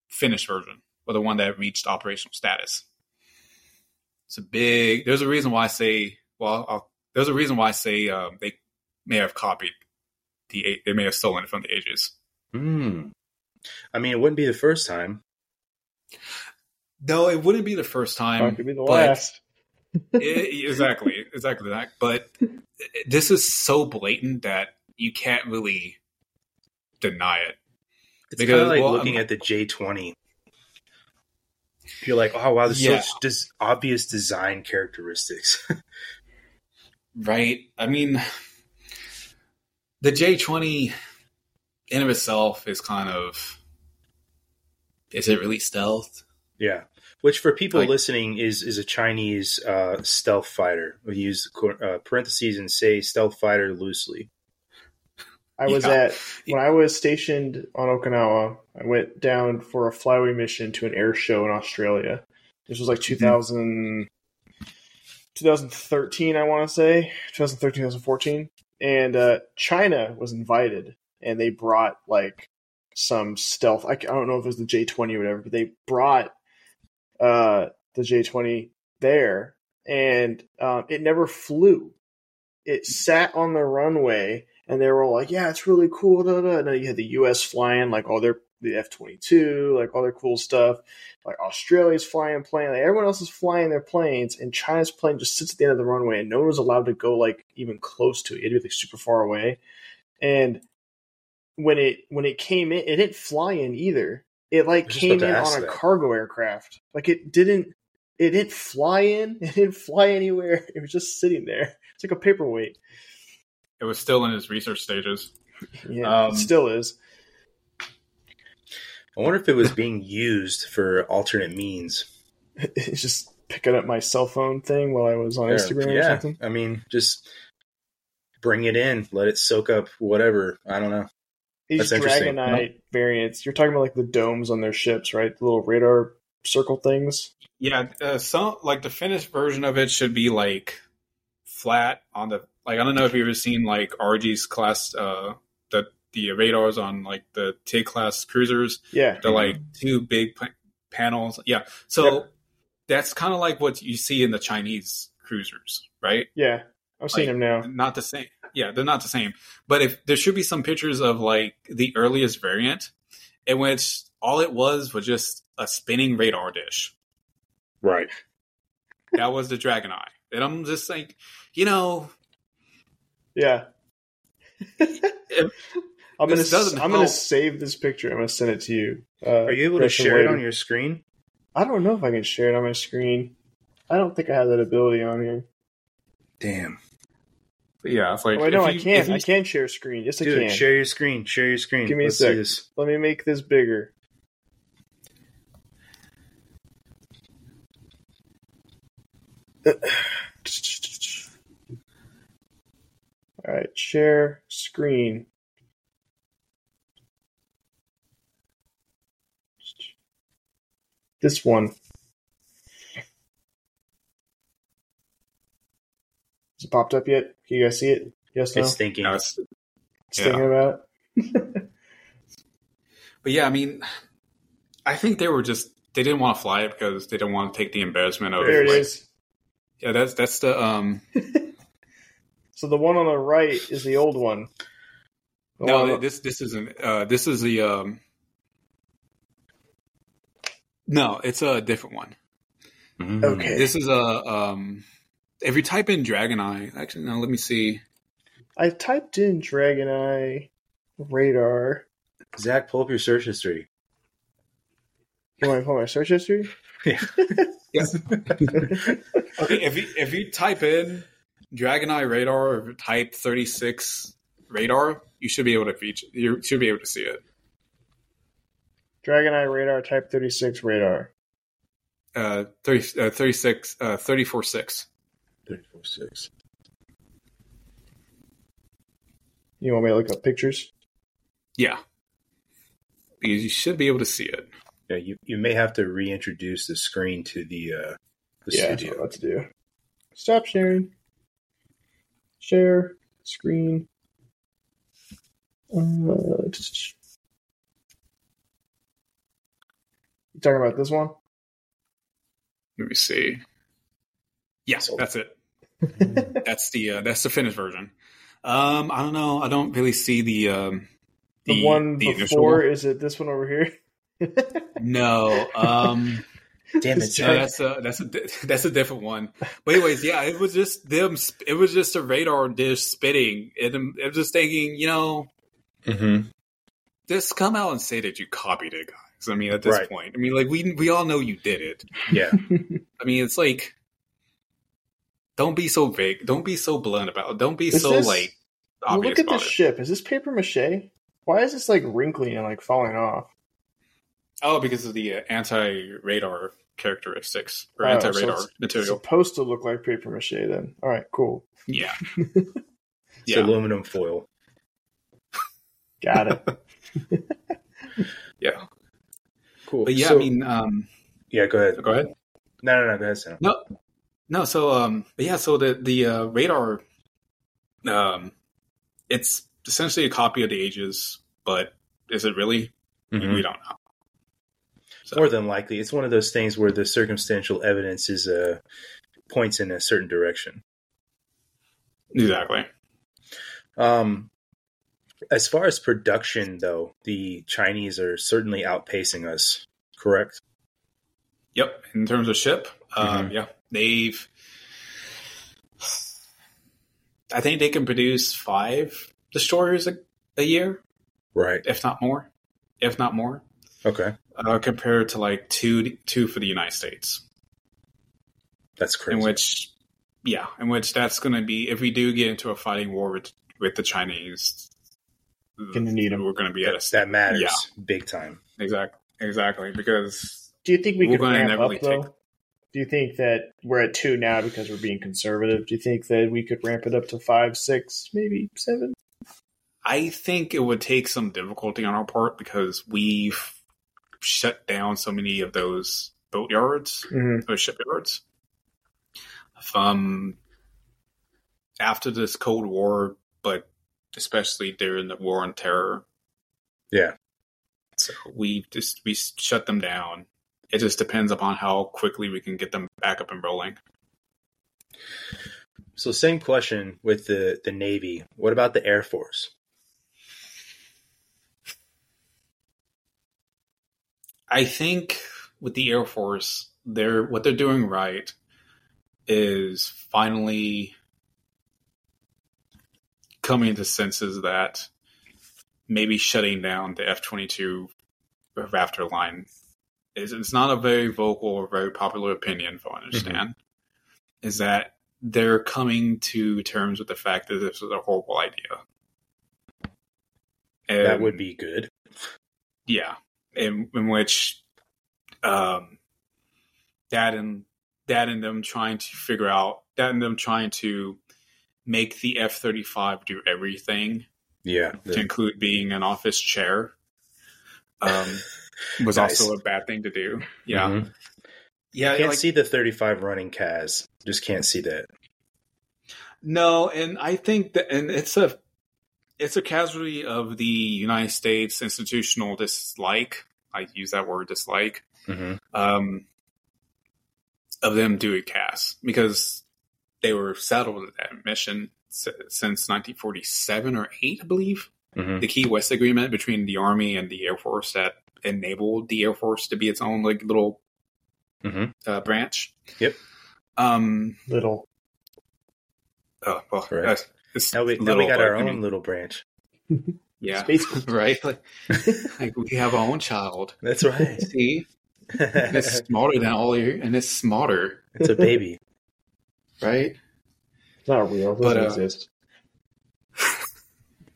finished version, or the one that reached operational status. It's a big. There's a reason why I say. Well, I'll, there's a reason why I say um, they may have copied the. They may have stolen it from the Aegis. Hmm. I mean, it wouldn't be the first time. No, it wouldn't be the first time. gonna be the last. <laughs> I- exactly, exactly that. But this is so blatant that you can't really deny it. It's Because, kind of like well, looking I'm- at the J20. You're like, oh wow, there's Yeah. such dis- obvious design characteristics. <laughs> Right. I mean, the J20 in of itself is kind of. Is it really stealth? Yeah, which for people Like- listening is is a Chinese uh, stealth fighter. We use uh, parentheses and say stealth fighter loosely. I was Yeah. at when I was stationed on Okinawa. I went down for a flyway mission to an air show in Australia. This was like 2000, 2013, I want to say 2013, 2014, and uh, China was invited, and they brought like some stealth. I, I don't know if it was the J twenty or whatever, but they brought uh, the J twenty there, and um, it never flew. It sat on the runway and they were all like, "Yeah, it's really cool." Da, da. And then you had the U.S. flying like all their the F twenty two, like all their cool stuff. Like Australia's flying plane, like everyone else is flying their planes, and China's plane just sits at the end of the runway, and no one was allowed to go like even close to it. It'd be like super far away. And when it when it came in, it didn't fly in either. It like I was just came in on a that. cargo aircraft. Like it didn't it didn't fly in. <laughs> It didn't fly anywhere. <laughs> It was just sitting there. It's like a paperweight. It was still in its research stages. <laughs> Yeah, Um, it still is. I wonder if it was being used for alternate means. It's just picking up my cell phone thing while I was on Yeah, Instagram or yeah. something. I mean, just bring it in, let it soak up whatever. I don't know. These That's interesting. Dragon Eye variants, you're talking about like the domes on their ships, right? The little radar circle things. Yeah, uh, some like the finished version of it should be like flat on the like. I don't know if you've ever seen like RG's class, uh, the the radars on like the T class cruisers. Yeah. They're like two big pa- panels. Yeah, so Yep. that's kind of like what you see in the Chinese cruisers, right? Yeah. I'm seeing Like, them now. Not the same. Yeah, they're not the same. But if there should be some pictures of like the earliest variant, in which all it was was just a spinning radar dish. Right. That was the Dragon Eye. And I'm just like, you know, Yeah. I'm gonna I'm gonna save this picture. I'm gonna send it to you. Uh, Are you able to Gresham share it on your screen? I don't know if I can share it on my screen. I don't think I have that ability on here. Damn. Yeah, it's like Oh, I know I can't. you- I can share screen. Yes, I can. share your screen. Share your screen. Give me a Let's sec. this. Let me make this bigger. <sighs> All right, share screen. This one. Has it popped up yet? Can you guys see it? Yes, no? It's thinking. No, it's- Just yeah. thinking about it. <laughs> but yeah, I mean, I think they were just they didn't want to fly it because they didn't want to take the embarrassment of There it like, is. Yeah, that's that's the um. <laughs> So the one on the right is the old one. The one No, on- this this isn't. Uh, this is the um. No, it's a different one. Mm. Okay. This is a um. If you type in Dragon Eye, actually, no, let me see. I typed in Dragon Eye radar. Zach, pull up your search history. You want to pull my search history? <laughs> Yeah. <laughs> Yes. okay, if you if you type in Dragon Eye radar or type thirty six radar, you should be able to feature. You should be able to see it. Dragon Eye radar type 36 radar. Uh, 30, uh 36, uh, 34 6. 34 6. You want me to look up pictures? Yeah. Because you should be able to see it. Yeah, you, you may have to reintroduce the screen to the uh, the yeah, that's studio. what to do. Stop sharing. Share screen. Uh, you talking about this one? Let me see. Yeah, that's it. That's the uh, that's the finished version. Um, I don't know. I don't really see the um The, one the before one. is it this one over here? <laughs> No. Um. Damn it, No, that's a that's a that's a different one. But anyways, yeah, it was just them. It was just a radar dish spitting. And I'm, I'm just thinking, you know, Mm-hmm. just come out and say that you copied it, guys. I mean, at this Right. point, I mean, like we we all know you did it. Yeah. I mean, it's like, don't be so vague. Don't be so blunt about. it. Don't be Is so this- like obvious look at about this it. ship. Is this paper mache? Why is this like wrinkly and like falling off? Oh, because of the uh, anti-radar characteristics or Oh, anti-radar it's- It's material. supposed to look like paper mache then. All right, cool. Yeah, <laughs> It's yeah, aluminum foil. Got it. <laughs> <laughs> yeah. Cool. But yeah, So- I mean, um, yeah, go ahead. go ahead. No, no, no, go ahead, Sam. No, no. So, um, yeah. So the the uh, radar, um, it's essentially a copy of the Aegis, but is it really? Mhm. We don't know. So, More than likely, it's one of those things where the circumstantial evidence is uh, points in a certain direction. exactly. Um, as far as production, though, the Chinese are certainly outpacing us. Correct. Yep. In terms of ship, um, Mhm. yeah, they've. I think they can produce five destroyers a, a year, Right. if not more, if not more, Okay. uh, compared to like two two for the United States. That's crazy. in which yeah in which that's going to be if we do get into a fighting war with with the chinese Gonna need them. we're going to be at that, a that matters Yeah. big time. exactly exactly because Do you think we We're could ramp up though? take- Do you think that we're at two now because we're being conservative? Do you think that we could ramp it up to five, six, maybe seven? i think it would take some difficulty on our part because we've shut down so many of those boat yards Mm-hmm. or shipyards um after this cold war but especially during the war on terror Yeah. So we just we shut them down. It just depends upon how quickly we can get them back up and rolling. So, same question with the the Navy. What about the Air Force? I think with the Air Force, they're what they're doing right is finally coming to senses that maybe shutting down the F twenty two Raptor line is it's not a very vocal or very popular opinion, if I understand. Is that they're coming to terms with the fact that this is a horrible idea. that would be good. yeah, in in which um, dad and dad and them trying to figure out that and them trying to make the F thirty five do everything Yeah. to include being an office chair um, <laughs> was Nice. also a bad thing to do. Yeah, Mhm. yeah. I can't like- see the 35 running CAS. Just can't see that. no, and I think that and it's a it's a casualty of the United States institutional dislike. I use that word dislike hmm um, of them doing CAS because they were settled at that mission s- since 1947 or 8, I believe. hmm The Key West Agreement between the Army and the Air Force that enabled the Air Force to be its own like little hmm uh, branch. Yep. Um, Little. Oh well, Right. uh, Now we, now little, we got but, our I own mean, little branch. <laughs> yeah, Space- <laughs> right. Like, <laughs> like we have our own child. That's right. See, and it's it's smarter than all your, and it's smarter, It's a baby. right? It's not real. It doesn't uh, exist.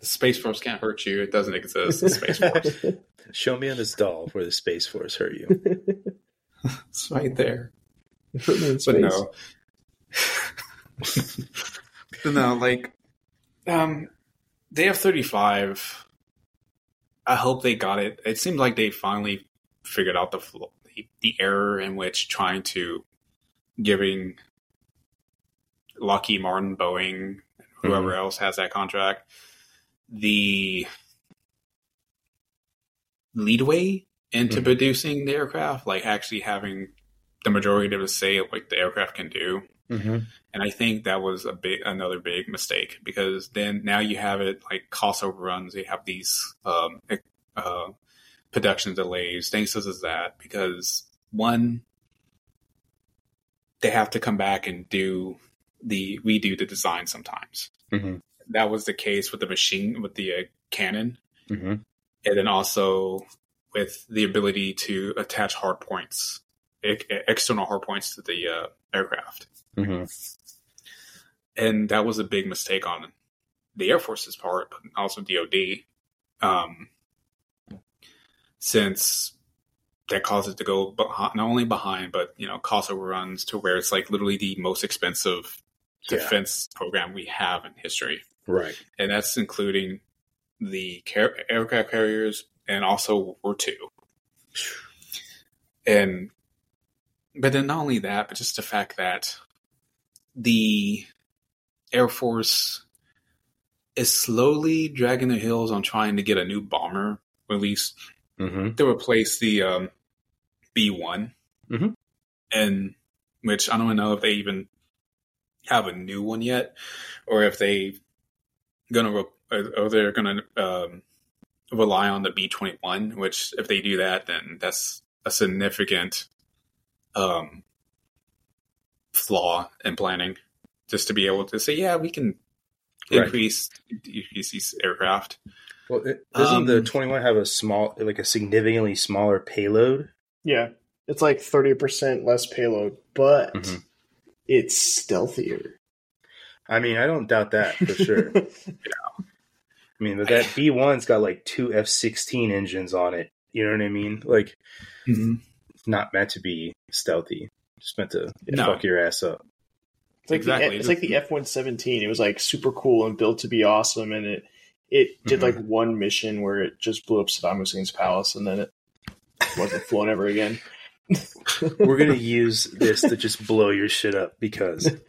The Space Force can't hurt you. It doesn't exist. The Space Force. Show me on this doll where the Space Force hurt you. <laughs> it's right there. Put me in But no. <laughs> but no, like, um, the F thirty five. I hope they got it. It seems like they finally figured out the the, the error in which trying to giving Lockheed Martin, Boeing, whoever else has that contract, the leadway into Mhm. producing the aircraft, like actually having the majority of the say of what the aircraft can do. Mm-hmm. And I think that was a big another big mistake because then now you have it like cost overruns. You have these um, uh, production delays, things such as that. Because one, they have to come back and do the redo the design sometimes. Mm-hmm. That was the case with the machine with the uh, cannon, Mm-hmm. And then also with the ability to attach hard points, ex- external hard points to the uh, aircraft Mm-hmm. and that was a big mistake on the Air Force's part, but also DoD, um, since that caused it to go behind, not only behind, but you know, cost overruns to where it's like literally the most expensive Yeah. defense program we have in history, Right. and that's including the car- aircraft carriers and also World War II. And but then not only that, but just the fact that the Air Force is slowly dragging their heels on trying to get a new bomber released Mm-hmm. to replace the um, B one, Mhm. and which I don't know if they even have a new one yet, or if they gonna re- or they're gonna um, rely on the B twenty one. Which if they do that, then that's a significant um, flaw in planning. Just to be able to say, yeah, we can Right. increase increase these aircraft. Well, it, doesn't the Um, 21 have a small, like a significantly smaller payload? Yeah, it's like thirty percent less payload, but Mhm. it's stealthier. I mean, I don't doubt that for sure. <laughs> I mean, but that B1's got like two F-16 engines on it. You know what I mean? Like, it's not meant to be stealthy. Just meant to No. fuck your ass up. It's like Exactly. the, it's like the F one seventeen. It was like super cool and built to be awesome, and it it did Mhm. like one mission where it just blew up Saddam Hussein's palace, and then it wasn't flown ever again. <laughs> We're gonna use this to just blow your shit up because. <laughs>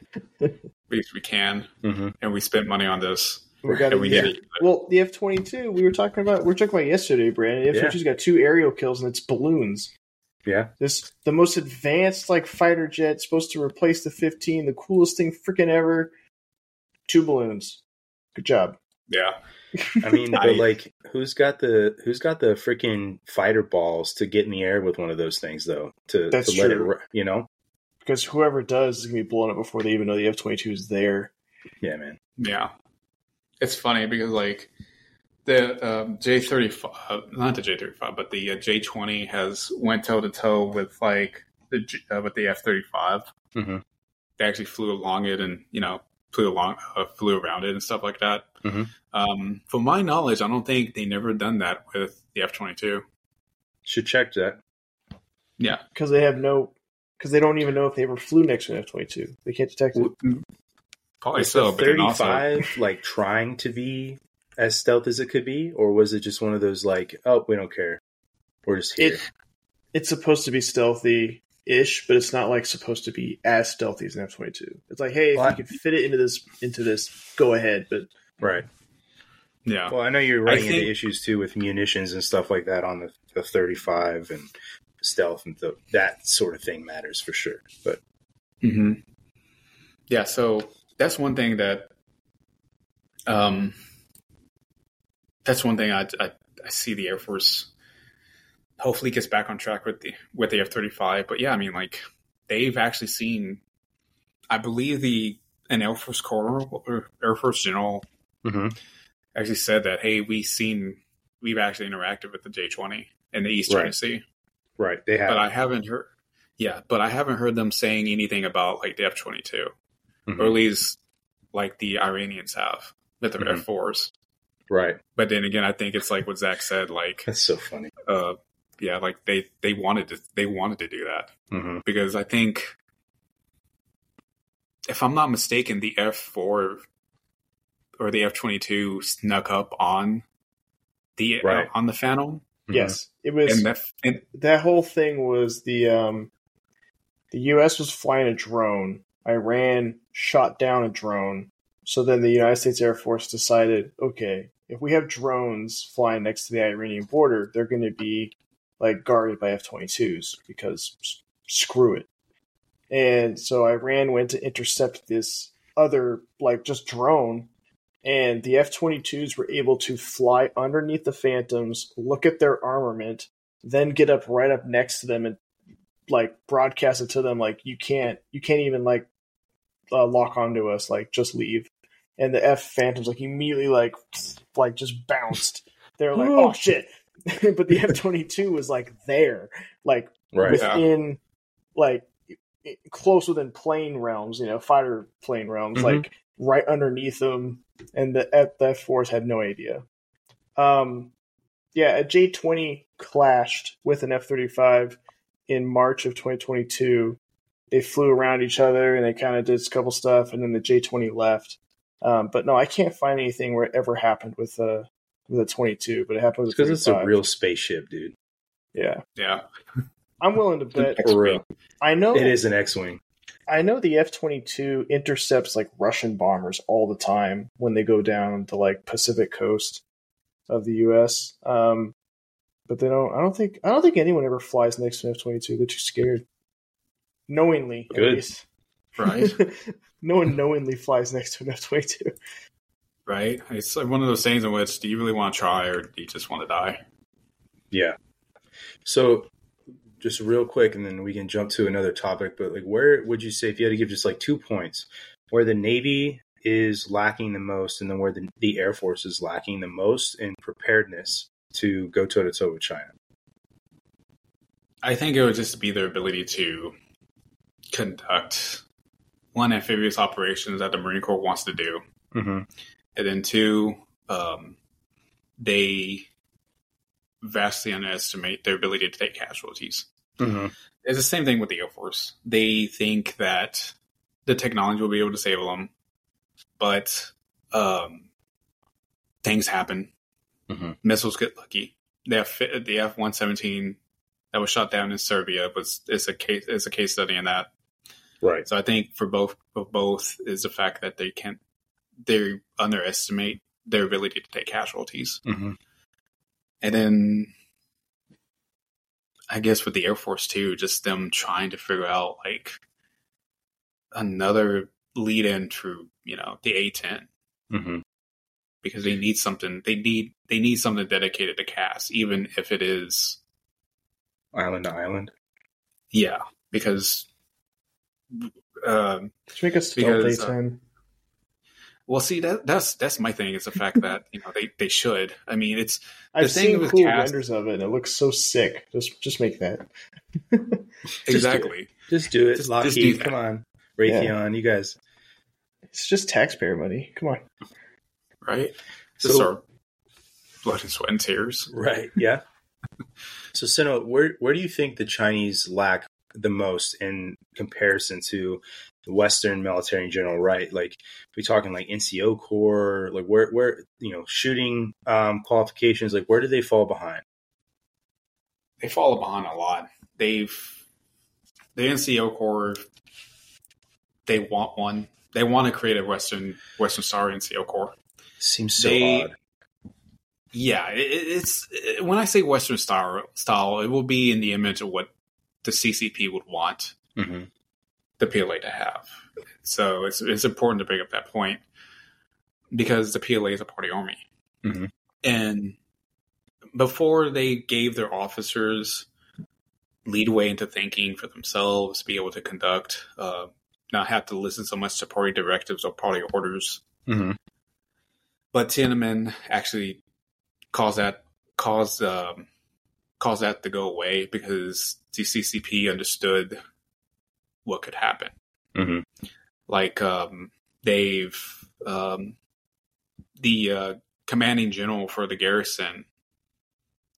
Because we can, hmm and we spent money on this, we got and we yeah. did it. Well, the F twenty two we were talking about. We were talking about yesterday, Brandon. The F twenty two's got two aerial kills, and it's balloons. Yeah. This the most advanced like fighter jet supposed to replace the fifteen, the coolest thing freaking ever. Two balloons. Good job. Yeah, <laughs> I mean, but like, who's got the who's got the freaking fighter balls to get in the air with one of those things though? To, That's to let it, true. ri- you know? Because whoever does is gonna be blown up before they even know the F twenty two is there. Yeah, man. yeah. It's funny because like the um, J thirty five, not the J thirty five, but the uh, J twenty has went toe to toe with like the J- uh, with the F thirty five. Mhm. They actually flew along it and you know flew along, uh, flew around it and stuff like that. Mhm. Um, from my knowledge, I don't think they never done that with the F twenty two. Should check that. Yeah, Because they have no because they don't even know if they ever flew next to an F twenty two. They can't detect it. Probably Was so. the But then also, 35 like trying to be as stealth as it could be, or was it just one of those like, oh, we don't care, we're just here? It it's supposed to be stealthy ish, but it's not like supposed to be as stealthy as an F twenty two. It's like, hey, if Well, I- you can fit it into this into this, go ahead. But right. yeah, Well, I know you're running think- into issues too with munitions and stuff like that on the, the 35 and stealth and the, that sort of thing matters for sure. But hmm Yeah, so that's one thing that, um, that's one thing I, I I see the Air Force hopefully gets back on track with the with the F thirty five. But yeah, I mean, like they've actually seen, I believe the an Air Force Corps or Air Force General hmm actually said that, hey, we've seen, we've actually interacted with the J 20 in the East Right. China Sea. Right. They have. But I haven't heard, yeah, but I haven't heard them saying anything about like the F 22, Mhm. or at least like the Iranians have with their Mhm. F 4s. Right. But then again, I think it's like what Zach said, like, That's so funny. uh, yeah, like they, they wanted to, they wanted to do that hmm because I think, if I'm not mistaken, the F four or the F twenty two snuck up on the Right. uh, on the Phantom, Yes, it was. and that and that whole thing was the um, the U.S. was flying a drone. Iran shot down a drone. So then the United States Air Force decided, okay, if we have drones flying next to the Iranian border, they're going to be like guarded by F-22s because screw it. And so Iran went to intercept this other like just drone and the F-22s were able to fly underneath the Phantoms, look at their armament, then get up right up next to them and like broadcast it to them like you can't you can't even like uh, lock onto us like just leave. And the f phantoms like immediately like <sniffs> like just bounced. They're like oh shit. <laughs> But the f-22 was like there like Right. Yeah. within like close within plane realms you know fighter plane realms Mhm. like right underneath them. And the F, the f4s had no idea. Um yeah a j20 clashed with an f35 in march of 2022 they flew around each other and they kind of did a couple stuff and then the j20 left um, but no i can't find anything where it ever happened with uh with a 22 but it happened Because it's a real spaceship, dude. yeah yeah, i'm willing to bet For real. i know It is an X-wing. I know the F twenty two intercepts like Russian bombers all the time when they go down to like Pacific coast of the U.S. Um, but they don't. I don't think. I don't think anyone ever flies next to an F twenty two. They're too scared. Knowingly, Good. right, <laughs> no one knowingly flies next to an F twenty two. right. It's like one of those things in which do you really want to try or do you just want to die? Yeah. So, just real quick, and then we can jump to another topic. But like, where would you say if you had to give just like two points, where the Navy is lacking the most, and then where the, the Air Force is lacking the most in preparedness to go toe to toe with China? I think it would just be their ability to conduct one amphibious operations that the Marine Corps wants to do, Mm-hmm. and then two, um, they vastly underestimate their ability to take casualties. Mm-hmm. It's the same thing with the Air Force. They think that the technology will be able to save them, but um, things happen. Mhm. Missiles get lucky. The F the F one seventeen that was shot down in Serbia was is a case is a case study in that. Right. So I think for both for both is the fact that they can't they underestimate their ability to take casualties. Mm-hmm. And then I guess with the Air Force too, just them trying to figure out like another lead in to, you know, the A ten. Mm-hmm. Because they need something they need they need something dedicated to CAS, even if it is Island to island. yeah. Because um Let's make a stealth Because, A uh, ten. well see that that's that's my thing is the fact that, you know, they, they should. I mean it's I've thing seen with cool cast- renders of it, and it looks so sick. Just just make that. <laughs> exactly. Just do it, Just- Lockheed. just do that. Come on, Raytheon. You guys. It's just taxpayer money. Come on. Right? Just So- our blood and sweat and tears. Right. Yeah. <laughs> so, Sino, where where do you think the Chinese lack the most in comparison to the Western military in general? Right. Like we talking like NCO Corps, like where where you know shooting um, qualifications. Like where do they fall behind? they fall behind a lot. They've the NCO Corps. They want one. They want to create a Western Western Star NCO Corps. Seems so They- odd. Yeah, it, it's it, when I say Western style, style, it will be in the image of what the CCP would want hmm the PLA to have. So it's it's important to bring up that point because the PLA is a party army, Mhm. and before they gave their officers leadway into thinking for themselves, be able to conduct uh, not have to listen so much to party directives or party orders. Mm-hmm. But Tiananmen actually caused that caused um, caused that to go away because the CCP understood what could happen. Mm-hmm. Like um, they've um, the uh, commanding general for the garrison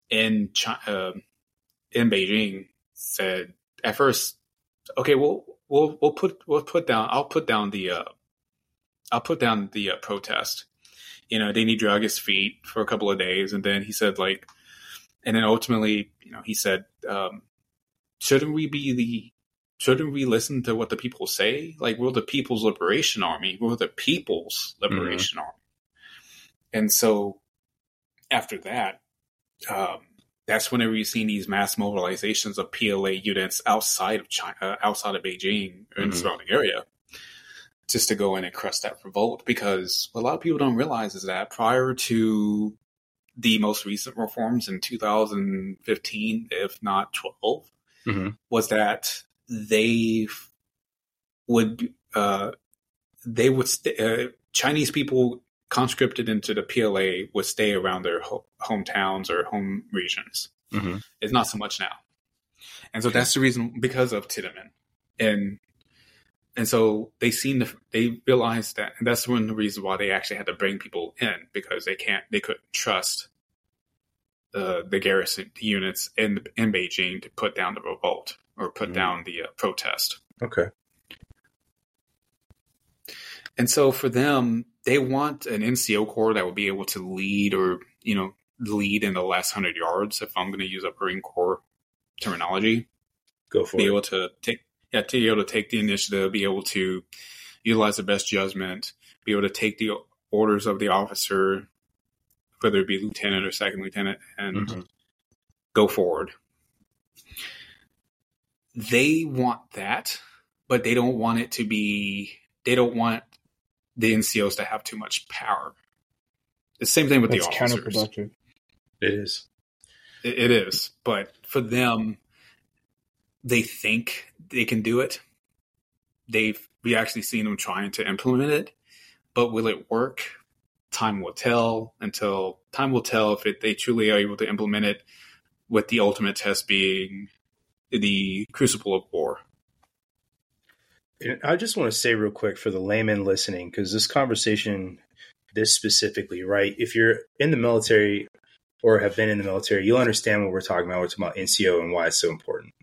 in China, uh, in Beijing said at first, okay, we'll we'll we'll put we'll put down I'll put down the uh, I'll put down the uh, protest. You know, they need drag his feet for a couple of days, and then he said like, and then ultimately, you know, he said, um, shouldn't we be the shouldn't we listen to what the people say? Like we're the People's Liberation Army. We're the People's Liberation Army. And so after that, um, that's whenever you've seen these mass mobilizations of PLA units outside of China, uh, outside of Beijing the Mhm. surrounding area, just to go in and crush that revolt. Because what a lot of people don't realize is that prior to the most recent reforms in 2015, if not 12, Mhm. was that they would uh, they would st- uh, Chinese people conscripted into the PLA would stay around their ho- hometowns or home regions. Mm-hmm. It's not so much now, and so that's the reason because of Tiananmen, and and so they seen the they realized that, and that's one of the reasons why they actually had to bring people in because they can't they couldn't trust uh, the garrison units in in Beijing to put down the revolt or put Mhm. down the uh, protest. Okay. And so for them, they want an NCO corps that will be able to lead or, you know, lead in the last hundred yards, if I'm going to use a Marine Corps terminology, Go for it. be it. able to take, yeah, to be able to take the initiative, be able to utilize the best judgment, be able to take the orders of the officer, whether it be lieutenant or second lieutenant, and Mhm. go forward. They want that, but they don't want it to be, they don't want the NCOs to have too much power. The same thing with That's the officers. counterproductive. It is. It, it is, but for them, they think they can do it. They've we actually seen them trying to implement it, but will it work? Time will tell. Until time will tell if it, they truly are able to implement it. With the ultimate test being the crucible of war. I just want to say real quick for the layman listening, because this conversation, this specifically, right? If you're in the military or have been in the military, you'll understand what we're talking about. We're talking about NCO and why it's so important.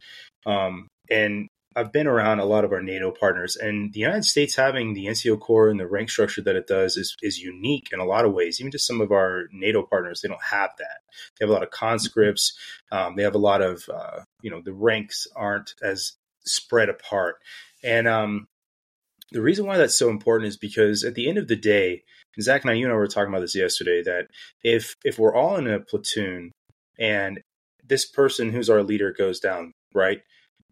Um, and I've been around a lot of our NATO partners, and the United States having the NCO Corps and the rank structure that it does is is unique in a lot of ways. Even to some of our NATO partners, they don't have that. They have a lot of conscripts. Um, they have a lot of uh, you know the ranks aren't as spread apart. And um, the reason why that's so important is because at the end of the day, Zach and I, you and I were talking about this yesterday, that if if we're all in a platoon and this person who's our leader goes down, right?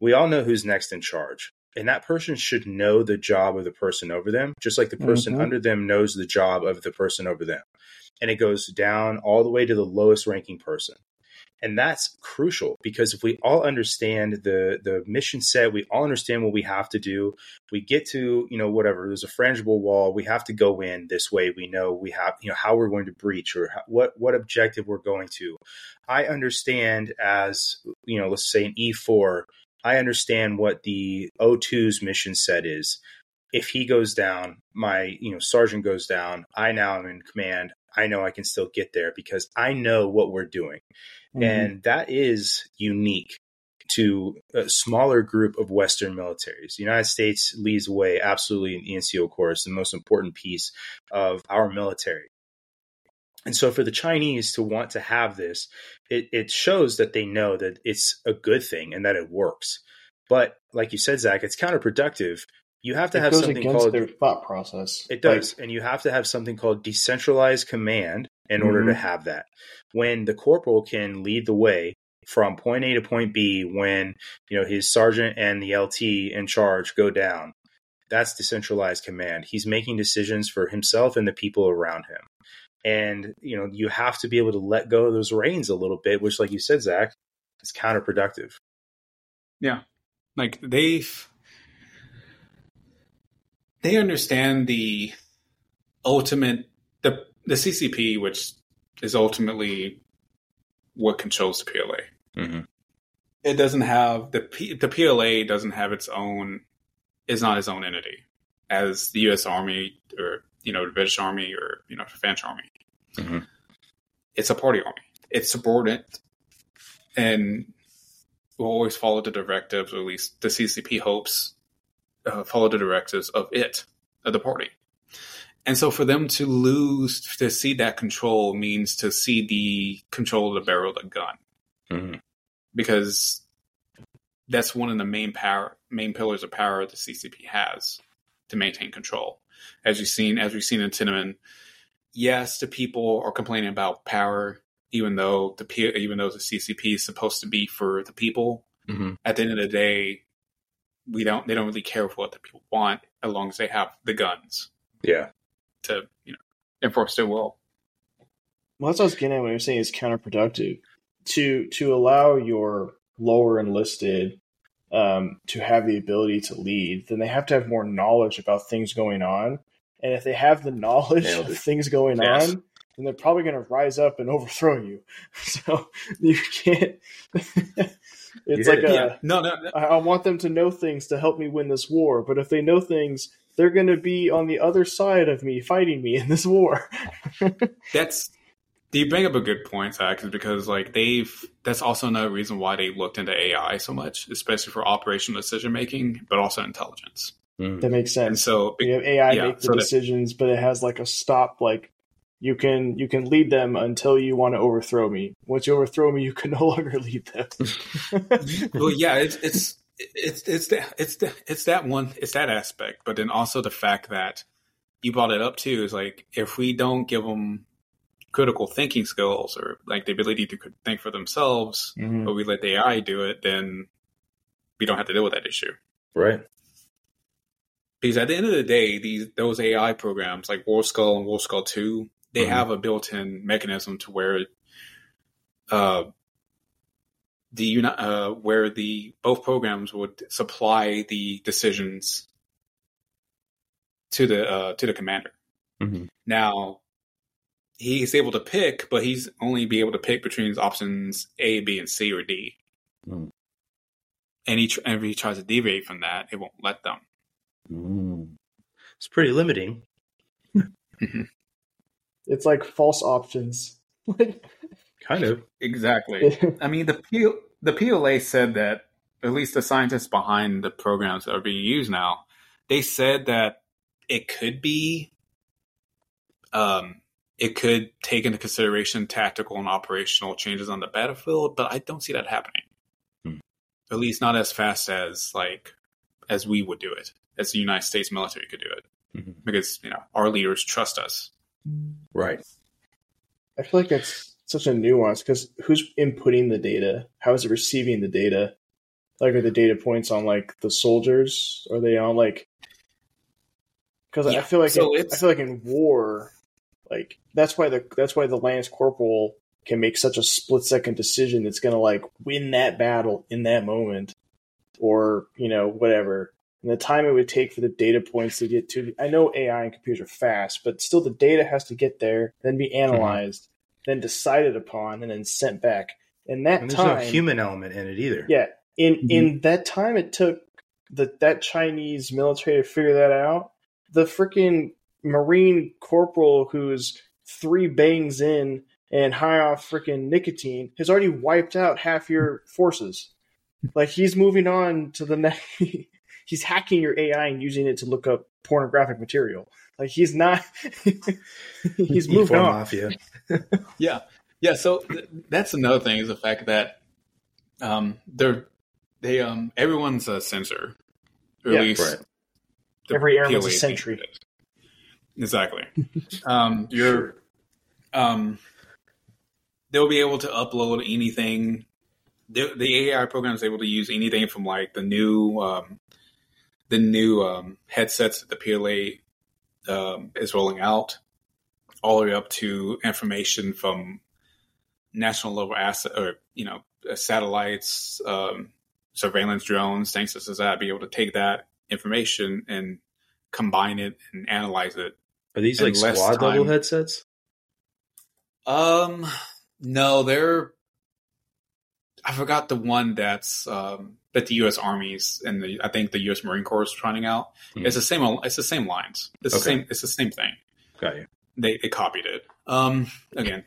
We all know who's next in charge. And that person should know the job of the person over them, just like the person Mhm. under them knows the job of the person over them. And it goes down all the way to the lowest ranking person and that's crucial because if we all understand the the mission set we all understand what we have to do we get to you know whatever there's a frangible wall we have to go in this way we know we have you know how we're going to breach or how, what what objective we're going to i understand as you know let's say an e4 i understand what the o2's mission set is if he goes down my you know sergeant goes down i now am in command i know i can still get there because i know what we're doing Mhm. and that is unique to a smaller group of Western militaries. The United States leads the way absolutely in the NCO Corps, the most important piece of our military. And so for the Chinese to want to have this, it, it shows that they know that it's a good thing and that it works. But like you said, Zach, it's counterproductive. You have to it have something called their thought process. it does. and you have to have something called decentralized command in order to Mhm. have that. When the corporal can lead the way from point A to point B when, you know, his sergeant and the LT in charge go down, that's decentralized command. He's making decisions for himself and the people around him. And, you know, you have to be able to let go of those reins a little bit, which like you said, Zach, is counterproductive. Yeah, like they've they understand the ultimate the the CCP, which is ultimately what controls the PLA. Mm-hmm. It doesn't have the P, the PLA doesn't have its own is not its own entity as the U.S. Army or you know the British Army or you know the French Army. Mhm. It's a party army. It's subordinate and will always follow the directives, or at least the CCP hopes uh, follow the directives of it, of the party. And so for them to lose, to see that control means to see the control of the barrel of the gun Mm-hmm. because that's one of the main power main pillars of power the CCP has to maintain control. As you've seen, as we've seen in Tiananmen, yes, the people are complaining about power, even though the even though the CCP is supposed to be for the people. Mm-hmm. At the end of the day, we don't they don't really care for what the people want as long as they have the guns Yeah. to you know enforce their will. Well, that's what I was getting at when you were saying it's counterproductive to to allow your lower enlisted um, to have the ability to lead. Then they have to have more knowledge about things going on, and if they have the knowledge of things going Yes. on, then they're probably going to rise up and <laughs> overthrow you. <laughs> So you can't. <laughs> it's You like hit a. yeah, no, no, no. I I want them to know things to help me win this war, but if they know things, they're going to be on the other side of me fighting me in this war. That's you bring up a good point, Zach, is because like they've that's also another reason why they looked into AI so much, especially for operational decision making, but also intelligence. Mm-hmm. That makes And sense. so We have AI Yeah, make the so that- decisions, but it has like a stop. Like you can you can lead them until you want to overthrow me. Once you overthrow me, you can <laughs> no longer lead them. <laughs> well, yeah, it's it's it's it's that it's the, it's that one it's that aspect, but then also the fact that you brought it up too is like if we don't give them critical thinking skills or like the ability to think for themselves, Mhm. but we let the AI do it, then we don't have to deal with that issue. Right. Because at the end of the day, these those AI programs like War Skull and War Skull Two, they Mhm. have a built-in mechanism to where, uh, the uh, where the both programs would supply the decisions to the uh, to the commander. Mhm. Now, he's able to pick, but he's only be able to pick between his options A, B, and C or D. Mhm. And he tr- and if he tries to deviate from that, it won't let them. Mm. It's pretty limiting. <laughs> It's like false options. <laughs> Kind of. Exactly. <laughs> I mean, the P- the PLA said that at least the scientists behind the programs that are being used now, they said that it could be, um, it could take into consideration tactical and operational changes on the battlefield, but I don't see that happening. Hmm. At least not as fast as like as we would do it, as the United States military could do it, Mhm. because you know our leaders trust us. Right. I feel like that's such a nuance because who's inputting the data? How is it receiving the data? Like, are the data points on like the soldiers? Are they on like? Because I feel like so in, I it's- feel like in war, like that's why the that's why the lance corporal can make such a split second decision that's going to like win that battle in that moment, or you know whatever. And the time it would take for the data points to get to, I know AI and computers are fast, but still the data has to get there, then be analyzed, then decided upon, and then sent back. In that And there's time, no human element in it either. yeah, in Mhm. in that time it took the that Chinese military to figure that out. The freaking Marine corporal who's three bangs in and high off freaking nicotine has already wiped out half your forces. Like he's moving on to the <laughs> next. He's hacking your AI and using it to look up pornographic material. Like he's not. <laughs> he's moved E4 on. Mafia. <laughs> Yeah, yeah. So th- that's another thing is the fact that um, they're they um everyone's a sensor, or Yeah, at least right. the Every airman's a PLA sentry. thinks it is. Exactly. <laughs> um, you're um, they'll be able to upload anything. The, the AI program is able to use anything from like the new um, the new um, headsets that the PLA um, is rolling out, all the way up to information from national level asset or you know uh, satellites, um, surveillance drones, things such as that. Be able to take that information and combine it and analyze it. Are these like squad level headsets? Um, no, they're. I forgot the one that's um, that the U.S. Army's and the I think the U.S. Marine Corps is trying out. Hmm. It's the same. It's the same lines. It's the same. It's the same thing. Got you. They they copied it. Um, again,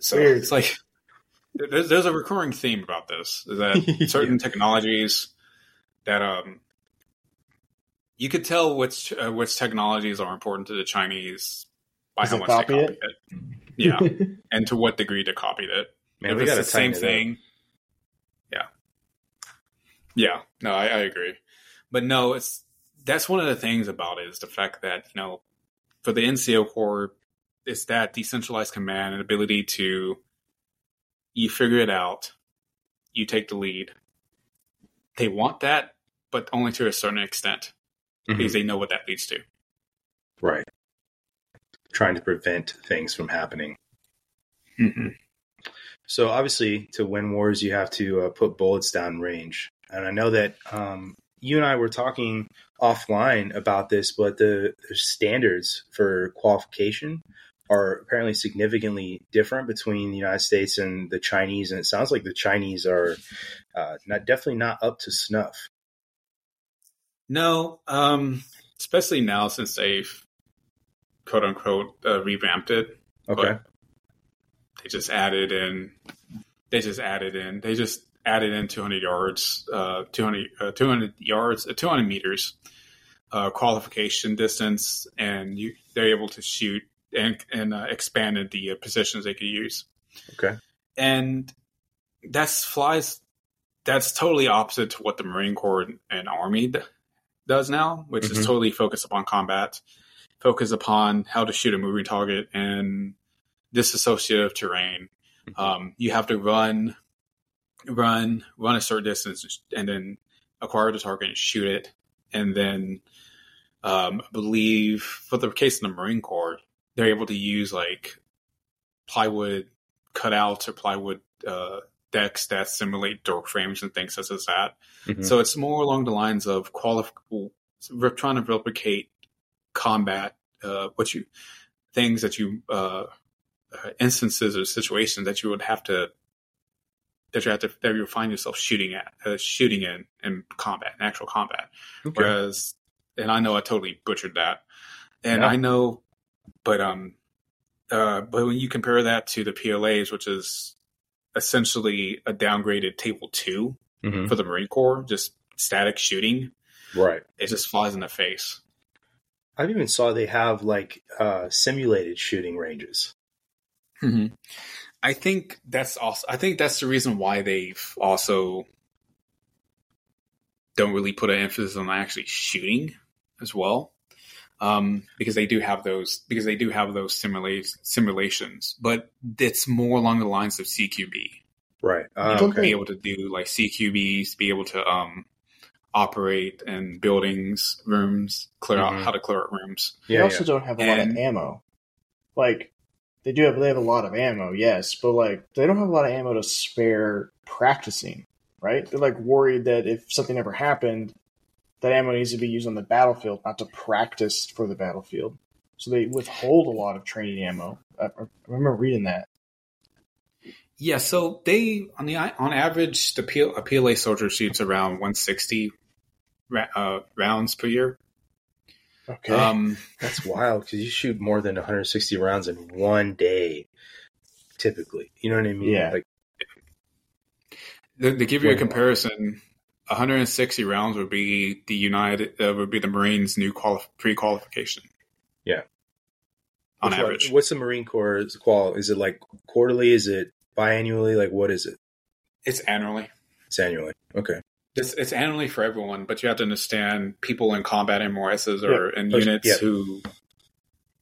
so Weird. it's like there's there's a recurring theme about this is that <laughs> certain technologies that um you could tell which uh, which technologies are important to the Chinese by Does how much copy they it? copied it. Yeah, <laughs> and to what degree they copied it. Man, if we the same tighten it up. thing. Yeah. Yeah. No, I, I agree. But no, it's that's one of the things about it is the fact that, you know, for the NCO Corps, it's that decentralized command and ability to you figure it out, you take the lead. They want that, but only to a certain extent Mhm. because they know what that leads to. Right. Trying to prevent things from happening. Mm-hmm. So obviously, to win wars, you have to uh, put bullets down range. And I know that um, you and I were talking offline about this, but the, the standards for qualification are apparently significantly different between the United States and the Chinese. And it sounds like the Chinese are uh, not definitely not up to snuff. No, um, especially now since they've quote unquote uh, revamped it. Okay. But they just added in. They just added in. They just added in 200 yards, uh, 200, uh, 200 yards, uh, 200 meters uh, qualification distance, and you, they're able to shoot and and uh, expanded the uh, positions they could use. Okay. And that's flies. That's totally opposite to what the Marine Corps and Army d- does now, which Mhm. is totally focused upon combat, focus upon how to shoot a moving target and disassociative terrain. Mhm. Um, you have to run, run, run a certain distance, and then acquire the target and shoot it. And then, um, I believe for the case of the Marine Corps, they're able to use like plywood cutouts or plywood uh, decks that simulate door frames and things such as that. Mhm. So it's more along the lines of qualif- trying to replicate combat, uh, what you things that you uh, uh, instances or situations that you would have to that you have to that you find yourself shooting at uh, shooting in in combat, in actual combat. Okay. Whereas, and I know I totally butchered that, and Yeah. I know, but um, uh, but when you compare that to the PLAs, which is essentially a downgraded Table Two Mhm. for the Marine Corps, just static shooting, Right. it just flies in the face. I've even saw they have like uh, simulated shooting ranges. Mm-hmm. I think that's also. I think that's the reason why they've also don't really put an emphasis on actually shooting as well, um, because they do have those because they do have those simulate simulations, but it's more along the lines of CQB. Right. Uh, Okay. okay. Be able to do like CQBs, be able to um, operate in buildings, rooms, clear Mhm. out how to clear out rooms. They Yeah. also yeah. don't have a lot of ammo. Like they do have they have a lot of ammo, yes, but like they don't have a lot of ammo to spare practicing, right? They're like worried that if something ever happened, that ammo needs to be used on the battlefield, not to practice for the battlefield. So they withhold a lot of training ammo. I, remember reading that. Yeah, so they on the on average, the P, a PLA soldier shoots around 160 ra- uh, rounds per year. Okay. Um, That's wild because you shoot more than 160 rounds in one day, typically. You know what I mean? Yeah. Like, give you a comparison, 160 rounds would be the United uh, would be the Marines' new quali- pre-qualification. Yeah. on average. what's the Marine Corps qual? Is it like quarterly? Is it biannually? Like, what is it? It's annually. It's annually. Okay. It's, it's annually for everyone, but you have to understand people in combat MOSs or in Yeah. units Yeah. who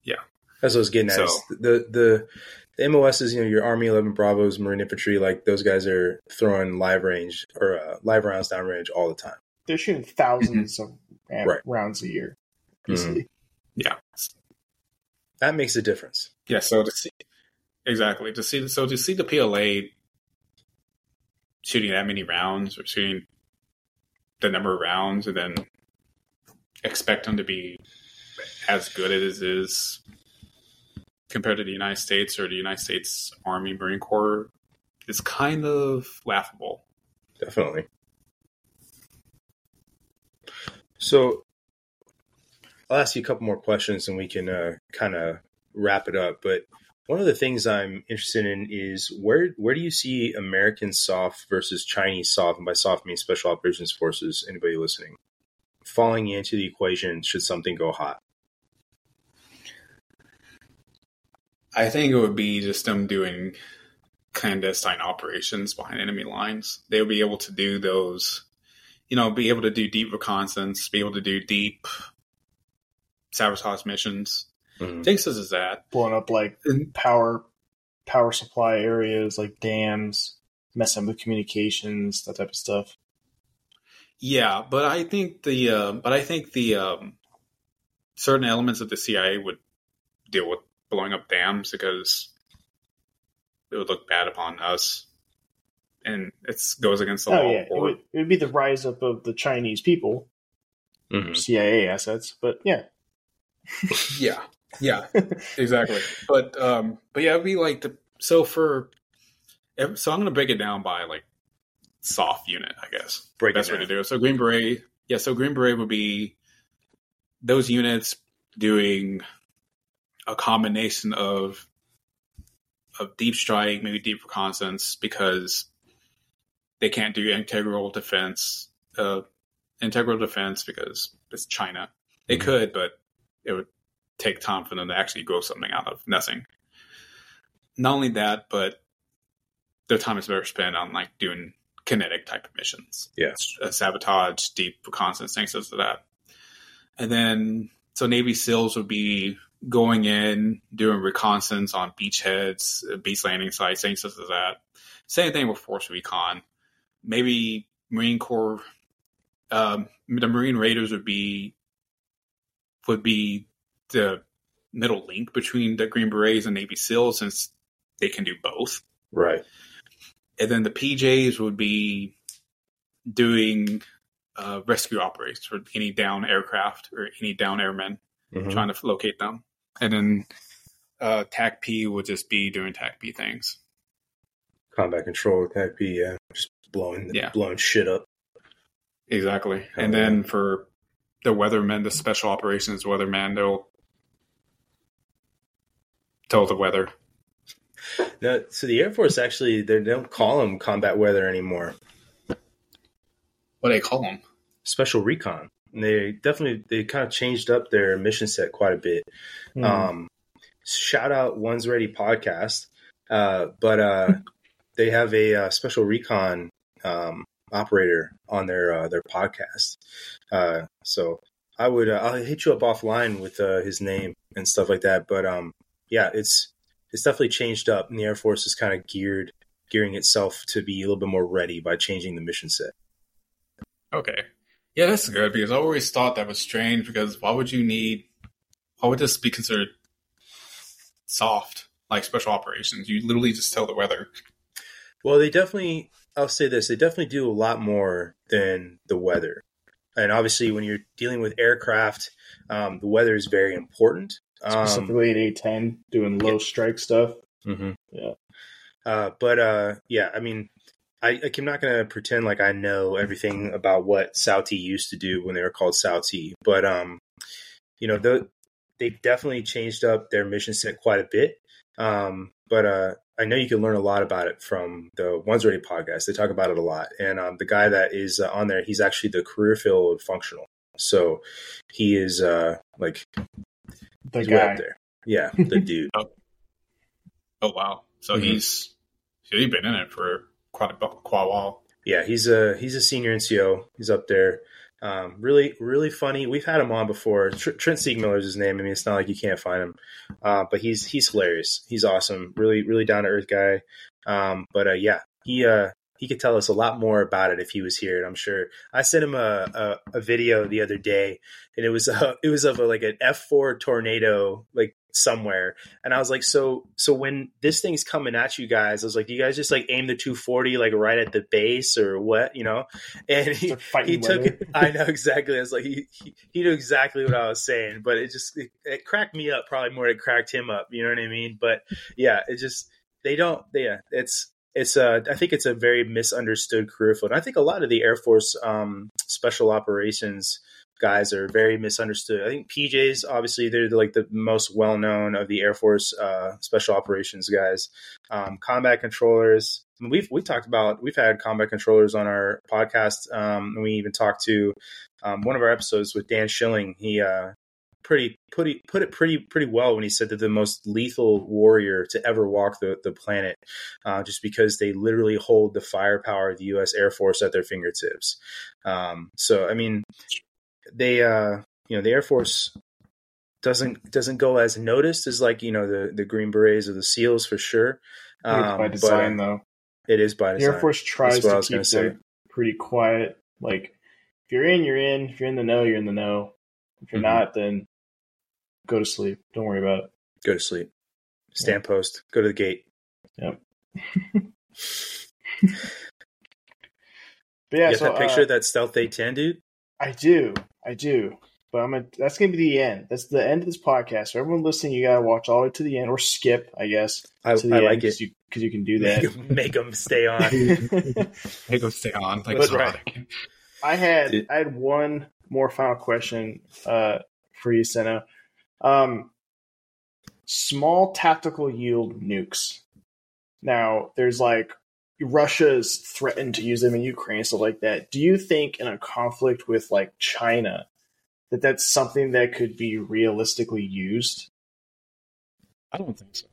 yeah. That's what I was getting at. So- is the the the MOSs, you know, your Army 11 Bravos, Marine Infantry, like those guys are throwing live range or uh, live rounds down range all the time. They're shooting 1000s of am- Right. rounds a year. Mhm. Easily. yeah That makes a difference. Yeah, so to see exactly to see so to see the PLA shooting that many rounds or shooting the number of rounds and then expect them to be as good as it is compared to the United States or the United States Army Marine Corps is kind of laughable. Definitely. So I'll ask you a couple more questions and we can uh, kind of wrap it up. But one of the things I'm interested in is where where do you see American soft versus Chinese soft, and by soft I mean Special Operations Forces? Anybody listening, falling into the equation should something go hot? I think it would be just them doing clandestine operations behind enemy lines. They would be able to do those, you know, be able to do deep reconnaissance, be able to do deep sabotage missions. Mhm. Things such as that. blowing up like power power supply areas like dams, messing with communications, that type of stuff. Yeah, but I think the uh, but I think the um, certain elements of the CIA would deal with blowing up dams because it would look bad upon us, and it goes against the Oh law. yeah, it would, it would be the rise up of the Chinese people, Mhm. CIA assets. But yeah, <laughs> Yeah, yeah, <laughs> exactly. But um, but yeah, it'd be like the so for so I'm gonna break it down by like soft unit, I guess. Break Best way to do it. So Green Beret, yeah. So Green Beret would be those units doing a combination of of deep strike, maybe deep reconnaissance, because they can't do integral defense. Uh, integral defense because it's China. They Mhm. could, but it would take time for them to actually grow something out of nothing. Not only that, but their time is better spent on like doing kinetic type of missions. Yeah. uh, sabotage, deep reconnaissance, things such as that. And then, so Navy SEALs would be going in, doing reconnaissance on beachheads, beach landing sites, things such as that. Same thing with Force Recon. Maybe Marine Corps, um, the Marine Raiders would be would be the middle link between the Green Berets and Navy SEALs since they can do both. Right. And then the PJs would be doing uh, rescue operations for any down aircraft or any down airmen, Mhm. trying to locate them. And then uh, TAC P would just be doing TAC P things. Combat control, TAC P, yeah, just blowing, Yeah. blowing shit up. Exactly. Hell and then for the weathermen, the special operations weatherman, they'll tell the weather. No, so the Air Force actually they don't call them combat weather anymore. What do they call them? Special recon. And they definitely they kind of changed up their mission set quite a bit. Hmm. Um, shout out One's Ready podcast, uh, but uh, <laughs> they have a uh, special recon um, operator on their uh, their podcast. Uh, so I would uh, I'll hit you up offline with uh, his name and stuff like that. But um, yeah, it's it's definitely changed up, and the Air Force is kind of geared gearing itself to be a little bit more ready by changing the mission set. Okay. Yeah, that's good because I always thought that was strange because why would you need, why would this be considered soft, like special operations? You literally just tell the weather. Well, they definitely, I'll say this, they definitely do a lot more than the weather. And obviously, when you're dealing with aircraft, um, the weather is very important. Um, specifically at A ten doing low yeah. strike stuff. mhm. Yeah. Uh, but uh, yeah, I mean, I, I'm not going to pretend like I know everything about what SOWT used to do when they were called SOWT. But, um, you know, the, they've definitely changed up their mission set quite a bit. Um, but uh, I know you can learn a lot about it from the One's Ready podcast. They talk about it a lot. And um, the guy that is uh, on there, he's actually the career field functional. So he is uh, like The he's way guy. up there. Yeah, the <laughs> dude. Oh, wow. So Mhm. he's, he's been in it for quite a, quite a while. Yeah, he's a he's a senior NCO. He's up there. Um, really, really funny. We've had him on before. Tr- Trent Siegmiller is his name. I mean, it's not like you can't find him, uh, but he's he's hilarious. He's awesome. Really, really down to earth guy. Um, but uh, yeah, he uh, he could tell us a lot more about it if he was here. And I'm sure. I sent him a, a, a video the other day, and it was a, <laughs> uh, it was of a, like an F4 tornado, like somewhere. And i was like so so when this thing's coming at you guys i was like do you guys just like aim the 240 like right at the base or what? You know? And he, he took it <laughs> i know exactly. I was like he, he, he knew exactly what i was saying but it just it, it cracked me up probably more it cracked him up you know what i mean? But yeah it just they don't yeah it's it's a i think it's a very misunderstood career field i think a lot of the air force um, special operations guys are very misunderstood. I think PJs, obviously, they're like the most well known of the Air Force uh, special operations guys. Um, combat controllers, I mean, we've we talked about we've had combat controllers on our podcast, um, and we even talked to um, one of our episodes with Dan Schilling. He uh, pretty put it, put it pretty pretty well when he said that the most lethal warrior to ever walk the the planet, uh, just because they literally hold the firepower of the U.S. Air Force at their fingertips. Um, so I mean, they uh you know the air force doesn't doesn't go as noticed as like you know the the green berets or the seals for sure um, by design but, though it is by design the air force tries to keep them pretty quiet like if you're in you're in if you're in the know you're in the know if you're mm-hmm. not then go to sleep don't worry about it go to sleep stand yeah. post go to the gate yep <laughs> But yeah, you so, that picture uh, of that stealth A10 dude? I do. I do. But I'm gonna, that's going to be the end. That's the end of this podcast. So everyone listening, you got to watch all the way to the end or skip, I guess. I, I like it. Because you, you, can do that. Make, make them stay on. <laughs> make them stay on. Like but, right. I had, I had one more final question uh, for you, Sino. Um, small tactical yield nukes. Now, there's like Russia's threatened to use them in Ukraine, stuff like that. Do you think in a conflict with like China that that's something that could be realistically used? I don't think so.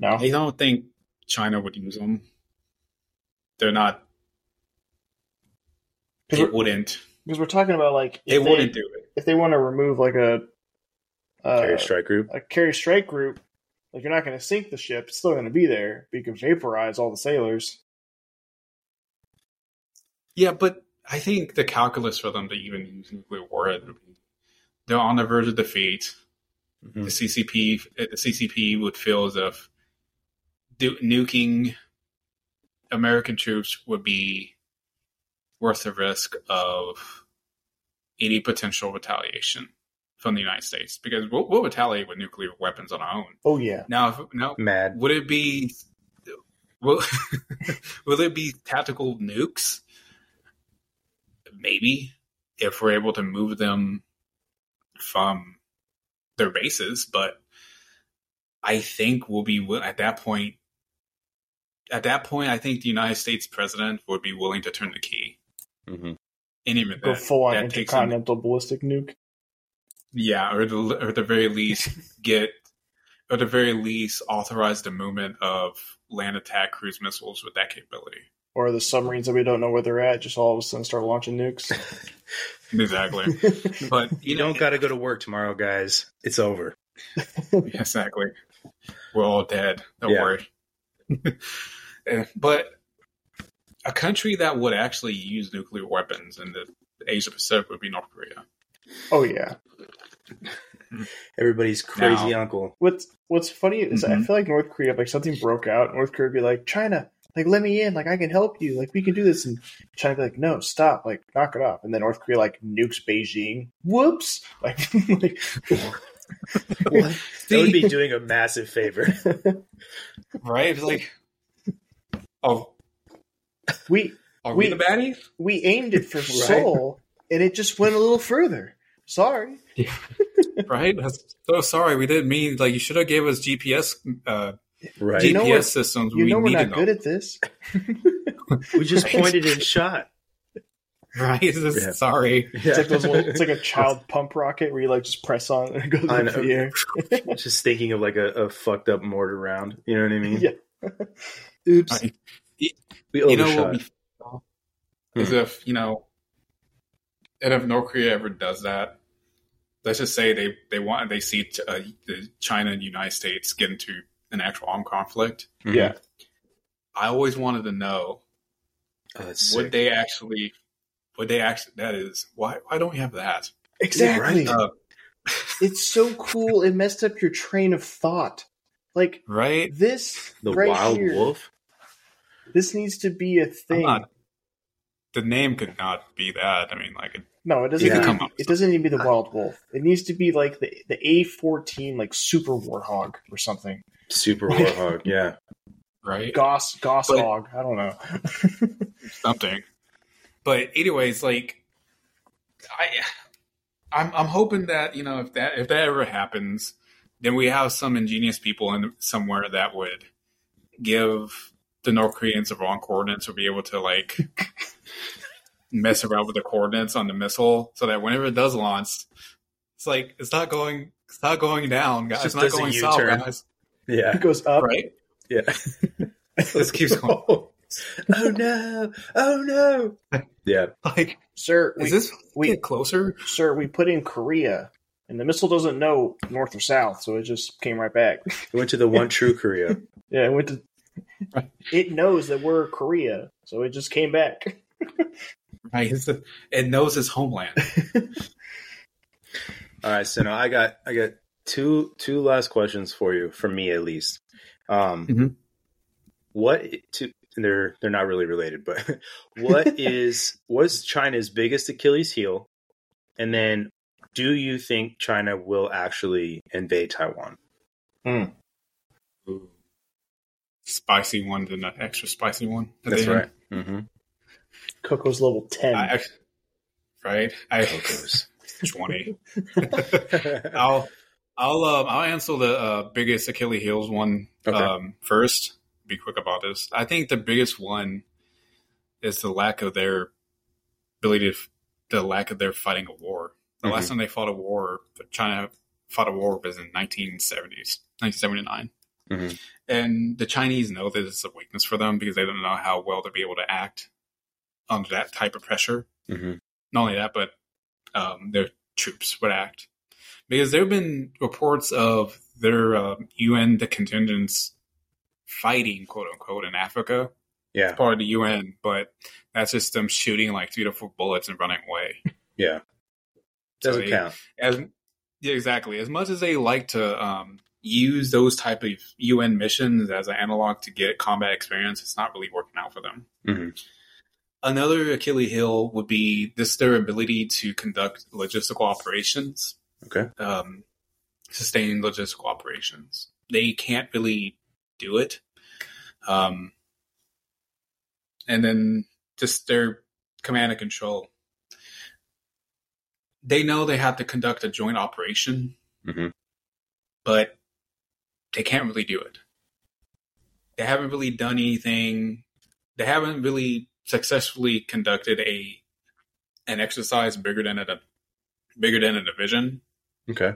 No, I don't think China would use them. They're not. They wouldn't because we're talking about like they, they wouldn't do it if they want to remove like a, a carrier strike group, a carrier strike group. Like you're not going to sink the ship; it's still going to be there, but you can vaporize all the sailors. Yeah, but I think the calculus for them to even use nuclear warhead would be they're on the verge of defeat. Mm-hmm. The CCP, the CCP would feel as if nuking American troops would be worth the risk of any potential retaliation from the United States because we'll, we'll, retaliate with nuclear weapons on our own. Oh yeah. Now, if, now, mad. Would it be? Will, <laughs> will it be tactical nukes? maybe if we're able to move them from their bases, but I think we'll be at that point. At that point, I think the United States president would be willing to turn the key. Mm-hmm. And even go that, full on intercontinental ballistic nuke. Yeah, or the, or the very least <laughs> get, or the very least authorize the movement of land attack cruise missiles with that capability or the submarines that we don't know where they're at just all of a sudden start launching nukes. <laughs> exactly. <laughs> But you, you know, don't got to go to work tomorrow, guys. It's over. exactly. We're all dead. Don't yeah. worry. But a country that would actually use nuclear weapons in the Asia Pacific would be North Korea. Oh yeah. Everybody's crazy now, uncle. What's What's funny is mm-hmm. I feel like North Korea, like something broke out, North Korea would be like, China, like let me in, like I can help you, like we can do this. And China be like, no, stop, like knock it off. And then North Korea like nukes Beijing. Whoops, <laughs> like, like what? That would be doing a massive favor, <laughs> right? It's like, oh, we are we, we the baddies? We aimed it for <laughs> right? Seoul, and it just went a little further. Sorry. <laughs> right? So sorry, we didn't mean like you should have gave us GPS uh, right. GPS you know systems. You we know we're not good at this. <laughs> we just pointed and shot. Right? Yeah. Sorry. Yeah. It's like those little, it's like a child pump rocket where you like just press on and it goes into the air. <laughs> just thinking of like a, a, fucked up mortar round. You know what I mean? Yeah. Oops. Right. We overshot. You know what we feel is hmm. if you know, and if North Korea ever does that, let's just say they they want they see uh, the China and United States get into an actual armed conflict. Mm-hmm. Yeah. I always wanted to know Oh, would sick. they actually? Would they actually? That is why. Why don't we have that? Exactly. Uh, <laughs> It's so cool. It messed up your train of thought. Like right? this the right wild here, wolf? This needs to be a I'm thing. not- the name could not be that. I mean, like, it, No, it doesn't. Yeah. Need, it doesn't need to be the uh, wild wolf. It needs to be like the the A fourteen, like super warhog or something. Super <laughs> warhog. Yeah. right? Goss Goss But- hog. I don't know. <laughs> something. But anyways, like I I'm I'm hoping that, you know, if that if that ever happens, then we have some ingenious people in somewhere that would give the North Koreans the wrong coordinates or be able to like mess around with the coordinates on the missile so that whenever it does launch, it's like it's not going it's not going down, guys. Just It's not going south, U-turn. guys. Yeah. it goes up. Right? Yeah. This keeps going. <laughs> oh no! Oh no! Yeah. Like, Sir, we, is this we- get closer? sir, we put in Korea, and the missile doesn't know north or south, so it just came right back. It went to the one true Korea. <laughs> Yeah, it went to. It knows that we're Korea, so it just came back. <laughs> <laughs> Right? It's a- it knows its homeland. <laughs> All right, so now I got I got two two last questions for you, for me at least. Um, Mhm. what to they're they're not really related, but <laughs> what is what's China's biggest Achilles heel, and then do you think China will actually invade Taiwan? spicy one than an extra spicy one. at That's right. Mm-hmm. Coco's level ten. I, right? I Cocos. <laughs> twenty. <laughs> I'll I'll um, I'll answer the uh, biggest Achilles heels one Okay. um, first. Be quick about this. I think the biggest one is the lack of their ability to the lack of their fighting a war. The last time they fought a war, China fought a war was in 1970s, 1979. Mhm. And the Chinese know that it's a weakness for them because they don't know how well to be able to act under that type of pressure. hmm Not only that, but um, their troops would act. Because there have been reports of their um, UN the contingents fighting, quote unquote, in Africa, Yeah, part of the UN, but that's just them shooting like three to four bullets and running away. <laughs> yeah. Doesn't they- count. As yeah, exactly. As much as they like to um, use those type of UN missions as an analog to get combat experience, it's not really working out for them. Mhm. Another Achilles heel would be this their ability to conduct logistical operations, Okay. um, sustain logistical operations. They can't really do it. Um, and then just their command and control. They know they have to conduct a joint operation, Mhm. but they can't really do it. They haven't really done anything. They haven't really successfully conducted a an exercise bigger than a bigger than a division. Okay.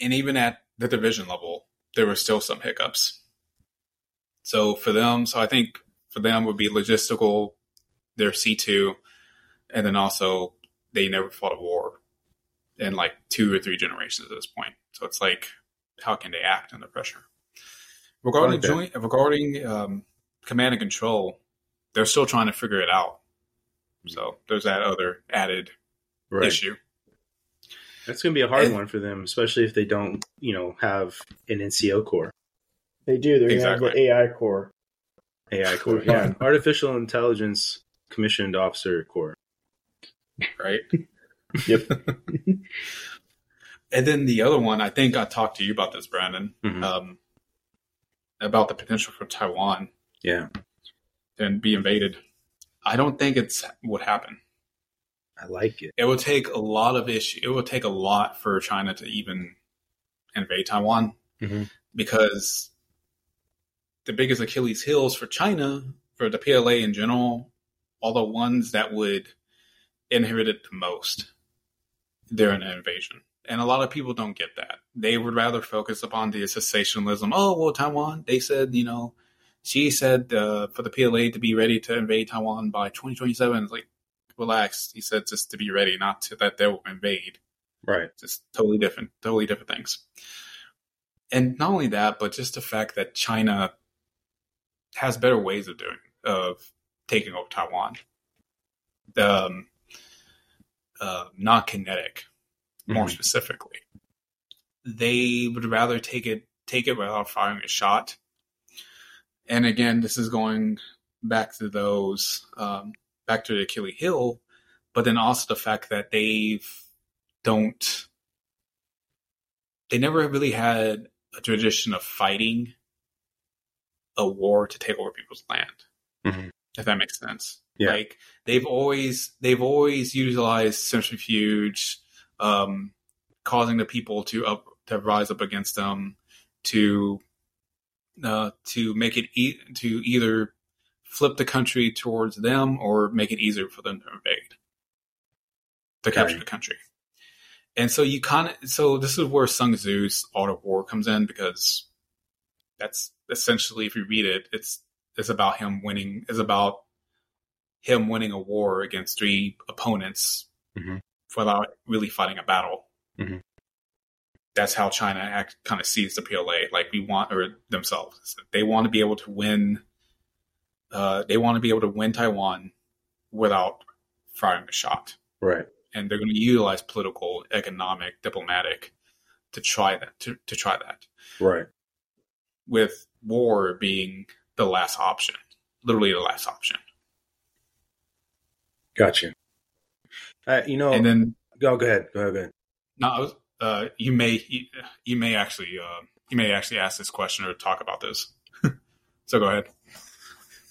and even at the division level, there were still some hiccups. So for them, so I think for them would be logistical, their C two, and then also they never fought a war in like two or three generations at this point. So it's like, how can they act under pressure? Regarding like joint, regarding um, command and control, they're still trying to figure it out. So there's that other added Right. issue. That's going to be a hard And- one for them, especially if they don't, you know, have an NCO core, They do. They're gonna have Exactly. the AI core. AI <laughs> core, Yeah. yeah, artificial intelligence commissioned officer core. right? <laughs> Yep. <laughs> and then the other one, I think I talked to you about this, Brandon, Mhm. um, about the potential for Taiwan Yeah, to be invaded. I don't think it's would happen. I like it. It would take a lot of issue. It would take a lot for China to even invade Taiwan Mhm. because the biggest Achilles heels for China, for the PLA in general, are the ones that would inherit it the most during an invasion. And a lot of people don't get that. They would rather focus upon the sensationalism. Oh, well, Taiwan, they said, you know, Xi said uh, for the PLA to be ready to invade Taiwan by 2027. It's like, relax. He said just to be ready, not to that they'll invade. Right. Just totally different, totally different things. And not only that, but just the fact that China has better ways of doing of taking over Taiwan. Um, uh, non kinetic, more Mhm. specifically. They would rather take it take it without firing a shot. And again, this is going back to those um, back to the Achilles Hill, but then also the fact that they've don't they never really had a tradition of fighting a war to take over people's land. Mhm. If that makes sense. Yeah. Like they've always they've always utilized centrifuge, um, causing the people to up to rise up against them, to uh, to make it e- to either flip the country towards them or make it easier for them to invade, to capture Okay. the country. And so you kind of so this is where Sun Tzu's Art of War comes in because that's essentially if you read it, it's it's about him winning. It's about him winning a war against three opponents Mhm. without really fighting a battle. Mhm. That's how China act, kind of sees the PLA. Like we want, or themselves, they want to be able to win. Uh, they want to be able to win Taiwan without firing a shot Right. and they're going to utilize political, economic, diplomatic to try that. To, to try that, Right. with war being the last option, literally the last option. Gotcha. Uh, you know, And then, go, go ahead. Go ahead. Go ahead. no, I was- uh, you may you, may actually uh, you may actually ask this question or talk about this. <laughs> so go ahead.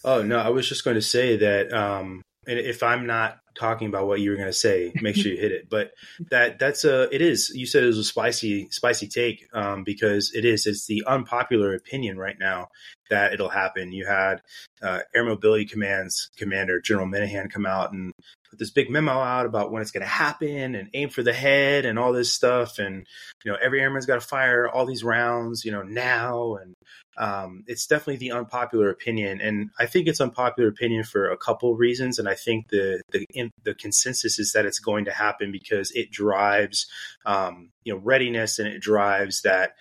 Oh no, I was just going to say that um and if I'm not talking about what you were going to say, make sure you hit it. But that that's a it is. You said it was a spicy spicy take um because it is it's the unpopular opinion right now that it'll happen. You had uh, Air Mobility Command's commander General Minihan come out and put this big memo out about when it's going to happen and aim for the head and all this stuff and you know every airman's got to fire all these rounds you know now and um, it's definitely the unpopular opinion, and I think it's unpopular opinion for a couple reasons. And I think the the in, the consensus is that it's going to happen because it drives, um, you know, readiness and it drives that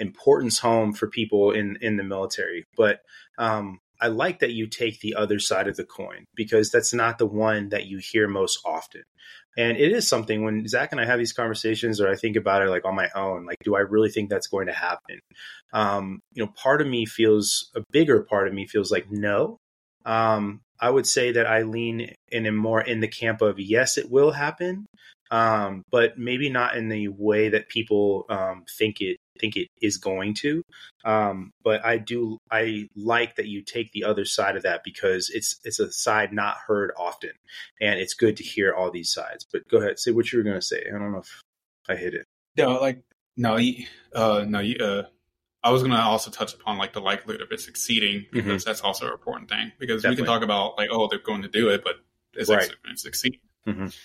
importance home for people in in the military. But um, I like that you take the other side of the coin because that's not the one that you hear most often. And it is something when Zach and I have these conversations, or I think about it like on my own, like, do I really think that's going to happen? Um, you know, part of me feels a bigger part of me feels like no. Um, I would say that I lean in a more in the camp of yes, it will happen, um, but maybe not in the way that people um, think it think it is going to. Um, but I do I like that you take the other side of that because it's it's a side not heard often, and it's good to hear all these sides. But go ahead, say what you were going to say. I don't know if I hit it. No, like no, uh, no. you- Uh, I was going to also touch upon like the likelihood of it succeeding because that's also an important thing because we can talk about like oh they're going to do it, but is Right. it going to succeed? Mhm.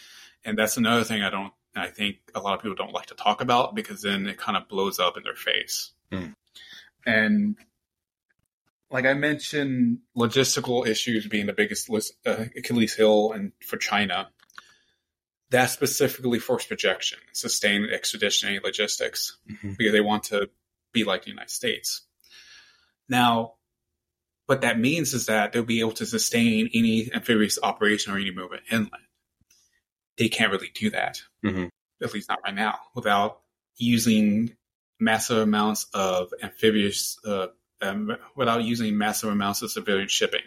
And that's another thing I don't. I think a lot of people don't like to talk about because then it kind of blows up in their face. Mm. And like I mentioned, logistical issues being the biggest uh, Achilles heel and for China. That's specifically force projection, sustained expeditionary logistics Mhm. because they want to be like the United States. Now, what that means is that they'll be able to sustain any amphibious operation or any movement inland. They can't really do that, Mhm. at least not right now, without using massive amounts of amphibious, uh, um, without using massive amounts of civilian shipping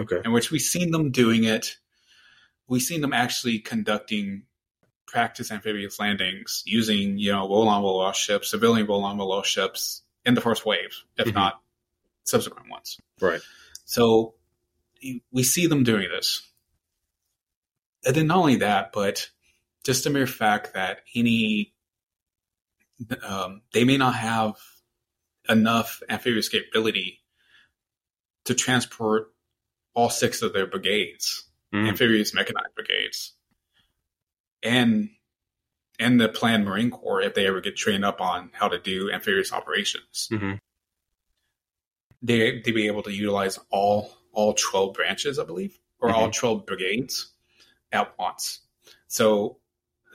Okay. in which we've seen them doing it. We've seen them actually conducting practice amphibious landings using, you know, roll-on roll-off ships, civilian roll-on roll-off ships in the first wave, if Mhm. not subsequent ones. Right. So we see them doing this. And then not only that, but just the mere fact that any um, they may not have enough amphibious capability to transport all six of their brigades, Mm. amphibious mechanized brigades, and and the planned Marine Corps if they ever get trained up on how to do amphibious operations Mhm. they they be able to utilize all all twelve branches, I believe, or all twelve brigades at once. So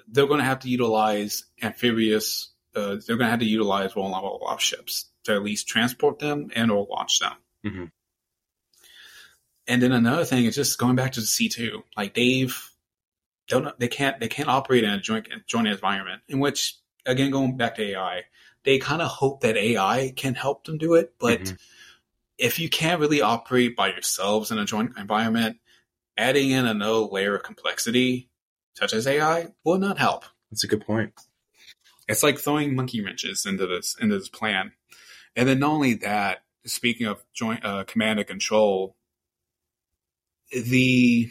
they're going to have to utilize amphibious. Uh, they're going to have to utilize roll on roll off ships to at least transport them and or launch them. Mhm. And then another thing is just going back to the C two. Like they've don't they can't they can't operate in a joint joint environment in which again going back to AI, they kind of hope that AI can help them do it, but Mhm. if you can't really operate by yourselves in a joint environment, adding in another layer of complexity, such as AI, will not help. That's a good point. It's like throwing monkey wrenches into this into this plan. And then not only that, speaking of joint uh, command and control, the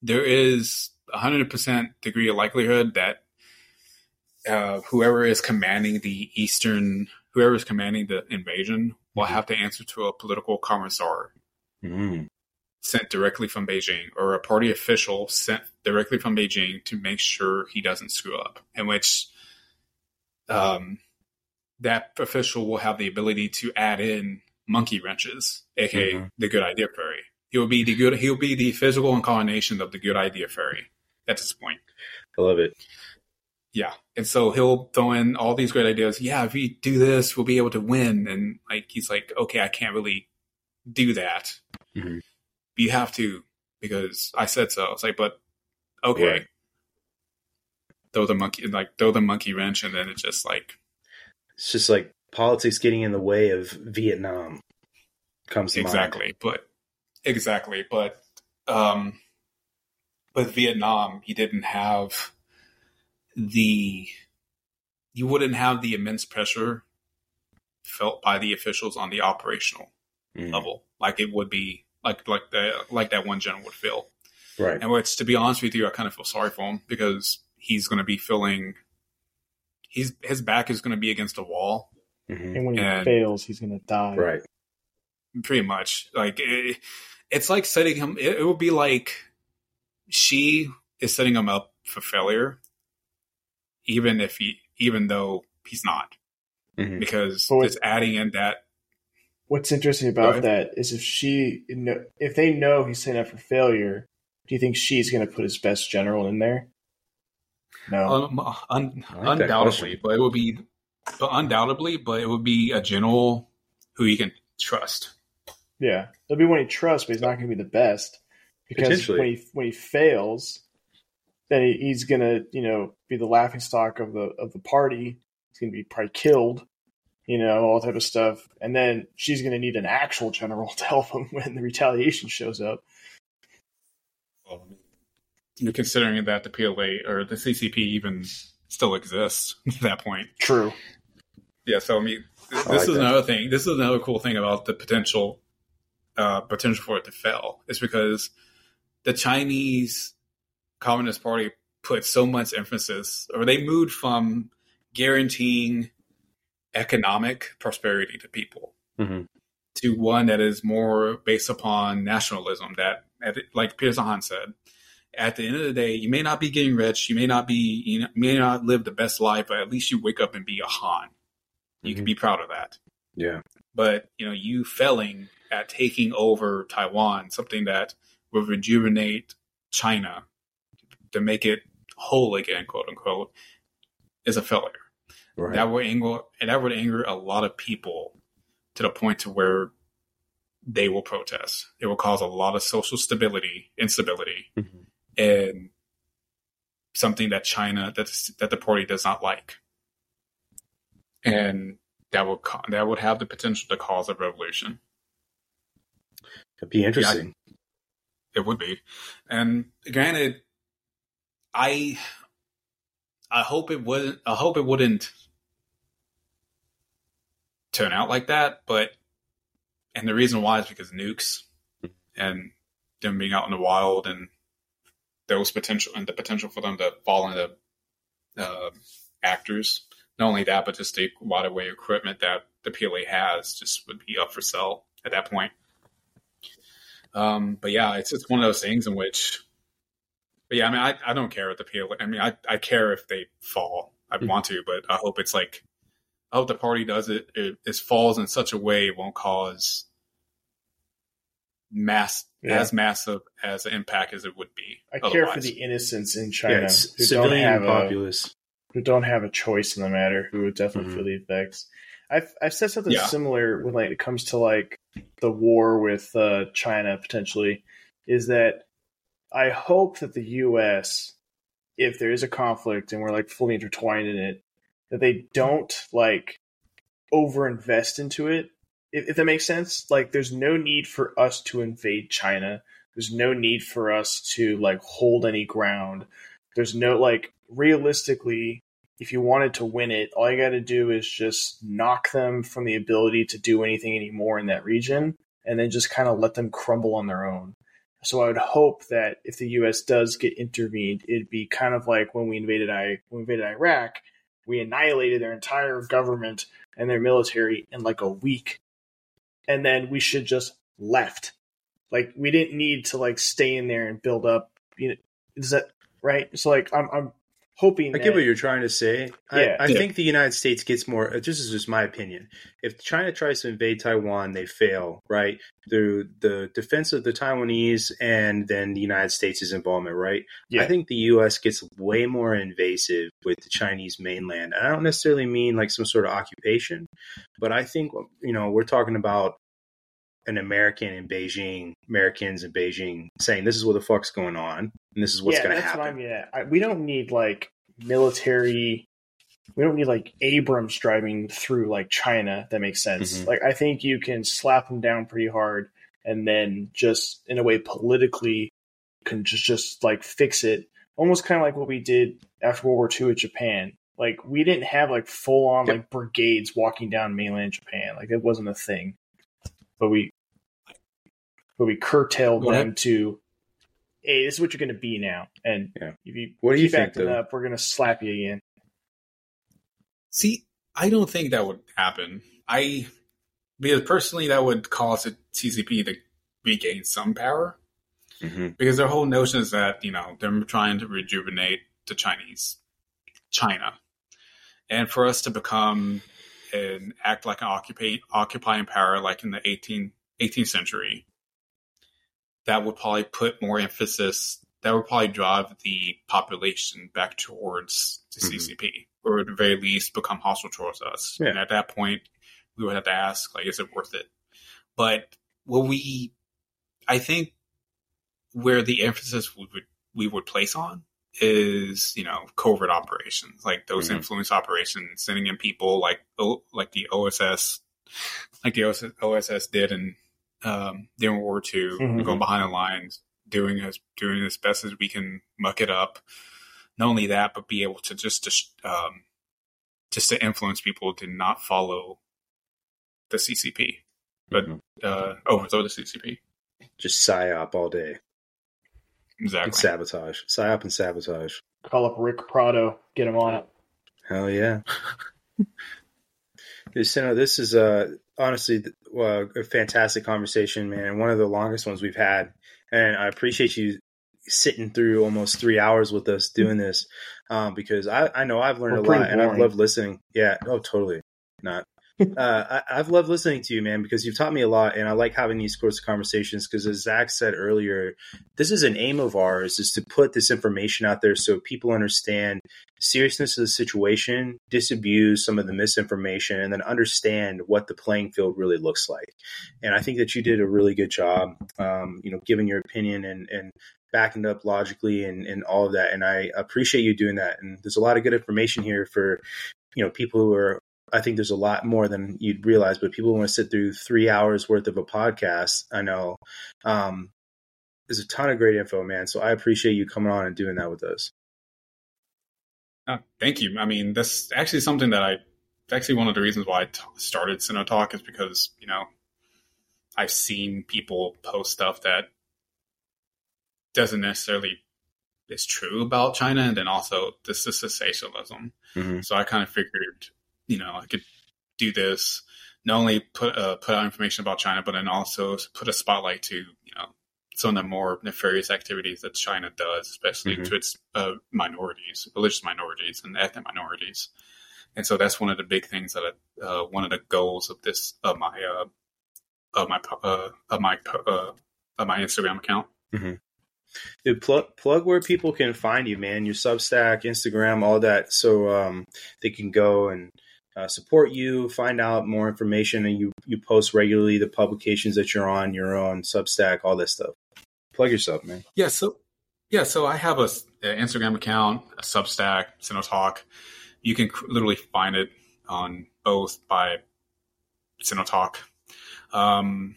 there is a hundred percent degree of likelihood that uh, whoever is commanding the eastern, whoever is commanding the invasion, will have to answer to a political commissar Mm. Sent directly from Beijing or a party official sent directly from Beijing to make sure he doesn't screw up, in which um, that official will have the ability to add in monkey wrenches, aka Mhm. the good idea fairy. He will be the good. He will be the physical incarnation of the good idea fairy at this point. I love it. Yeah. And so he'll throw in all these great ideas. Yeah, if we do this, we'll be able to win. And like he's like, okay, I can't really do that. Mhm. You have to because I said so. It's like, but okay. Right. Throw the monkey like throw the monkey wrench and then it's just like It's just like politics getting in the way of Vietnam comes to mind. exactly. But exactly. But um with Vietnam, he didn't have the you wouldn't have the immense pressure felt by the officials on the operational Mm. level like it would be like like the like that one general would feel Right. and which to be honest with you i kind of feel sorry for him because he's going to be feeling he's his back is going to be against a wall Mhm. And when he And- fails, he's gonna die. Right. pretty much like it, it's like setting him it, it would be like Xi is setting him up for failure even if he even though he's not Mhm. because But it's adding in that What's interesting about ahead. that is if Xi, if they know he's setting up for failure, do you think Xi's going to put his best general in there? No. Um, un, like undoubtedly, but it would be, but undoubtedly, but it would be a general who you can trust. yeah, it'll be one he trusts, but he's not going to be the best because when he when he fails, then he, he's going to you know be the laughing stock of the of the party. He's going to be probably killed, you know, all type of stuff, and then Xi's going to need an actual general <laughs> to help him when the retaliation shows up. You're considering that the PLA or the CCP even still exists <laughs> at that point. True. Yeah, so I mean, this like is that. another thing. This is another cool thing about the potential, uh, potential for it to fail. Is because the Chinese Communist Party put so much emphasis, or they moved from guaranteeing economic prosperity to people Mhm. to one that is more based upon nationalism. That, like Peter Zeihan said, at the end of the day, you may not be getting rich, you may not be, you know, may not live the best life, but at least you wake up and be a Han. You can Mhm. be proud of that. Yeah. But you know, you failing at taking over Taiwan, something that will rejuvenate China to make it whole again, quote unquote, is a failure. Right. That would anger and that would anger a lot of people to the point to where they will protest. It will cause a lot of social stability, instability, Mhm. and something that China that the, that the party does not like, and that would that would have the potential to cause a revolution. It'd be interesting. It would be, and granted, I I hope it wouldn't. I hope it wouldn't turn out like that. But and the reason why is because nukes and them being out in the wild and those potential and the potential for them to fall into uh, actors. Not only that, but just the wide of equipment that the PLA has just would be up for sale at that point. Um, but yeah, it's it's one of those things in which, but yeah, I mean, I, I don't care if the PLA. I mean, I, I care if they fall. I Mhm. want to, but I hope it's like, I hope the party does it. It, it falls in such a way it won't cause mass Yeah. as massive as an impact as it would be. I care for the innocents in China it's who don't civilian have a populace. who don't have a choice in the matter who would definitely Mhm. feel the effects. I've I've said something Yeah. similar when like it comes to like the war with uh, China potentially is that I hope that the U.S. if there is a conflict and we're like fully intertwined in it, that they don't like overinvest into it. If, if that makes sense, like there's no need for us to invade China. There's no need for us to like hold any ground. There's no like realistically, if you wanted to win it, all you got to do is just knock them from the ability to do anything anymore in that region, and then just kind of let them crumble on their own. So I would hope that if the U.S. does get intervened, it'd be kind of like when we invaded I when we invaded Iraq, we annihilated their entire government and their military in like a week, and then we should just left. Like we didn't need to like stay in there and build up. You know, is that right? So like I'm I'm hoping. I that, get what you're trying to say. Yeah. I, I Yeah. think the United States gets more. uh, This is just my opinion. If China tries to invade Taiwan, they fail, right? Through the defense of the Taiwanese and then the United States' involvement, right? Yeah. I think the U.S. gets way more invasive with the Chinese mainland. And I don't necessarily mean like some sort of occupation, but I think, you know, we're talking about an American in Beijing, Americans in Beijing saying, this is what the fuck's going on and this is what's yeah, going to happen. what I'm getting. I, we don't need like military. We don't need like Abrams driving through like China. That makes sense. Mhm. Like I think you can slap them down pretty hard, and then just in a way politically can just just like fix it. Almost kind of like what we did after World War II with Japan. Like we didn't have like full on Yep. like brigades walking down mainland Japan. Like it wasn't a thing. But we but we curtailed Go ahead. them to hey, this is what you're gonna be now. And Yeah. if you What do you keep think, acting though? up, we're gonna slap you again. See, I don't think that would happen. I because personally that would cause the CCP to regain some power Mhm. because their whole notion is that you know they're trying to rejuvenate the Chinese China, and for us to become and act like an occupy, occupying power like in the 18, 18th century, that would probably put more emphasis. That would probably drive the population back towards the Mhm. CCP, or at the very least become hostile towards us. Yeah. And at that point, we would have to ask, like, is it worth it? But what we, I think, where the emphasis we would we would place on is you know covert operations like those Mhm. influence operations sending in people like O- like the OSS like the OSS, OSS did in um, during World War II Mhm. going behind the lines doing as doing as best as we can muck it up not only that but be able to just to, um, just to influence people to not follow the CCP but Mhm. uh, overthrow the CCP Just psyop all day. And exactly sabotage. Psyop and sabotage. Call up Rick Prado, get him on it. Hell yeah. <laughs> Dude, Sino, this is uh, honestly uh, a fantastic conversation, man, and one of the longest ones we've had. And I appreciate you sitting through almost three hours with us doing this um, because I, I know I've learned We're a pretty lot and I've boring. loved listening. Yeah, oh, totally not. Uh, I, I've loved listening to you, man, because you've taught me a lot, and I like having these sorts of conversations. Because as Zach said earlier, this is an aim of ours: is to put this information out there so people understand the seriousness of the situation, disabuse some of the misinformation, and then understand what the playing field really looks like. And I think that you did a really good job, um, you know, giving your opinion and and backing up logically and, and all of that. And I appreciate you doing that. And there's a lot of good information here for, you know, people who are, I think there's a lot more than you'd realize, but people want to sit through three hours worth of a podcast. I know, um, there's a ton of great info, man. So I appreciate you coming on and doing that with us. Oh, thank you. I mean, that's actually something that I, actually one of the reasons why I t- started Sinotalk is because, you know, I've seen people post stuff that doesn't necessarily is true about China, and then also this is sensationalism. Mhm. So I kind of figured, you know, I could do this, not only put uh, put out information about China, but then also put a spotlight to, you know, some of the more nefarious activities that China does, especially Mhm. to its uh, minorities, religious minorities, and ethnic minorities. And so that's one of the big things that I, uh, one of the goals of this of my uh, of my uh, of my uh, of my Instagram account. Mhm. Dude, plug plug where people can find you, man. Your Substack, Instagram, all that, so um, they can go and uh, support you, find out more information, and you you post regularly the publications that you're on, your own Substack, all that stuff. Plug yourself, man. Yeah, so yeah, so I have a, a Instagram account, a Substack, Sinotalk. You can cr- literally find it on both by Sinotalk. Um,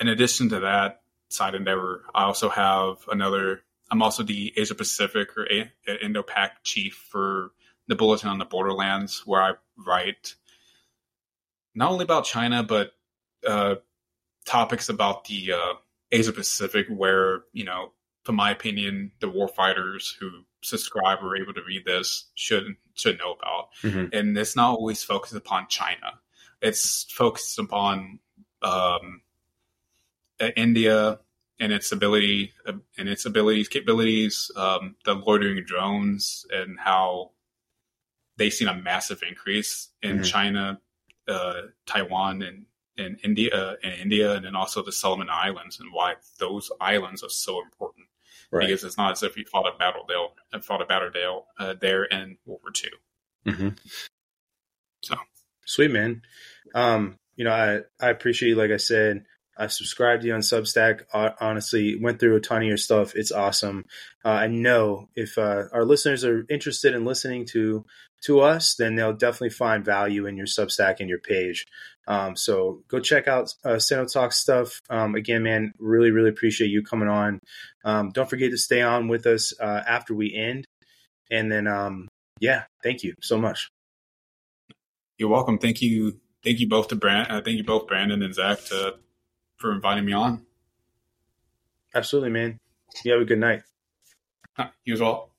in addition to that side endeavor, I also have another. I'm also the Asia Pacific or A- Indo-Pac chief for the Bulletin on the Borderlands, where I write not only about China but uh, topics about the uh, Asia Pacific, where you know, from my opinion, the warfighters who subscribe or are able to read this should should know about. Mhm. And it's not always focused upon China; it's focused upon um, uh, India and its ability uh, and its abilities, capabilities, um, the loitering drones, and how they've seen a massive increase in Mhm. China, uh, Taiwan, and and India, uh, and India, and then also the Solomon Islands, and why those islands are so important. Right. Because it's not as if you fought a battle there, uh, fought a battle there, uh, there in World War II. hmm So Sweet man. Um, you know, I I appreciate. Like I said, I subscribed to you on Substack. Honestly, went through a ton of your stuff. It's awesome. Uh, I know if uh, our listeners are interested in listening to to us, then they'll definitely find value in your Substack and your page. Um, so go check out uh, Talk stuff. Um, again, man, really, really appreciate you coming on. Um, don't forget to stay on with us uh, after we end. And then, um, yeah, thank you so much. you're welcome. Thank you, thank you both to Brand, uh, thank you both Brandon and Zach to, for inviting me on. Absolutely, man. You have a good night. You as well.